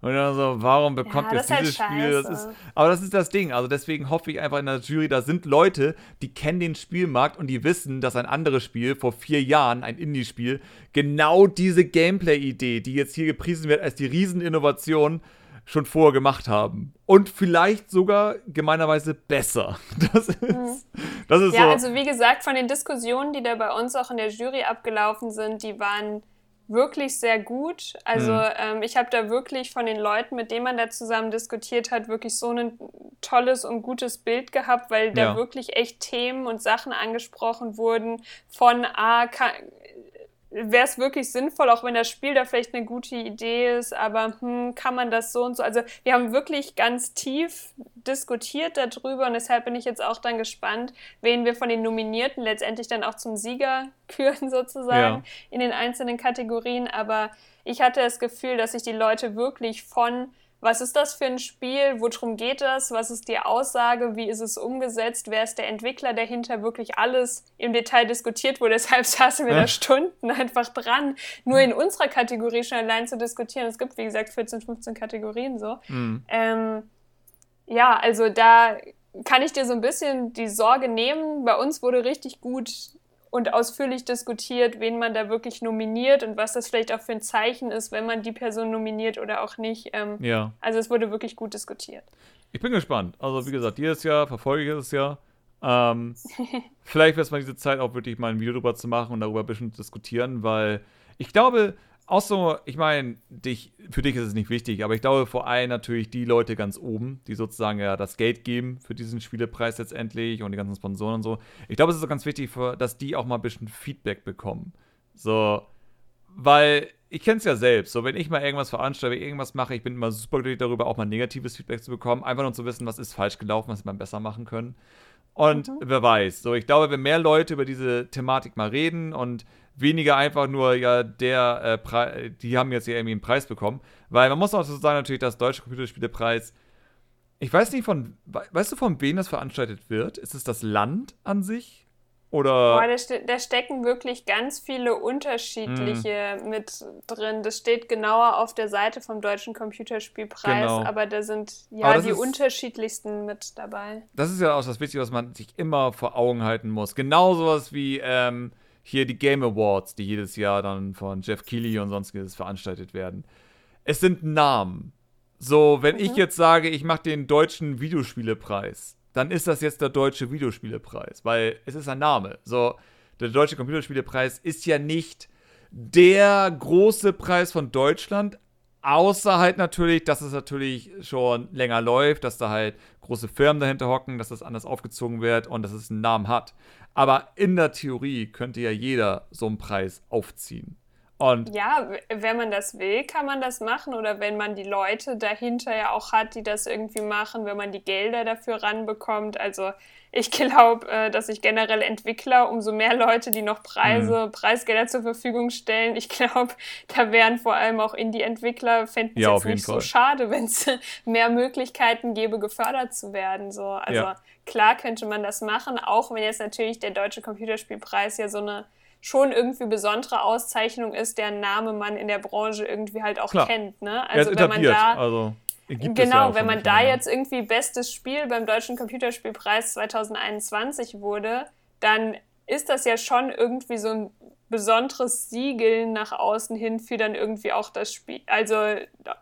Und dann so, warum bekommt ja, jetzt dieses halt Spiel? Das ist, aber das ist das Ding. Also deswegen hoffe ich einfach in der Jury, da sind Leute, die kennen den Spielmarkt und die wissen, dass ein anderes Spiel vor vier Jahren, ein Indie-Spiel, genau diese Gameplay-Idee, die jetzt hier gepriesen wird als die Rieseninnovation, schon vorher gemacht haben. Und vielleicht sogar gemeinerweise besser. Das ist, mhm. das ist ja, so. also wie gesagt, von den Diskussionen, die da bei uns auch in der Jury abgelaufen sind, die waren wirklich sehr gut. Also mhm. ähm, ich habe da wirklich von den Leuten, mit denen man da zusammen diskutiert hat, wirklich so ein tolles und gutes Bild gehabt, weil da ja. wirklich echt Themen und Sachen angesprochen wurden von, ah, kann, wäre es wirklich sinnvoll, auch wenn das Spiel da vielleicht eine gute Idee ist, aber hm, kann man das so und so? Also wir haben wirklich ganz tief diskutiert darüber und deshalb bin ich jetzt auch dann gespannt, wen wir von den Nominierten letztendlich dann auch zum Sieger küren sozusagen ja. in den einzelnen Kategorien. Aber ich hatte das Gefühl, dass sich die Leute wirklich von was ist das für ein Spiel? Worum geht das? Was ist die Aussage? Wie ist es umgesetzt? Wer ist der Entwickler dahinter? Wirklich alles im Detail diskutiert wurde. Deshalb saßen wir ja. da Stunden einfach dran, nur in unserer Kategorie schon allein zu diskutieren. Es gibt, wie gesagt, 14, 15 Kategorien so. Mhm. Ähm, ja, also da kann ich dir so ein bisschen die Sorge nehmen. Bei uns wurde richtig gut und ausführlich diskutiert, wen man da wirklich nominiert und was das vielleicht auch für ein Zeichen ist, wenn man die Person nominiert oder auch nicht. Ähm, ja. Also es wurde wirklich gut diskutiert. Ich bin gespannt. Also wie gesagt, dieses Jahr verfolge ich es ja. Ähm, vielleicht wäre es mal diese Zeit auch wirklich mal ein Video drüber zu machen und darüber ein bisschen zu diskutieren, weil ich glaube, auch so, ich meine, dich, für dich ist es nicht wichtig, aber ich glaube vor allem natürlich die Leute ganz oben, die sozusagen ja das Geld geben für diesen Spielepreis letztendlich und die ganzen Sponsoren und so. Ich glaube, es ist auch ganz wichtig, für, dass die auch mal ein bisschen Feedback bekommen. So, weil ich kenne es ja selbst. So, wenn ich mal irgendwas veranstalte, irgendwas mache, ich bin immer super glücklich darüber, auch mal negatives Feedback zu bekommen. Einfach nur zu wissen, was ist falsch gelaufen, was man besser machen können. Und mhm. wer weiß. So, ich glaube, wenn mehr Leute über diese Thematik mal reden und weniger einfach nur, ja, der, äh, die haben jetzt hier irgendwie einen Preis bekommen. Weil man muss auch so sagen, natürlich, dass Deutsche Computerspielepreis, ich weiß nicht von, weißt du, von wem das veranstaltet wird? Ist es das Land an sich? Oder? Boah, da, ste da stecken wirklich ganz viele unterschiedliche mm. mit drin. Das steht genauer auf der Seite vom Deutschen Computerspielpreis, genau. aber da sind ja die ist, unterschiedlichsten mit dabei. Das ist ja auch das Wichtige, was man sich immer vor Augen halten muss. Genau sowas wie, ähm, hier die Game Awards, die jedes Jahr dann von Jeff Keighley und sonstiges veranstaltet werden. Es sind Namen. So, wenn mhm. ich jetzt sage, ich mache den deutschen Videospielepreis, dann ist das jetzt der deutsche Videospielepreis, weil es ist ein Name. So, der deutsche Computerspielepreis ist ja nicht der große Preis von Deutschland, außer halt natürlich, dass es natürlich schon länger läuft, dass da halt große Firmen dahinter hocken, dass das anders aufgezogen wird und dass es einen Namen hat. Aber in der Theorie könnte ja jeder so einen Preis aufziehen. Und ja, wenn man das will, kann man das machen. Oder wenn man die Leute dahinter ja auch hat, die das irgendwie machen, wenn man die Gelder dafür ranbekommt. Also ich glaube, äh, dass sich generell Entwickler, umso mehr Leute, die noch Preise, mhm. Preisgelder zur Verfügung stellen, ich glaube, da wären vor allem auch Indie-Entwickler, fänden es ja, jetzt nicht Fall. so schade, wenn es mehr Möglichkeiten gäbe, gefördert zu werden. So. Also ja. Klar könnte man das machen, auch wenn jetzt natürlich der Deutsche Computerspielpreis ja so eine schon irgendwie besondere Auszeichnung ist, deren Name man in der Branche irgendwie halt auch Klar. kennt. Ne? Also wenn man da also genau, ja wenn man da jetzt irgendwie bestes Spiel beim Deutschen Computerspielpreis 2021 wurde, dann ist das ja schon irgendwie so ein besonderes Siegel nach außen hin für dann irgendwie auch das Spiel, also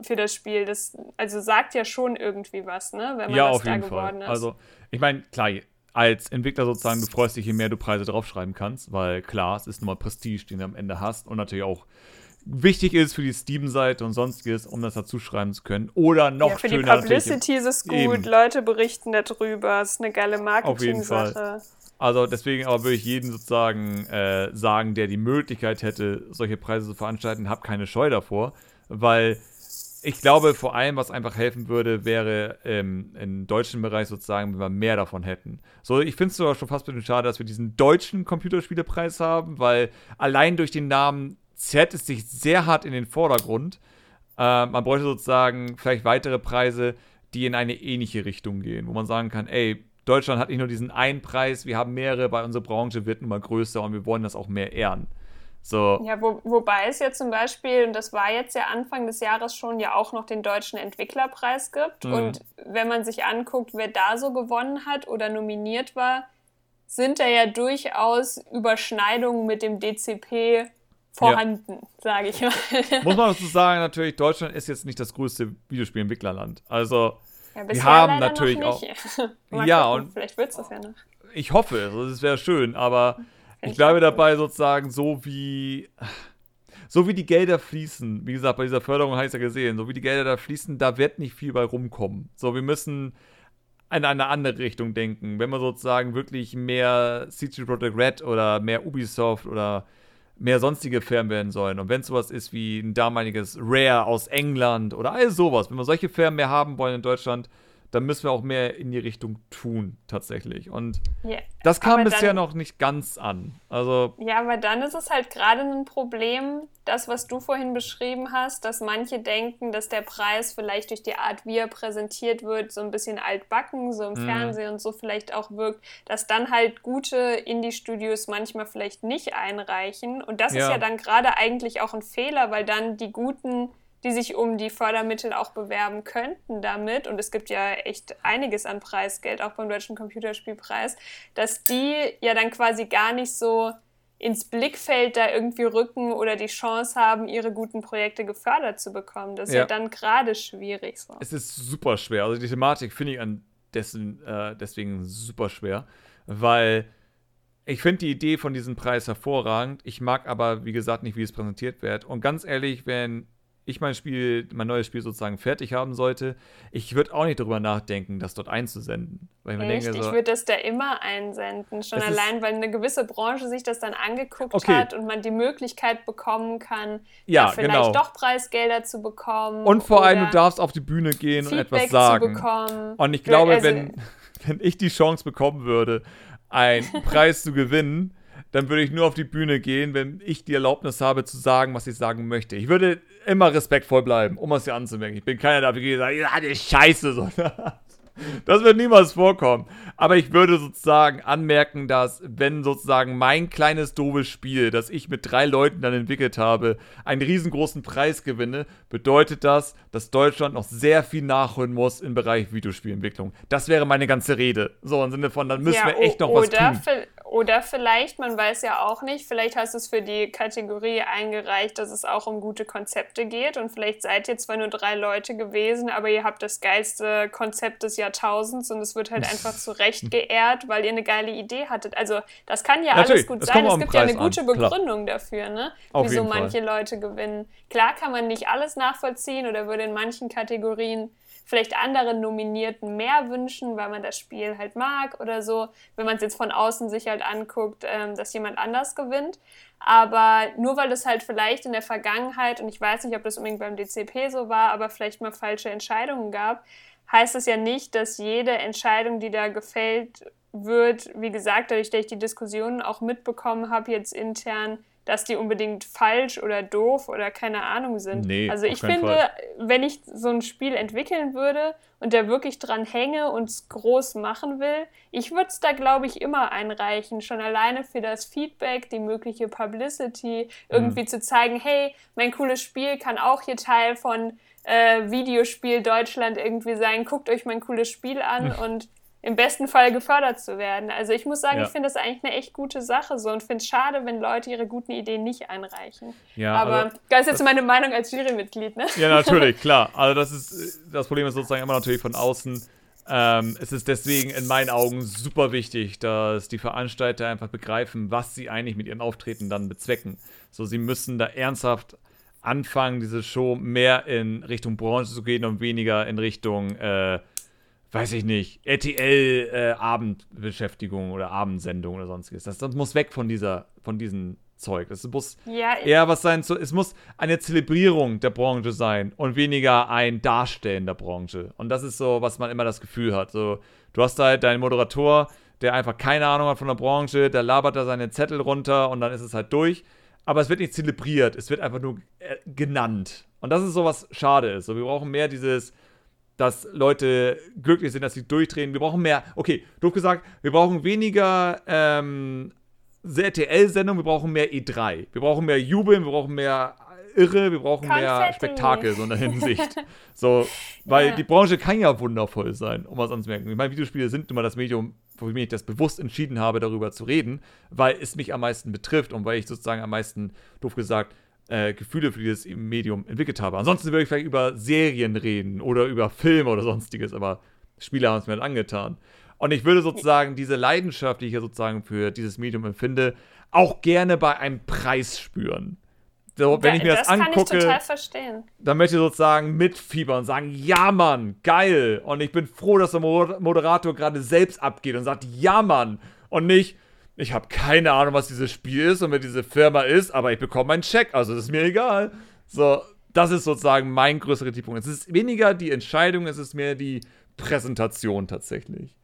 für das Spiel. Das also sagt ja schon irgendwie was, ne? Wenn man ja, das auf da jeden geworden Fall. ist. Also, ich meine, klar, als Entwickler sozusagen, du freust dich, je mehr du Preise draufschreiben kannst, weil klar, es ist nun mal Prestige, den du am Ende hast und natürlich auch wichtig ist für die Steam-Seite und sonstiges, um das dazu schreiben zu können. Oder noch ja, für schöner. Für die Publicity ist es gut, eben. Leute berichten darüber, es ist eine geile Marketing-Sache. Also deswegen aber würde ich jedem sozusagen äh, sagen, der die Möglichkeit hätte, solche Preise zu veranstalten, hab keine Scheu davor, weil ich glaube, vor allem, was einfach helfen würde, wäre ähm, im deutschen Bereich sozusagen, wenn wir mehr davon hätten. So, ich finde es sogar schon fast ein bisschen schade, dass wir diesen deutschen Computerspielepreis haben, weil allein durch den Namen zerrt es sich sehr hart in den Vordergrund. Äh, man bräuchte sozusagen vielleicht weitere Preise, die in eine ähnliche Richtung gehen, wo man sagen kann, ey, Deutschland hat nicht nur diesen einen Preis, wir haben mehrere, weil unsere Branche wird nun mal größer und wir wollen das auch mehr ehren. So. Ja, wo, wobei es ja zum Beispiel, und das war jetzt ja Anfang des Jahres schon, ja auch noch den Deutschen Entwicklerpreis gibt. Mhm. Und wenn man sich anguckt, wer da so gewonnen hat oder nominiert war, sind da ja durchaus Überschneidungen mit dem DCP vorhanden, ja. sage ich mal. Muss man dazu sagen, natürlich, Deutschland ist jetzt nicht das größte Videospiel-Entwicklerland. Also, ja, wir haben natürlich auch. ja, gucken, und vielleicht wird es das ja noch. Ich hoffe, also, es wäre schön, aber ich, ich bleibe dabei sozusagen so wie. So wie die Gelder fließen, wie gesagt, bei dieser Förderung habe ich es ja gesehen, so wie die Gelder da fließen, da wird nicht viel bei rumkommen. So, wir müssen in eine andere Richtung denken. Wenn wir sozusagen wirklich mehr CG Projekt Red oder mehr Ubisoft oder mehr sonstige Firmen werden sollen. Und wenn es sowas ist wie ein damaliges Rare aus England oder all sowas, wenn wir solche Firmen mehr haben wollen in Deutschland, dann müssen wir auch mehr in die Richtung tun, tatsächlich. Und yeah. das kam aber bisher dann, noch nicht ganz an. Also, ja, aber dann ist es halt gerade ein Problem, das, was du vorhin beschrieben hast, dass manche denken, dass der Preis vielleicht durch die Art, wie er präsentiert wird, so ein bisschen altbacken, so im mhm. Fernsehen und so vielleicht auch wirkt, dass dann halt gute Indie-Studios manchmal vielleicht nicht einreichen. Und das ja. ist ja dann gerade eigentlich auch ein Fehler, weil dann die guten die sich um die Fördermittel auch bewerben könnten damit, und es gibt ja echt einiges an Preisgeld, auch beim Deutschen Computerspielpreis, dass die ja dann quasi gar nicht so ins Blickfeld da irgendwie rücken oder die Chance haben, ihre guten Projekte gefördert zu bekommen. Das ist ja, ja dann gerade schwierig. So. Es ist super schwer. Also die Thematik finde ich an dessen, äh, deswegen super schwer, weil ich finde die Idee von diesem Preis hervorragend. Ich mag aber, wie gesagt, nicht, wie es präsentiert wird. Und ganz ehrlich, wenn ich mein Spiel, mein neues Spiel sozusagen fertig haben sollte, ich würde auch nicht darüber nachdenken, das dort einzusenden. Weil ich, Echt? Denke, so, ich würde das da immer einsenden. Schon allein, weil eine gewisse Branche sich das dann angeguckt okay. hat und man die Möglichkeit bekommen kann, ja, vielleicht genau. doch Preisgelder zu bekommen. Und vor allem, du darfst auf die Bühne gehen Feedback und etwas sagen. Zu bekommen. Und ich glaube, also, wenn, wenn ich die Chance bekommen würde, einen Preis zu gewinnen, dann würde ich nur auf die Bühne gehen, wenn ich die Erlaubnis habe zu sagen, was ich sagen möchte. Ich würde immer respektvoll bleiben, um es hier anzumerken. Ich bin keiner, der dafür sagt, ja, das ist scheiße. So. Das wird niemals vorkommen. Aber ich würde sozusagen anmerken, dass wenn sozusagen mein kleines doofes Spiel, das ich mit drei Leuten dann entwickelt habe, einen riesengroßen Preis gewinne, bedeutet das, dass Deutschland noch sehr viel nachholen muss im Bereich Videospielentwicklung. Das wäre meine ganze Rede. So im Sinne von, dann müssen ja, wir echt noch was tun. Oder vielleicht, man weiß ja auch nicht, vielleicht hast du es für die Kategorie eingereicht, dass es auch um gute Konzepte geht und vielleicht seid ihr zwar nur drei Leute gewesen, aber ihr habt das geilste Konzept des Jahrtausends und es wird halt einfach zu Recht geehrt, weil ihr eine geile Idee hattet. Also das kann ja Natürlich, alles gut sein. Es gibt ja eine gute an. Begründung Klar. dafür, ne? Auf wieso manche Fall. Leute gewinnen. Klar kann man nicht alles nachvollziehen oder würde in manchen Kategorien vielleicht anderen Nominierten mehr wünschen, weil man das Spiel halt mag oder so, wenn man es jetzt von außen sich halt anguckt, ähm, dass jemand anders gewinnt. Aber nur weil es halt vielleicht in der Vergangenheit, und ich weiß nicht, ob das unbedingt beim DCP so war, aber vielleicht mal falsche Entscheidungen gab, heißt es ja nicht, dass jede Entscheidung, die da gefällt wird, wie gesagt, dadurch, dass ich die Diskussionen auch mitbekommen habe, jetzt intern, dass die unbedingt falsch oder doof oder keine Ahnung sind. Nee, also ich finde, Fall. wenn ich so ein Spiel entwickeln würde und da wirklich dran hänge und es groß machen will, ich würde es da, glaube ich, immer einreichen. Schon alleine für das Feedback, die mögliche Publicity, irgendwie mhm. zu zeigen, hey, mein cooles Spiel kann auch hier Teil von äh, Videospiel Deutschland irgendwie sein. Guckt euch mein cooles Spiel an und im besten Fall gefördert zu werden. Also ich muss sagen, ja. ich finde das eigentlich eine echt gute Sache so und finde es schade, wenn Leute ihre guten Ideen nicht einreichen. Ja, aber also, das ist jetzt meine Meinung als Jurymitglied, ne? Ja, natürlich, klar. Also das ist das Problem ist sozusagen immer natürlich von außen. Ähm, es ist deswegen in meinen Augen super wichtig, dass die Veranstalter einfach begreifen, was sie eigentlich mit ihren Auftreten dann bezwecken. So, sie müssen da ernsthaft anfangen, diese Show mehr in Richtung Branche zu gehen und weniger in Richtung äh, weiß ich nicht, RTL äh, Abendbeschäftigung oder Abendsendung oder sonstiges. Das, das muss weg von dieser, von diesem Zeug. Es muss ja, eher was sein, so, es muss eine Zelebrierung der Branche sein und weniger ein Darstellen der Branche. Und das ist so, was man immer das Gefühl hat. So, du hast halt deinen Moderator, der einfach keine Ahnung hat von der Branche, der labert da seine Zettel runter und dann ist es halt durch. Aber es wird nicht zelebriert, es wird einfach nur äh, genannt. Und das ist so, was schade ist. So, wir brauchen mehr dieses, dass Leute glücklich sind, dass sie durchdrehen. Wir brauchen mehr, okay, doof gesagt, wir brauchen weniger ähm, RTL-Sendungen, wir brauchen mehr E3. Wir brauchen mehr Jubeln, wir brauchen mehr Irre, wir brauchen Konfetti. mehr Spektakel, so in der Hinsicht. so, weil ja. die Branche kann ja wundervoll sein, um was anzumerken. Ich meine, Videospiele sind immer das Medium, wo ich mich das bewusst entschieden habe, darüber zu reden, weil es mich am meisten betrifft und weil ich sozusagen am meisten, doof gesagt, äh, Gefühle für dieses Medium entwickelt habe. Ansonsten würde ich vielleicht über Serien reden oder über Filme oder sonstiges, aber Spiele haben es mir halt angetan. Und ich würde sozusagen diese Leidenschaft, die ich ja sozusagen für dieses Medium empfinde, auch gerne bei einem Preis spüren. So, wenn ich mir das, das angucke, dann möchte ich sozusagen mitfiebern und sagen, ja Mann, geil. Und ich bin froh, dass der Moderator gerade selbst abgeht und sagt, ja Mann. Und nicht, ich habe keine Ahnung, was dieses Spiel ist und wer diese Firma ist, aber ich bekomme einen Check, also das ist mir egal. So, das ist sozusagen mein größerer Kritikpunkt. Es ist weniger die Entscheidung, es ist mehr die Präsentation tatsächlich.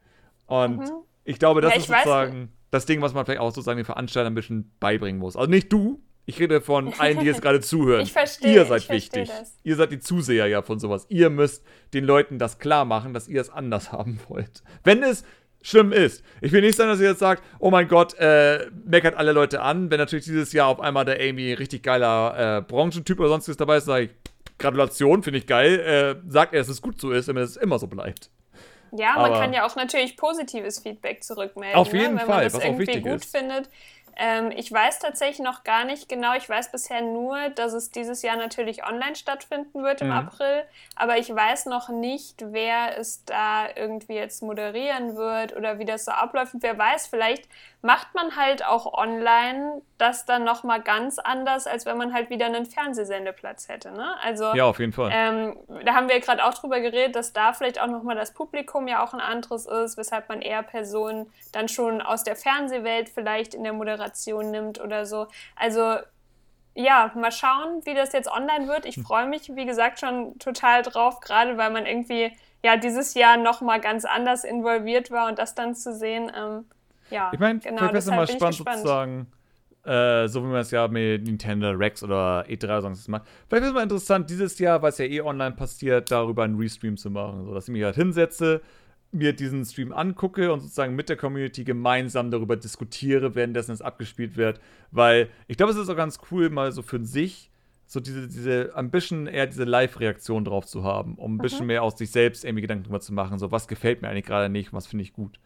Und mhm. ich glaube, das ja, ist sozusagen das Ding, was man vielleicht auch sozusagen den Veranstaltern ein bisschen beibringen muss. Also nicht du, ich rede von allen, die jetzt gerade zuhören. Ich verstehe. Ihr seid wichtig. Das. Ihr seid die Zuseher ja von sowas. Ihr müsst den Leuten das klar machen, dass ihr es anders haben wollt. Wenn es schlimm ist. Ich will nicht sagen, dass ihr jetzt sagt, oh mein Gott, äh, meckert alle Leute an. Wenn natürlich dieses Jahr auf einmal der Amy richtig geiler äh, Branchentyp oder sonstiges dabei ist, sage ich, Gratulation, finde ich geil. Äh, sagt er, dass es gut so ist, damit es immer so bleibt. Ja, man Aber kann ja auch natürlich positives Feedback zurückmelden. Auf jeden ne? Wenn Fall, man das irgendwie gut findet. Ähm, ich weiß tatsächlich noch gar nicht genau. Ich weiß bisher nur, dass es dieses Jahr natürlich online stattfinden wird im mhm. April. Aber ich weiß noch nicht, wer es da irgendwie jetzt moderieren wird oder wie das so abläuft. Und wer weiß, vielleicht macht man halt auch online das dann nochmal ganz anders, als wenn man halt wieder einen Fernsehsendeplatz hätte. Ne? Also, ja, auf jeden Fall. Ähm, da haben wir gerade auch drüber geredet, dass da vielleicht auch nochmal das Publikum ja auch ein anderes ist, weshalb man eher Personen dann schon aus der Fernsehwelt vielleicht in der Moderation nimmt oder so. Also ja, mal schauen, wie das jetzt online wird. Ich hm. freue mich, wie gesagt, schon total drauf, gerade weil man irgendwie ja dieses Jahr nochmal ganz anders involviert war und das dann zu sehen. Ähm, ja, ich meine, genau, vielleicht ist es mal spannend sozusagen, äh, so wie man es ja mit Nintendo Rex oder E3 sonst macht. Vielleicht ist es mal interessant, dieses Jahr, weil es ja eh online passiert, darüber einen Restream zu machen. So dass ich mich halt hinsetze, mir diesen Stream angucke und sozusagen mit der Community gemeinsam darüber diskutiere, währenddessen es abgespielt wird. Weil ich glaube, es ist auch ganz cool, mal so für sich so diese, diese Ambition, eher diese Live-Reaktion drauf zu haben, um ein bisschen mhm. mehr aus sich selbst irgendwie Gedanken drüber zu machen. So, was gefällt mir eigentlich gerade nicht, was finde ich gut.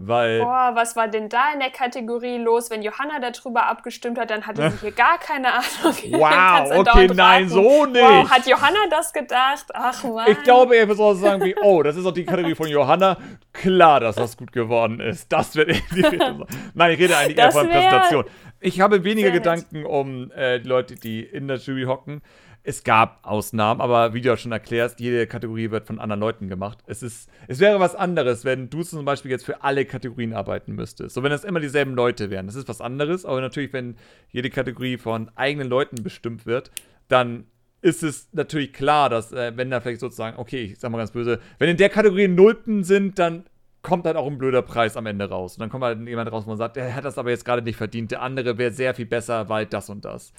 Weil. Boah, was war denn da in der Kategorie los? Wenn Johanna darüber abgestimmt hat, dann hatte sie hier gar keine Ahnung. Wow, okay, nein, so nicht. Wow, hat Johanna das gedacht? Ach man. Ich glaube, er wird auch sagen wie, oh, das ist doch die Kategorie von Johanna. Klar, dass das gut geworden ist. Das wird nein, ich rede eigentlich das eher von Präsentation. Ich habe weniger Gedanken um äh, die Leute, die in der Jury hocken. Es gab Ausnahmen, aber wie du auch schon erklärst, jede Kategorie wird von anderen Leuten gemacht. Es, ist, es wäre was anderes, wenn du zum Beispiel jetzt für alle Kategorien arbeiten müsstest. So, wenn es immer dieselben Leute wären. Das ist was anderes, aber natürlich, wenn jede Kategorie von eigenen Leuten bestimmt wird, dann ist es natürlich klar, dass, äh, wenn da vielleicht sozusagen, okay, ich sag mal ganz böse, wenn in der Kategorie Nulpen sind, dann kommt halt auch ein blöder Preis am Ende raus. Und dann kommt halt jemand raus, wo man sagt, er hat das aber jetzt gerade nicht verdient, der andere wäre sehr viel besser, weil das und das.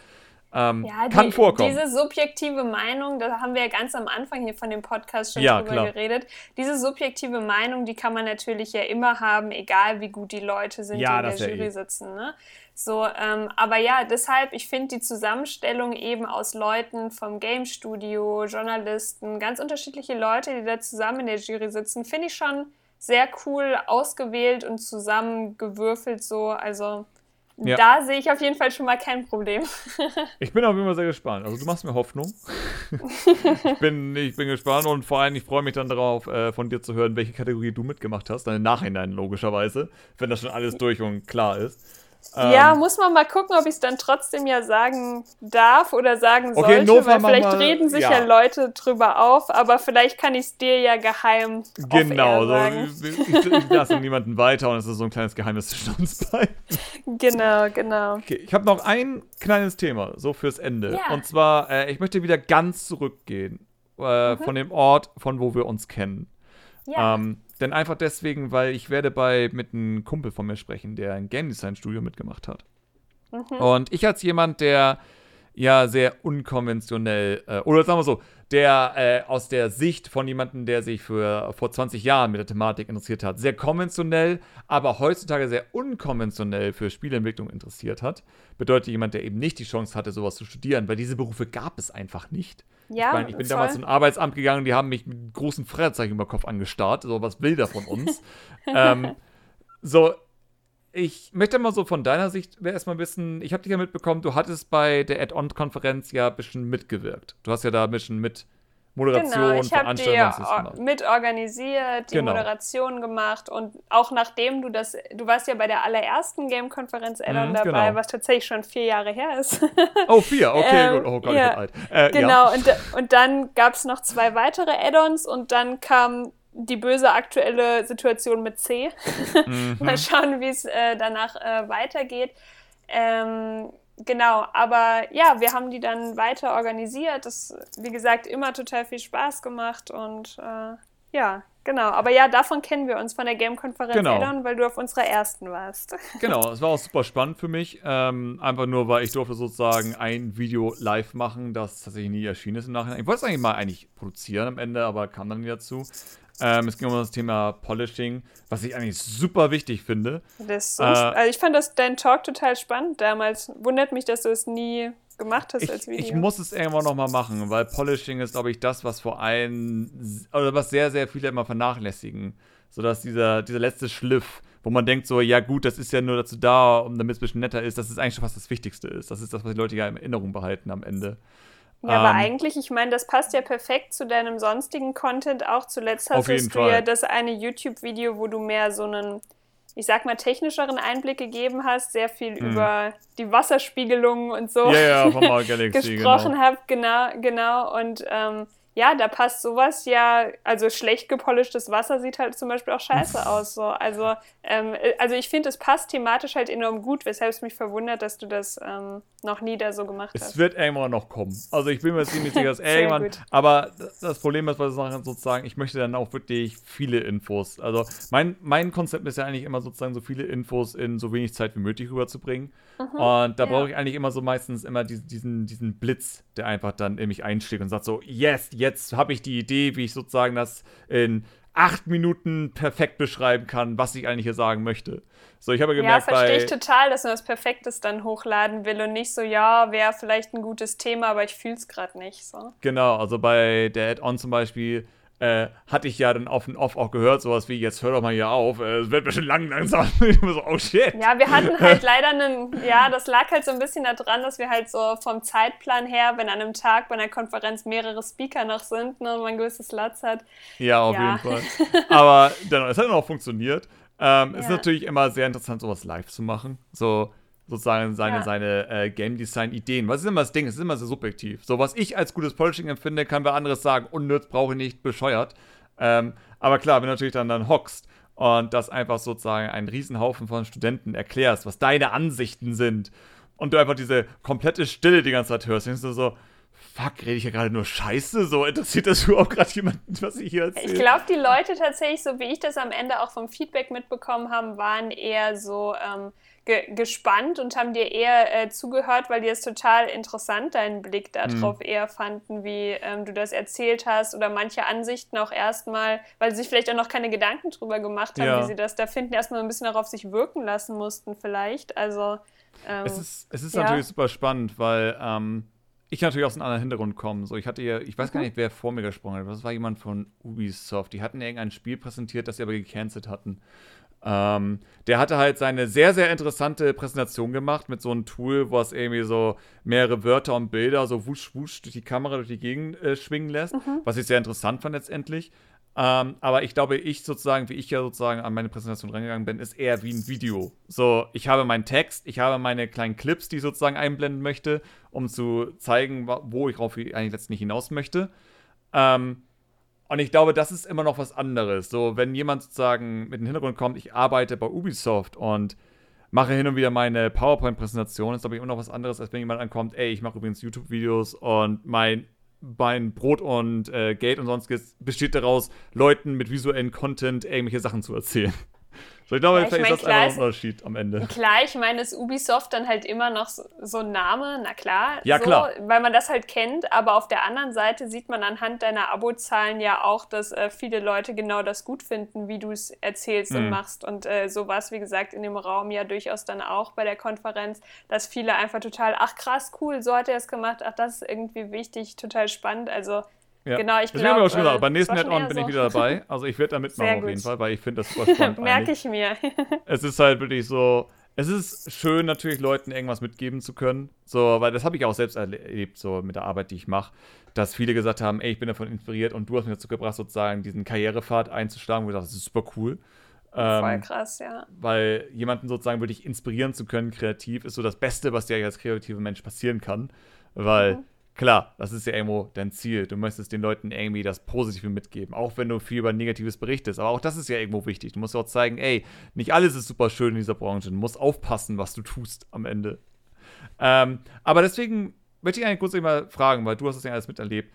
Ähm, ja, kann die, vorkommen. Diese subjektive Meinung, da haben wir ja ganz am Anfang hier von dem Podcast schon ja, drüber klar. geredet. Diese subjektive Meinung, die kann man natürlich ja immer haben, egal wie gut die Leute sind, ja, die in der Jury eh. sitzen. Ne? So, ähm, aber ja, deshalb, ich finde die Zusammenstellung eben aus Leuten vom Game Studio, Journalisten, ganz unterschiedliche Leute, die da zusammen in der Jury sitzen, finde ich schon sehr cool ausgewählt und zusammengewürfelt so. Also ja. Da sehe ich auf jeden Fall schon mal kein Problem. ich bin auf jeden Fall sehr gespannt. Also du machst mir Hoffnung. ich, bin, ich bin gespannt und vor allem, ich freue mich dann darauf, äh, von dir zu hören, welche Kategorie du mitgemacht hast. Dann im Nachhinein logischerweise, wenn das schon alles durch und klar ist. Ja, ähm, muss man mal gucken, ob ich es dann trotzdem ja sagen darf oder sagen okay, sollte, weil vielleicht mal, reden sich ja. ja. Leute drüber auf, aber vielleicht kann ich es dir ja geheim Genau, so, ich, ich, ich lasse niemanden weiter und es ist so ein kleines Geheimnis zwischen uns beiden. Genau, genau. Okay, ich habe noch ein kleines Thema, so fürs Ende. Ja. Und zwar, äh, ich möchte wieder ganz zurückgehen äh, mhm. von dem Ort, von wo wir uns kennen. Ja. Ähm, denn einfach deswegen, weil ich werde bei mit einem Kumpel von mir sprechen, der ein Game Design Studio mitgemacht hat. Mhm. Und ich als jemand, der ja sehr unkonventionell, äh, oder sagen wir so, der äh, aus der Sicht von jemandem, der sich für vor 20 Jahren mit der Thematik interessiert hat, sehr konventionell, aber heutzutage sehr unkonventionell für Spieleentwicklung interessiert hat, bedeutet jemand, der eben nicht die Chance hatte, sowas zu studieren, weil diese Berufe gab es einfach nicht. Ja, ich, mein, ich bin voll. damals zum Arbeitsamt gegangen, die haben mich mit großen Fragezeichen über Kopf angestarrt. So, was will der von uns? ähm, so, ich möchte mal so von deiner Sicht erstmal wissen, ich habe dich ja mitbekommen, du hattest bei der Add-on-Konferenz ja ein bisschen mitgewirkt. Du hast ja da ein bisschen mit Moderation, genau, ich habe die mitorganisiert, die genau. Moderation gemacht und auch nachdem du das, du warst ja bei der allerersten Game-Konferenz Addon mhm, dabei, genau. was tatsächlich schon vier Jahre her ist. Oh, vier, okay, ähm, gut. Oh Gott, ja, ich bin alt. Äh, genau, ja. und, und dann gab es noch zwei weitere Add-ons und dann kam die böse aktuelle Situation mit C. Mhm. Mal schauen, wie es äh, danach äh, weitergeht. Ähm, genau, aber ja, wir haben die dann weiter organisiert. Das, wie gesagt, immer total viel Spaß gemacht und äh, ja, genau. Aber ja, davon kennen wir uns von der Game-Konferenz genau. Addon, weil du auf unserer ersten warst. Genau, es war auch super spannend für mich. Ähm, einfach nur, weil ich durfte sozusagen ein Video live machen, das tatsächlich nie erschienen ist im Nachhinein. Ich wollte es eigentlich mal eigentlich produzieren am Ende, aber kam dann nie dazu. Ähm, es ging um das Thema Polishing, was ich eigentlich super wichtig finde. So äh, also ich fand das dein Talk total spannend damals. Wundert mich, dass du es nie gemacht hast ich, als Video. Ich muss es irgendwann nochmal machen, weil Polishing ist, glaube ich, das, was vor allem, oder was sehr, sehr viele immer vernachlässigen. So dass dieser, dieser letzte Schliff, wo man denkt so, ja gut, das ist ja nur dazu da, um damit es ein bisschen netter ist, dass es eigentlich schon fast das Wichtigste ist. Das ist das, was die Leute ja in Erinnerung behalten am Ende. Ja, aber ähm, eigentlich, ich meine, das passt ja perfekt zu deinem sonstigen Content auch. Zuletzt hast du Fall. ja das eine YouTube-Video, wo du mehr so einen, ich sag mal, technischeren Einblick gegeben hast, sehr viel hm. über die Wasserspiegelung und so ja, ja, Galaxy, gesprochen genau. habt, genau, genau. Und ähm, ja, da passt sowas ja, also schlecht gepolischtes Wasser sieht halt zum Beispiel auch scheiße aus. So. Also, ähm, also ich finde, es passt thematisch halt enorm gut, weshalb es mich verwundert, dass du das ähm, noch nie da so gemacht es hast. Es wird irgendwann noch kommen. Also ich bin mir ziemlich sicher, dass irgendwann. Gut. Aber das Problem ist bei Sachen sozusagen, ich möchte dann auch wirklich viele Infos. Also mein, mein Konzept ist ja eigentlich immer sozusagen so viele Infos in so wenig Zeit wie möglich rüberzubringen. Mhm, und da ja. brauche ich eigentlich immer so meistens immer diesen, diesen Blitz, der einfach dann in mich einschlägt und sagt so, yes, jetzt habe ich die Idee, wie ich sozusagen das in acht Minuten perfekt beschreiben kann, was ich eigentlich hier sagen möchte. So, ich habe gemerkt, ja, verstehe ich total, dass man das Perfektes dann hochladen will und nicht so, ja, wäre vielleicht ein gutes Thema, aber ich fühle es gerade nicht. So. Genau, also bei der Add-on zum Beispiel äh, hatte ich ja dann auf und off auch gehört, sowas wie, jetzt hör doch mal hier auf, äh, es wird bestimmt lang langsam. so, oh shit. Ja, wir hatten halt leider einen, ja, das lag halt so ein bisschen daran, dass wir halt so vom Zeitplan her, wenn an einem Tag bei einer Konferenz mehrere Speaker noch sind ne, und man ein gewisses Latz hat. Ja, auf ja. jeden Fall. Aber dann, es hat dann auch funktioniert. Ähm, ja. Ist natürlich immer sehr interessant, sowas live zu machen. So, sozusagen seine, ja. seine äh, Game Design Ideen. Was ist immer das Ding? Es ist immer sehr subjektiv. So, was ich als gutes Polishing empfinde, kann wer anderes sagen, unnütz, brauche ich nicht, bescheuert. Ähm, aber klar, wenn du natürlich dann, dann hockst und das einfach sozusagen einen Riesenhaufen von Studenten erklärst, was deine Ansichten sind und du einfach diese komplette Stille die ganze Zeit hörst, denkst du so, fuck, rede ich ja gerade nur Scheiße? So interessiert das überhaupt gerade jemanden, was ich hier erzähle? Ich glaube, die Leute tatsächlich, so wie ich das am Ende auch vom Feedback mitbekommen habe, waren eher so, ähm, ge gespannt und haben dir eher äh, zugehört, weil die es total interessant, deinen Blick darauf mhm. eher fanden, wie ähm, du das erzählt hast oder manche Ansichten auch erstmal, weil sie sich vielleicht auch noch keine Gedanken drüber gemacht haben, ja. wie sie das da finden, erstmal ein bisschen darauf sich wirken lassen mussten vielleicht. Also ähm, es ist, es ist ja. natürlich super spannend, weil ähm, ich natürlich aus einem anderen Hintergrund komme. So, ich hatte ja, ich weiß mhm. gar nicht, wer vor mir gesprochen hat. Das war jemand von Ubisoft. Die hatten irgendein Spiel präsentiert, das sie aber gecancelt hatten. Ähm, der hatte halt seine sehr, sehr interessante Präsentation gemacht mit so einem Tool, wo es irgendwie so mehrere Wörter und Bilder so wusch, wusch durch die Kamera durch die Gegend äh, schwingen lässt, mhm. was ich sehr interessant fand letztendlich. Ähm, aber ich glaube, ich sozusagen, wie ich ja sozusagen an meine Präsentation rangegangen bin, ist eher wie ein Video. So, ich habe meinen Text, ich habe meine kleinen Clips, die ich sozusagen einblenden möchte, um zu zeigen, wo ich drauf eigentlich letztendlich hinaus möchte. Ähm, und ich glaube, das ist immer noch was anderes. So, wenn jemand sozusagen mit dem Hintergrund kommt, ich arbeite bei Ubisoft und mache hin und wieder meine PowerPoint-Präsentation, ist glaube ich immer noch was anderes, als wenn jemand ankommt, ey, ich mache übrigens YouTube-Videos und mein mein Brot und äh, Geld und sonstiges besteht daraus, Leuten mit visuellen Content irgendwelche Sachen zu erzählen. So, ich glaube, ja, ich mein, ist das ein Unterschied am Ende. Klar, ich meine, ist Ubisoft dann halt immer noch so, so ein Name, na klar. Ja, so, klar. Weil man das halt kennt, aber auf der anderen Seite sieht man anhand deiner Abozahlen ja auch, dass äh, viele Leute genau das gut finden, wie du es erzählst mhm. und machst. Und äh, so war es, wie gesagt, in dem Raum ja durchaus dann auch bei der Konferenz, dass viele einfach total, ach krass, cool, so hat er es gemacht, ach, das ist irgendwie wichtig, total spannend. Also ja. Genau, ich glaube. auch schon gesagt, äh, beim nächsten Head-On bin so. ich wieder dabei. Also ich werde da mitmachen auf jeden Fall, weil ich finde das super spannend. Merke ich mir. es ist halt wirklich so. Es ist schön, natürlich Leuten irgendwas mitgeben zu können. So, weil das habe ich auch selbst erlebt, so mit der Arbeit, die ich mache, dass viele gesagt haben, ey, ich bin davon inspiriert und du hast mich dazu gebracht, sozusagen diesen Karrierepfad einzuschlagen, wo ich dachte, das ist super cool. Ähm, Voll krass, ja. Weil jemanden sozusagen wirklich inspirieren zu können, kreativ, ist so das Beste, was dir als kreativer Mensch passieren kann. Weil mhm klar, das ist ja irgendwo dein Ziel. Du möchtest den Leuten irgendwie das Positive mitgeben, auch wenn du viel über Negatives berichtest. Aber auch das ist ja irgendwo wichtig. Du musst auch zeigen, ey, nicht alles ist super schön in dieser Branche. Du musst aufpassen, was du tust am Ende. Ähm, aber deswegen möchte ich eigentlich kurz mal fragen, weil du hast das ja alles miterlebt.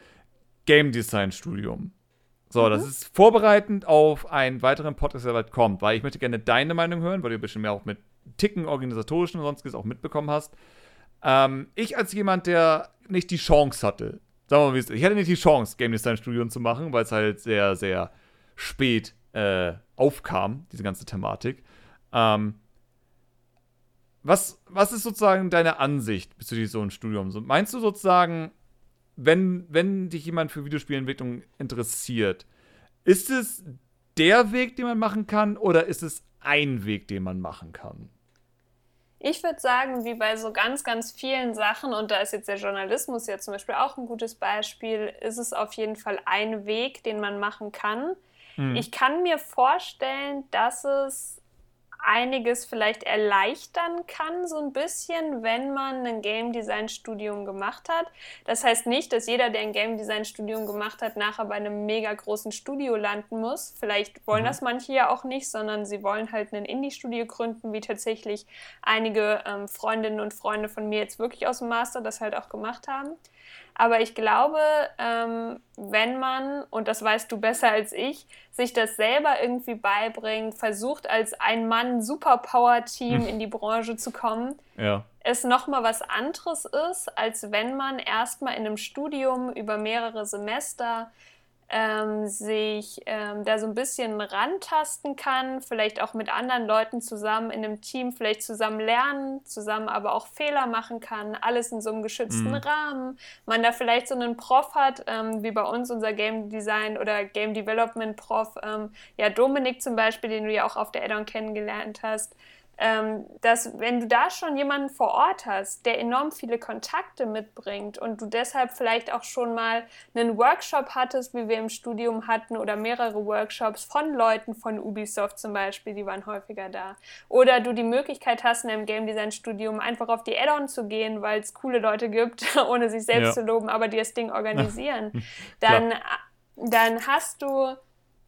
Game Design Studium. So, mhm. das ist vorbereitend auf einen weiteren Podcast, der bald kommt, weil ich möchte gerne deine Meinung hören, weil du ein bisschen mehr auch mit Ticken, organisatorischen und sonstiges auch mitbekommen hast. Ähm, ich als jemand, der nicht die Chance hatte, sagen wir mal, ich hatte nicht die Chance, Game Design Studium zu machen, weil es halt sehr, sehr spät äh, aufkam, diese ganze Thematik. Ähm, was, was ist sozusagen deine Ansicht bezüglich so ein Studium? So, meinst du sozusagen, wenn, wenn dich jemand für Videospielentwicklung interessiert, ist es der Weg, den man machen kann, oder ist es ein Weg, den man machen kann? Ich würde sagen, wie bei so ganz, ganz vielen Sachen, und da ist jetzt der Journalismus ja zum Beispiel auch ein gutes Beispiel, ist es auf jeden Fall ein Weg, den man machen kann. Mhm. Ich kann mir vorstellen, dass es einiges vielleicht erleichtern kann, so ein bisschen, wenn man ein Game Design Studium gemacht hat. Das heißt nicht, dass jeder, der ein Game Design Studium gemacht hat, nachher bei einem mega großen Studio landen muss. Vielleicht wollen mhm. das manche ja auch nicht, sondern sie wollen halt ein Indie-Studio gründen, wie tatsächlich einige ähm, Freundinnen und Freunde von mir jetzt wirklich aus dem Master das halt auch gemacht haben. Aber ich glaube, ähm, wenn man, und das weißt du besser als ich, sich das selber irgendwie beibringt, versucht als ein Mann Superpower-Team hm. in die Branche zu kommen, ja. es nochmal was anderes ist, als wenn man erstmal in einem Studium über mehrere Semester ähm, sich ähm, da so ein bisschen rantasten kann, vielleicht auch mit anderen Leuten zusammen in einem Team, vielleicht zusammen lernen, zusammen aber auch Fehler machen kann, alles in so einem geschützten mhm. Rahmen. Man da vielleicht so einen Prof hat, ähm, wie bei uns unser Game Design oder Game Development Prof, ähm, ja Dominik zum Beispiel, den du ja auch auf der Addon kennengelernt hast, ähm, dass wenn du da schon jemanden vor Ort hast, der enorm viele Kontakte mitbringt und du deshalb vielleicht auch schon mal einen Workshop hattest, wie wir im Studium hatten, oder mehrere Workshops von Leuten von Ubisoft zum Beispiel, die waren häufiger da. Oder du die Möglichkeit hast, in einem Game Design Studium einfach auf die Add-on zu gehen, weil es coole Leute gibt, ohne sich selbst ja. zu loben, aber die das Ding organisieren. dann, dann hast du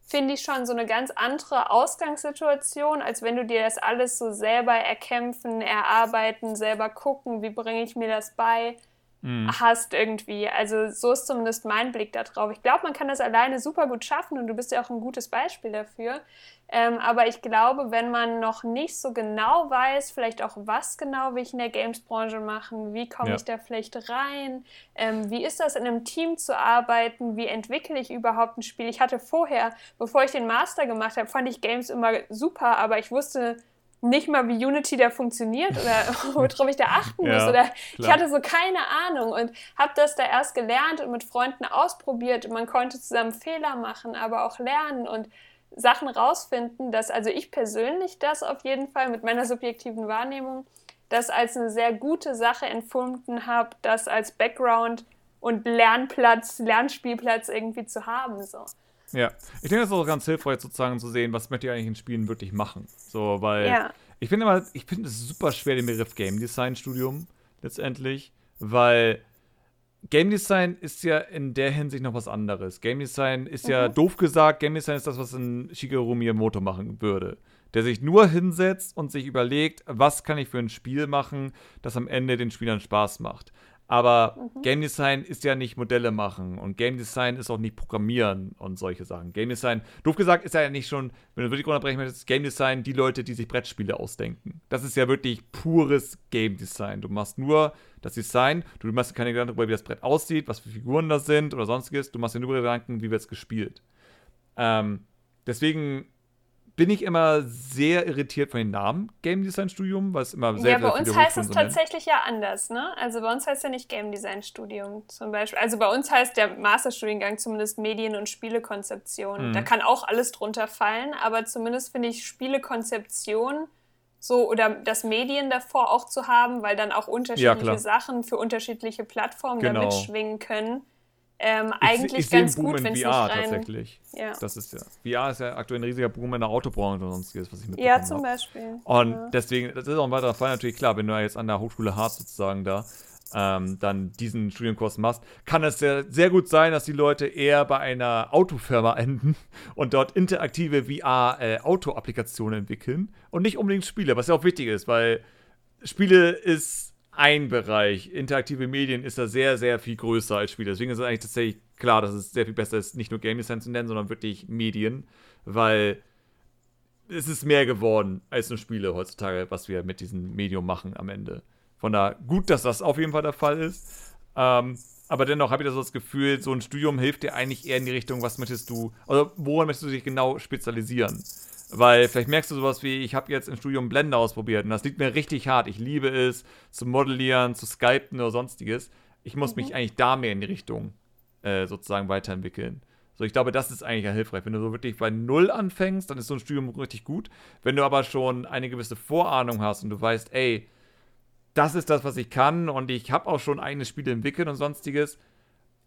finde ich schon so eine ganz andere Ausgangssituation, als wenn du dir das alles so selber erkämpfen, erarbeiten, selber gucken, wie bringe ich mir das bei, mhm. hast irgendwie. Also so ist zumindest mein Blick darauf. Ich glaube, man kann das alleine super gut schaffen und du bist ja auch ein gutes Beispiel dafür. Ähm, aber ich glaube, wenn man noch nicht so genau weiß, vielleicht auch was genau will ich in der Games-Branche machen, wie komme ja. ich da vielleicht rein, ähm, wie ist das in einem Team zu arbeiten, wie entwickle ich überhaupt ein Spiel. Ich hatte vorher, bevor ich den Master gemacht habe, fand ich Games immer super, aber ich wusste nicht mal, wie Unity da funktioniert oder worauf ich da achten muss. Ja, oder klar. ich hatte so keine Ahnung und habe das da erst gelernt und mit Freunden ausprobiert. Und man konnte zusammen Fehler machen, aber auch lernen und Sachen rausfinden, dass also ich persönlich das auf jeden Fall mit meiner subjektiven Wahrnehmung das als eine sehr gute Sache empfunden habe, das als Background und Lernplatz, Lernspielplatz irgendwie zu haben. So. Ja, ich denke, das ist auch ganz hilfreich sozusagen zu sehen, was möchte ich eigentlich in Spielen wirklich machen. So, weil ja. ich finde immer, ich finde es super schwer, den Begriff Game Design Studium letztendlich, weil Game Design ist ja in der Hinsicht noch was anderes. Game Design ist mhm. ja doof gesagt, Game Design ist das, was ein Shigeru Miyamoto machen würde. Der sich nur hinsetzt und sich überlegt, was kann ich für ein Spiel machen, das am Ende den Spielern Spaß macht. Aber mhm. Game Design ist ja nicht Modelle machen und Game Design ist auch nicht Programmieren und solche Sachen. Game Design, doof gesagt, ist ja nicht schon, wenn du wirklich unterbrechen möchtest, Game Design die Leute, die sich Brettspiele ausdenken. Das ist ja wirklich pures Game Design. Du machst nur das Design, du machst keine Gedanken darüber, wie das Brett aussieht, was für Figuren das sind oder sonstiges. Du machst dir nur Gedanken, wie wird es gespielt. Ähm, deswegen bin ich immer sehr irritiert von den Namen Game Design Studium, es immer sehr Ja, bei uns heißt es tatsächlich ja anders, ne? Also bei uns heißt ja nicht Game Design Studium zum Beispiel. Also bei uns heißt der Masterstudiengang zumindest Medien- und Spielekonzeption. Mhm. Da kann auch alles drunter fallen, aber zumindest finde ich Spielekonzeption so oder das Medien davor auch zu haben, weil dann auch unterschiedliche ja, Sachen für unterschiedliche Plattformen genau. da mitschwingen können ähm, eigentlich ich, ich ganz Boom gut, wenn es nicht rein... tatsächlich. Ja. Das ist ja. VR ist ja aktuell ein riesiger Boom in der Autobranche und sonstiges, was ich mitbekommen Ja, zum Beispiel. Und ja. deswegen, das ist auch ein weiterer Fall natürlich klar, wenn du jetzt an der Hochschule Harz sozusagen da ähm, dann diesen Studienkurs machst, kann es sehr, sehr gut sein, dass die Leute eher bei einer Autofirma enden und dort interaktive VR-Auto-Applikationen äh, entwickeln und nicht unbedingt Spiele, was ja auch wichtig ist, weil Spiele ist ein Bereich. Interaktive Medien ist da sehr, sehr viel größer als Spiele. Deswegen ist es eigentlich tatsächlich klar, dass es sehr viel besser ist, nicht nur Game Design zu nennen, sondern wirklich Medien, weil es ist mehr geworden als nur Spiele heutzutage, was wir mit diesem Medium machen am Ende. Von da gut, dass das auf jeden Fall der Fall ist. Ähm, aber dennoch habe ich das Gefühl, so ein Studium hilft dir eigentlich eher in die Richtung, was möchtest du, oder woran möchtest du dich genau spezialisieren? Weil vielleicht merkst du sowas wie, ich habe jetzt im Studium Blender ausprobiert und das liegt mir richtig hart. Ich liebe es, zu modellieren, zu skypen oder sonstiges. Ich muss mhm. mich eigentlich da mehr in die Richtung äh, sozusagen weiterentwickeln. So, ich glaube, das ist eigentlich ja hilfreich. Wenn du so wirklich bei Null anfängst, dann ist so ein Studium richtig gut. Wenn du aber schon eine gewisse Vorahnung hast und du weißt, ey, das ist das, was ich kann und ich habe auch schon eigene Spiele entwickelt und sonstiges.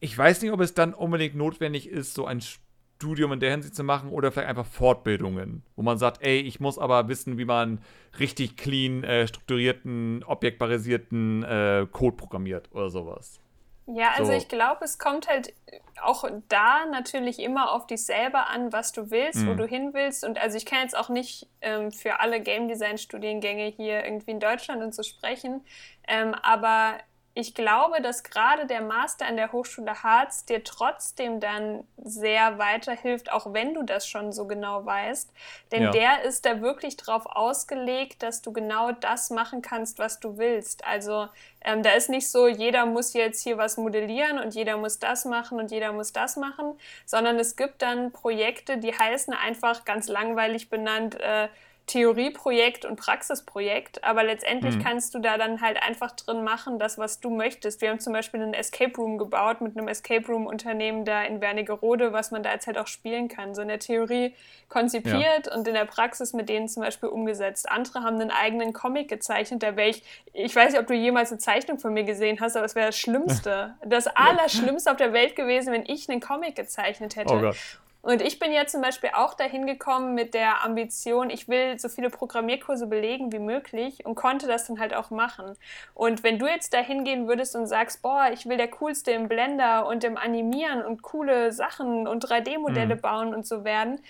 Ich weiß nicht, ob es dann unbedingt notwendig ist, so ein Studium Studium in der Hinsicht zu machen oder vielleicht einfach Fortbildungen, wo man sagt, ey, ich muss aber wissen, wie man richtig clean, äh, strukturierten, objektbasierten äh, Code programmiert oder sowas. Ja, also so. ich glaube, es kommt halt auch da natürlich immer auf dich selber an, was du willst, mhm. wo du hin willst. Und also ich kann jetzt auch nicht ähm, für alle Game Design Studiengänge hier irgendwie in Deutschland und so sprechen, ähm, aber ich glaube, dass gerade der Master an der Hochschule Harz dir trotzdem dann sehr weiterhilft, auch wenn du das schon so genau weißt. Denn ja. der ist da wirklich drauf ausgelegt, dass du genau das machen kannst, was du willst. Also ähm, da ist nicht so, jeder muss jetzt hier was modellieren und jeder muss das machen und jeder muss das machen, sondern es gibt dann Projekte, die heißen einfach ganz langweilig benannt, äh, Theorieprojekt und Praxisprojekt, aber letztendlich mhm. kannst du da dann halt einfach drin machen, das, was du möchtest. Wir haben zum Beispiel einen Escape Room gebaut mit einem Escape Room Unternehmen da in Wernigerode, was man da jetzt halt auch spielen kann. So in der Theorie konzipiert ja. und in der Praxis mit denen zum Beispiel umgesetzt. Andere haben einen eigenen Comic gezeichnet, da wäre ich, ich weiß nicht, ob du jemals eine Zeichnung von mir gesehen hast, aber es wäre das Schlimmste, das Allerschlimmste auf der Welt gewesen, wenn ich einen Comic gezeichnet hätte. Oh Gott. Und ich bin jetzt zum Beispiel auch dahin gekommen mit der Ambition, ich will so viele Programmierkurse belegen wie möglich und konnte das dann halt auch machen. Und wenn du jetzt dahin gehen würdest und sagst, boah, ich will der coolste im Blender und im Animieren und coole Sachen und 3D-Modelle mhm. bauen und so werden,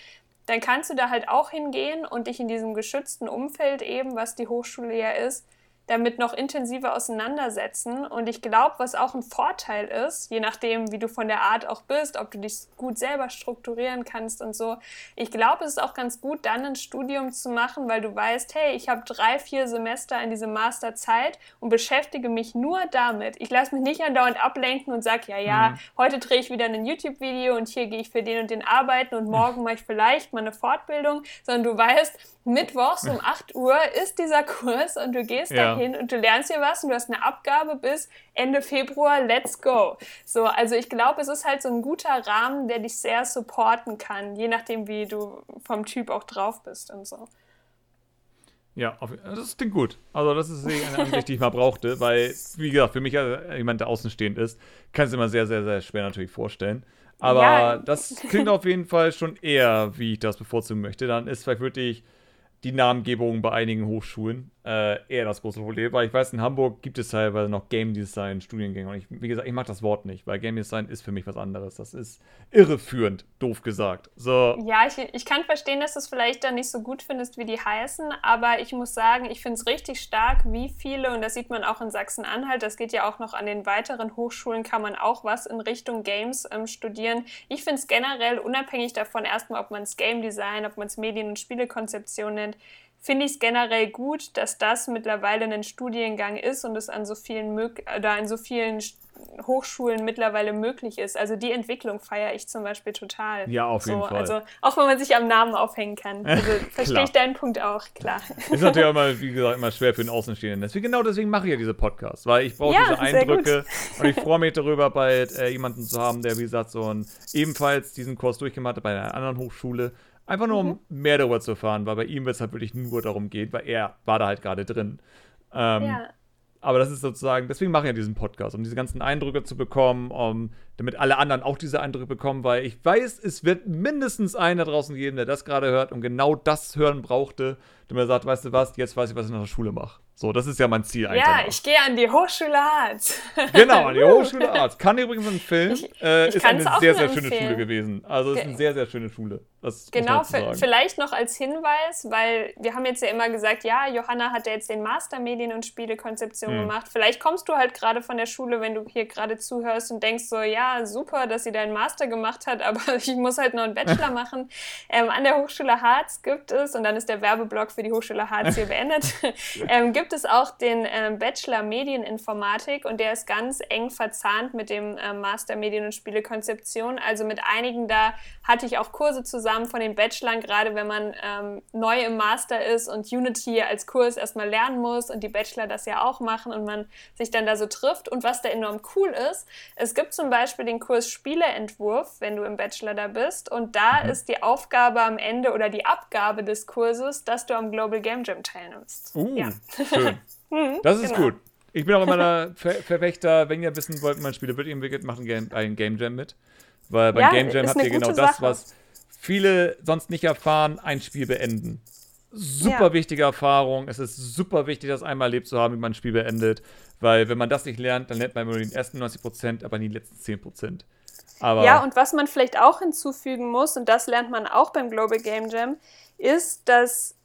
dann kannst du da halt auch hingehen und dich in diesem geschützten Umfeld eben, was die Hochschule ja ist, damit noch intensiver auseinandersetzen. Und ich glaube, was auch ein Vorteil ist, je nachdem, wie du von der Art auch bist, ob du dich gut selber strukturieren kannst und so, ich glaube, es ist auch ganz gut, dann ein Studium zu machen, weil du weißt, hey, ich habe drei, vier Semester in diesem Master Zeit und beschäftige mich nur damit. Ich lasse mich nicht andauernd ablenken und sage, ja, ja, mhm. heute drehe ich wieder ein YouTube-Video und hier gehe ich für den und den arbeiten und morgen mache ich vielleicht mal eine Fortbildung, sondern du weißt, mittwochs um 8 Uhr ist dieser Kurs und du gehst ja. dahin und du lernst hier was und du hast eine Abgabe bis Ende Februar, let's go. So, also ich glaube, es ist halt so ein guter Rahmen, der dich sehr supporten kann, je nachdem, wie du vom Typ auch drauf bist und so. Ja, das klingt gut. Also, das ist eine Ansicht, die ich mal brauchte, weil, wie gesagt, für mich als jemand, der außenstehend ist, kann es immer sehr, sehr, sehr schwer natürlich vorstellen. Aber ja. das klingt auf jeden Fall schon eher, wie ich das bevorzugen möchte. Dann ist vielleicht wirklich die Namengebung bei einigen Hochschulen äh, eher das große Problem, weil ich weiß, in Hamburg gibt es teilweise noch Game Design Studiengänge und ich, wie gesagt, ich mag das Wort nicht, weil Game Design ist für mich was anderes. Das ist irreführend, doof gesagt. So. Ja, ich, ich kann verstehen, dass du es vielleicht dann nicht so gut findest, wie die heißen, aber ich muss sagen, ich finde es richtig stark, wie viele, und das sieht man auch in Sachsen-Anhalt, das geht ja auch noch an den weiteren Hochschulen, kann man auch was in Richtung Games ähm, studieren. Ich finde es generell unabhängig davon, erstmal, ob man es Game Design, ob man es Medien- und Spielekonzeption nennt, finde ich es generell gut, dass das mittlerweile ein Studiengang ist und es an so vielen oder an so vielen Hochschulen mittlerweile möglich ist. Also die Entwicklung feiere ich zum Beispiel total. Ja, auf jeden so, Fall. Also auch wenn man sich am Namen aufhängen kann. Also verstehe ich deinen Punkt auch, klar. Ist natürlich auch immer, wie gesagt, immer schwer für den Außenstehenden. Deswegen, genau deswegen mache ich ja diese Podcasts, weil ich brauche ja, diese Eindrücke und ich freue mich darüber, bald äh, jemanden zu haben, der, wie gesagt, so ein, ebenfalls diesen Kurs durchgemacht hat bei einer anderen Hochschule Einfach nur, mhm. um mehr darüber zu erfahren, weil bei ihm wird es halt wirklich nur darum gehen, weil er war da halt gerade drin. Ähm, ja. Aber das ist sozusagen, deswegen mache ich ja diesen Podcast, um diese ganzen Eindrücke zu bekommen, um, damit alle anderen auch diese Eindrücke bekommen, weil ich weiß, es wird mindestens einen da draußen geben, der das gerade hört und genau das hören brauchte, der mir sagt, weißt du was, jetzt weiß ich, was ich nach der Schule mache. So, das ist ja mein Ziel eigentlich. Ja, ich gehe an die Hochschule Harz. genau, an die Hochschule Harz. Kann übrigens empfehlen. Ich, äh, ich ist eine sehr, sehr schöne. Schule gewesen. Also es ist eine sehr, sehr schöne Schule. Das genau, vielleicht noch als Hinweis, weil wir haben jetzt ja immer gesagt, ja, Johanna hat ja jetzt den Master Medien- und Spielekonzeption hm. gemacht. Vielleicht kommst du halt gerade von der Schule, wenn du hier gerade zuhörst und denkst so, ja, super, dass sie deinen Master gemacht hat, aber ich muss halt noch einen Bachelor machen. Ähm, an der Hochschule Harz gibt es, und dann ist der Werbeblock für die Hochschule Harz hier beendet, ähm, gibt es auch den äh, Bachelor Medieninformatik und der ist ganz eng verzahnt mit dem äh, Master Medien- und Spielekonzeption. Also mit einigen da hatte ich auch Kurse zusammen von den Bachelorn, gerade wenn man ähm, neu im Master ist und Unity als Kurs erstmal lernen muss und die Bachelor das ja auch machen und man sich dann da so trifft. Und was da enorm cool ist, es gibt zum Beispiel den Kurs Spieleentwurf, wenn du im Bachelor da bist. Und da mhm. ist die Aufgabe am Ende oder die Abgabe des Kurses, dass du am Global Game Jam teilnimmst. Uh, ja. Schön. Mhm, das ist genau. gut. Ich bin auch immer der Ver Verfechter, wenn ihr wissen wollt, mein Spiele wird entwickelt, macht ein Game, ein Game Jam mit. Weil beim ja, Game Jam habt ihr genau Sache. das, was viele sonst nicht erfahren, ein Spiel beenden. Super ja. wichtige Erfahrung. Es ist super wichtig, das einmal erlebt zu haben, wie man ein Spiel beendet. Weil wenn man das nicht lernt, dann lernt man nur die ersten 90%, aber nie die letzten 10%. Aber ja, und was man vielleicht auch hinzufügen muss, und das lernt man auch beim Global Game Jam, ist, dass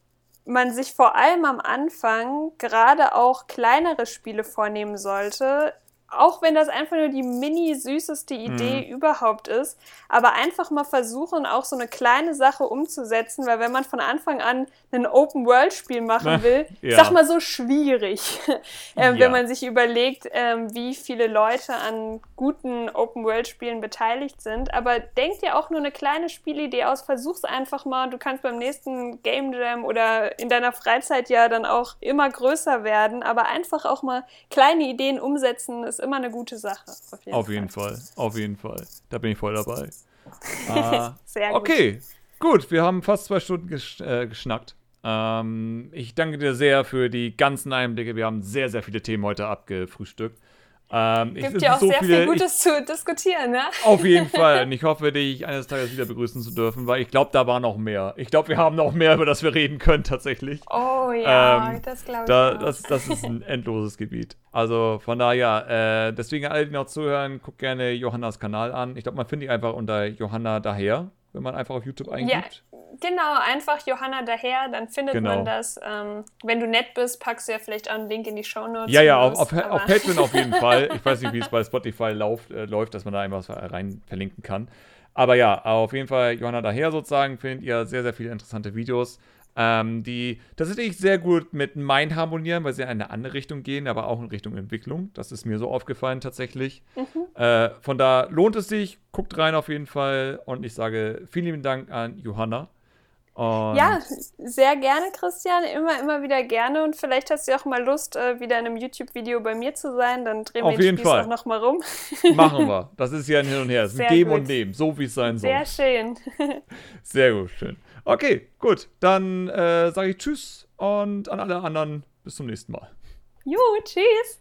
man sich vor allem am Anfang gerade auch kleinere Spiele vornehmen sollte, auch wenn das einfach nur die mini süßeste Idee mhm. überhaupt ist, aber einfach mal versuchen, auch so eine kleine Sache umzusetzen, weil wenn man von Anfang an ein Open-World-Spiel machen will, ja. sag mal so schwierig, ähm, ja. wenn man sich überlegt, ähm, wie viele Leute an guten Open-World-Spielen beteiligt sind. Aber denk dir auch nur eine kleine Spielidee aus, versuch's einfach mal. Du kannst beim nächsten Game Jam oder in deiner Freizeit ja dann auch immer größer werden, aber einfach auch mal kleine Ideen umsetzen ist immer eine gute Sache. Auf jeden, auf jeden Fall. Fall. Auf jeden Fall. Da bin ich voll dabei. uh, Sehr gut. Okay, gut. Wir haben fast zwei Stunden gesch äh, geschnackt. Ähm, ich danke dir sehr für die ganzen Einblicke. Wir haben sehr, sehr viele Themen heute abgefrühstückt. Ähm, Gibt ja auch so sehr viele, viel Gutes ich, zu diskutieren, ne? Auf jeden Fall. Und ich hoffe, dich eines Tages wieder begrüßen zu dürfen, weil ich glaube, da war noch mehr. Ich glaube, wir haben noch mehr, über das wir reden können, tatsächlich. Oh ja, ähm, das glaube ich. Da, auch. Das, das ist ein endloses Gebiet. Also von daher, äh, deswegen alle, die noch zuhören, guckt gerne Johannas Kanal an. Ich glaube, man findet die einfach unter Johanna daher wenn man einfach auf YouTube eingibt. Ja, Genau, einfach Johanna daher, dann findet genau. man das. Ähm, wenn du nett bist, packst du ja vielleicht auch einen Link in die Show Notes. Ja, ja, auf, auf, auf Patreon auf jeden Fall. Ich weiß nicht, wie es bei Spotify lauf, äh, läuft, dass man da einfach rein verlinken kann. Aber ja, auf jeden Fall Johanna daher sozusagen findet ihr sehr, sehr viele interessante Videos ähm, die tatsächlich sehr gut mit Mind harmonieren, weil sie in eine andere Richtung gehen, aber auch in Richtung Entwicklung. Das ist mir so aufgefallen tatsächlich. Mhm. Äh, von da lohnt es sich, guckt rein auf jeden Fall und ich sage vielen lieben Dank an Johanna. Und ja, sehr gerne, Christian. Immer, immer wieder gerne. Und vielleicht hast du auch mal Lust, äh, wieder in einem YouTube-Video bei mir zu sein. Dann drehen wir den Spieß Fall. auch noch mal rum. Machen wir. Das ist ja ein Hin und Her. Es ist ein Geben und Nehmen, so wie es sein soll. Sehr schön. sehr gut, schön. Okay, gut. Dann äh, sage ich Tschüss und an alle anderen bis zum nächsten Mal. Jo, tschüss.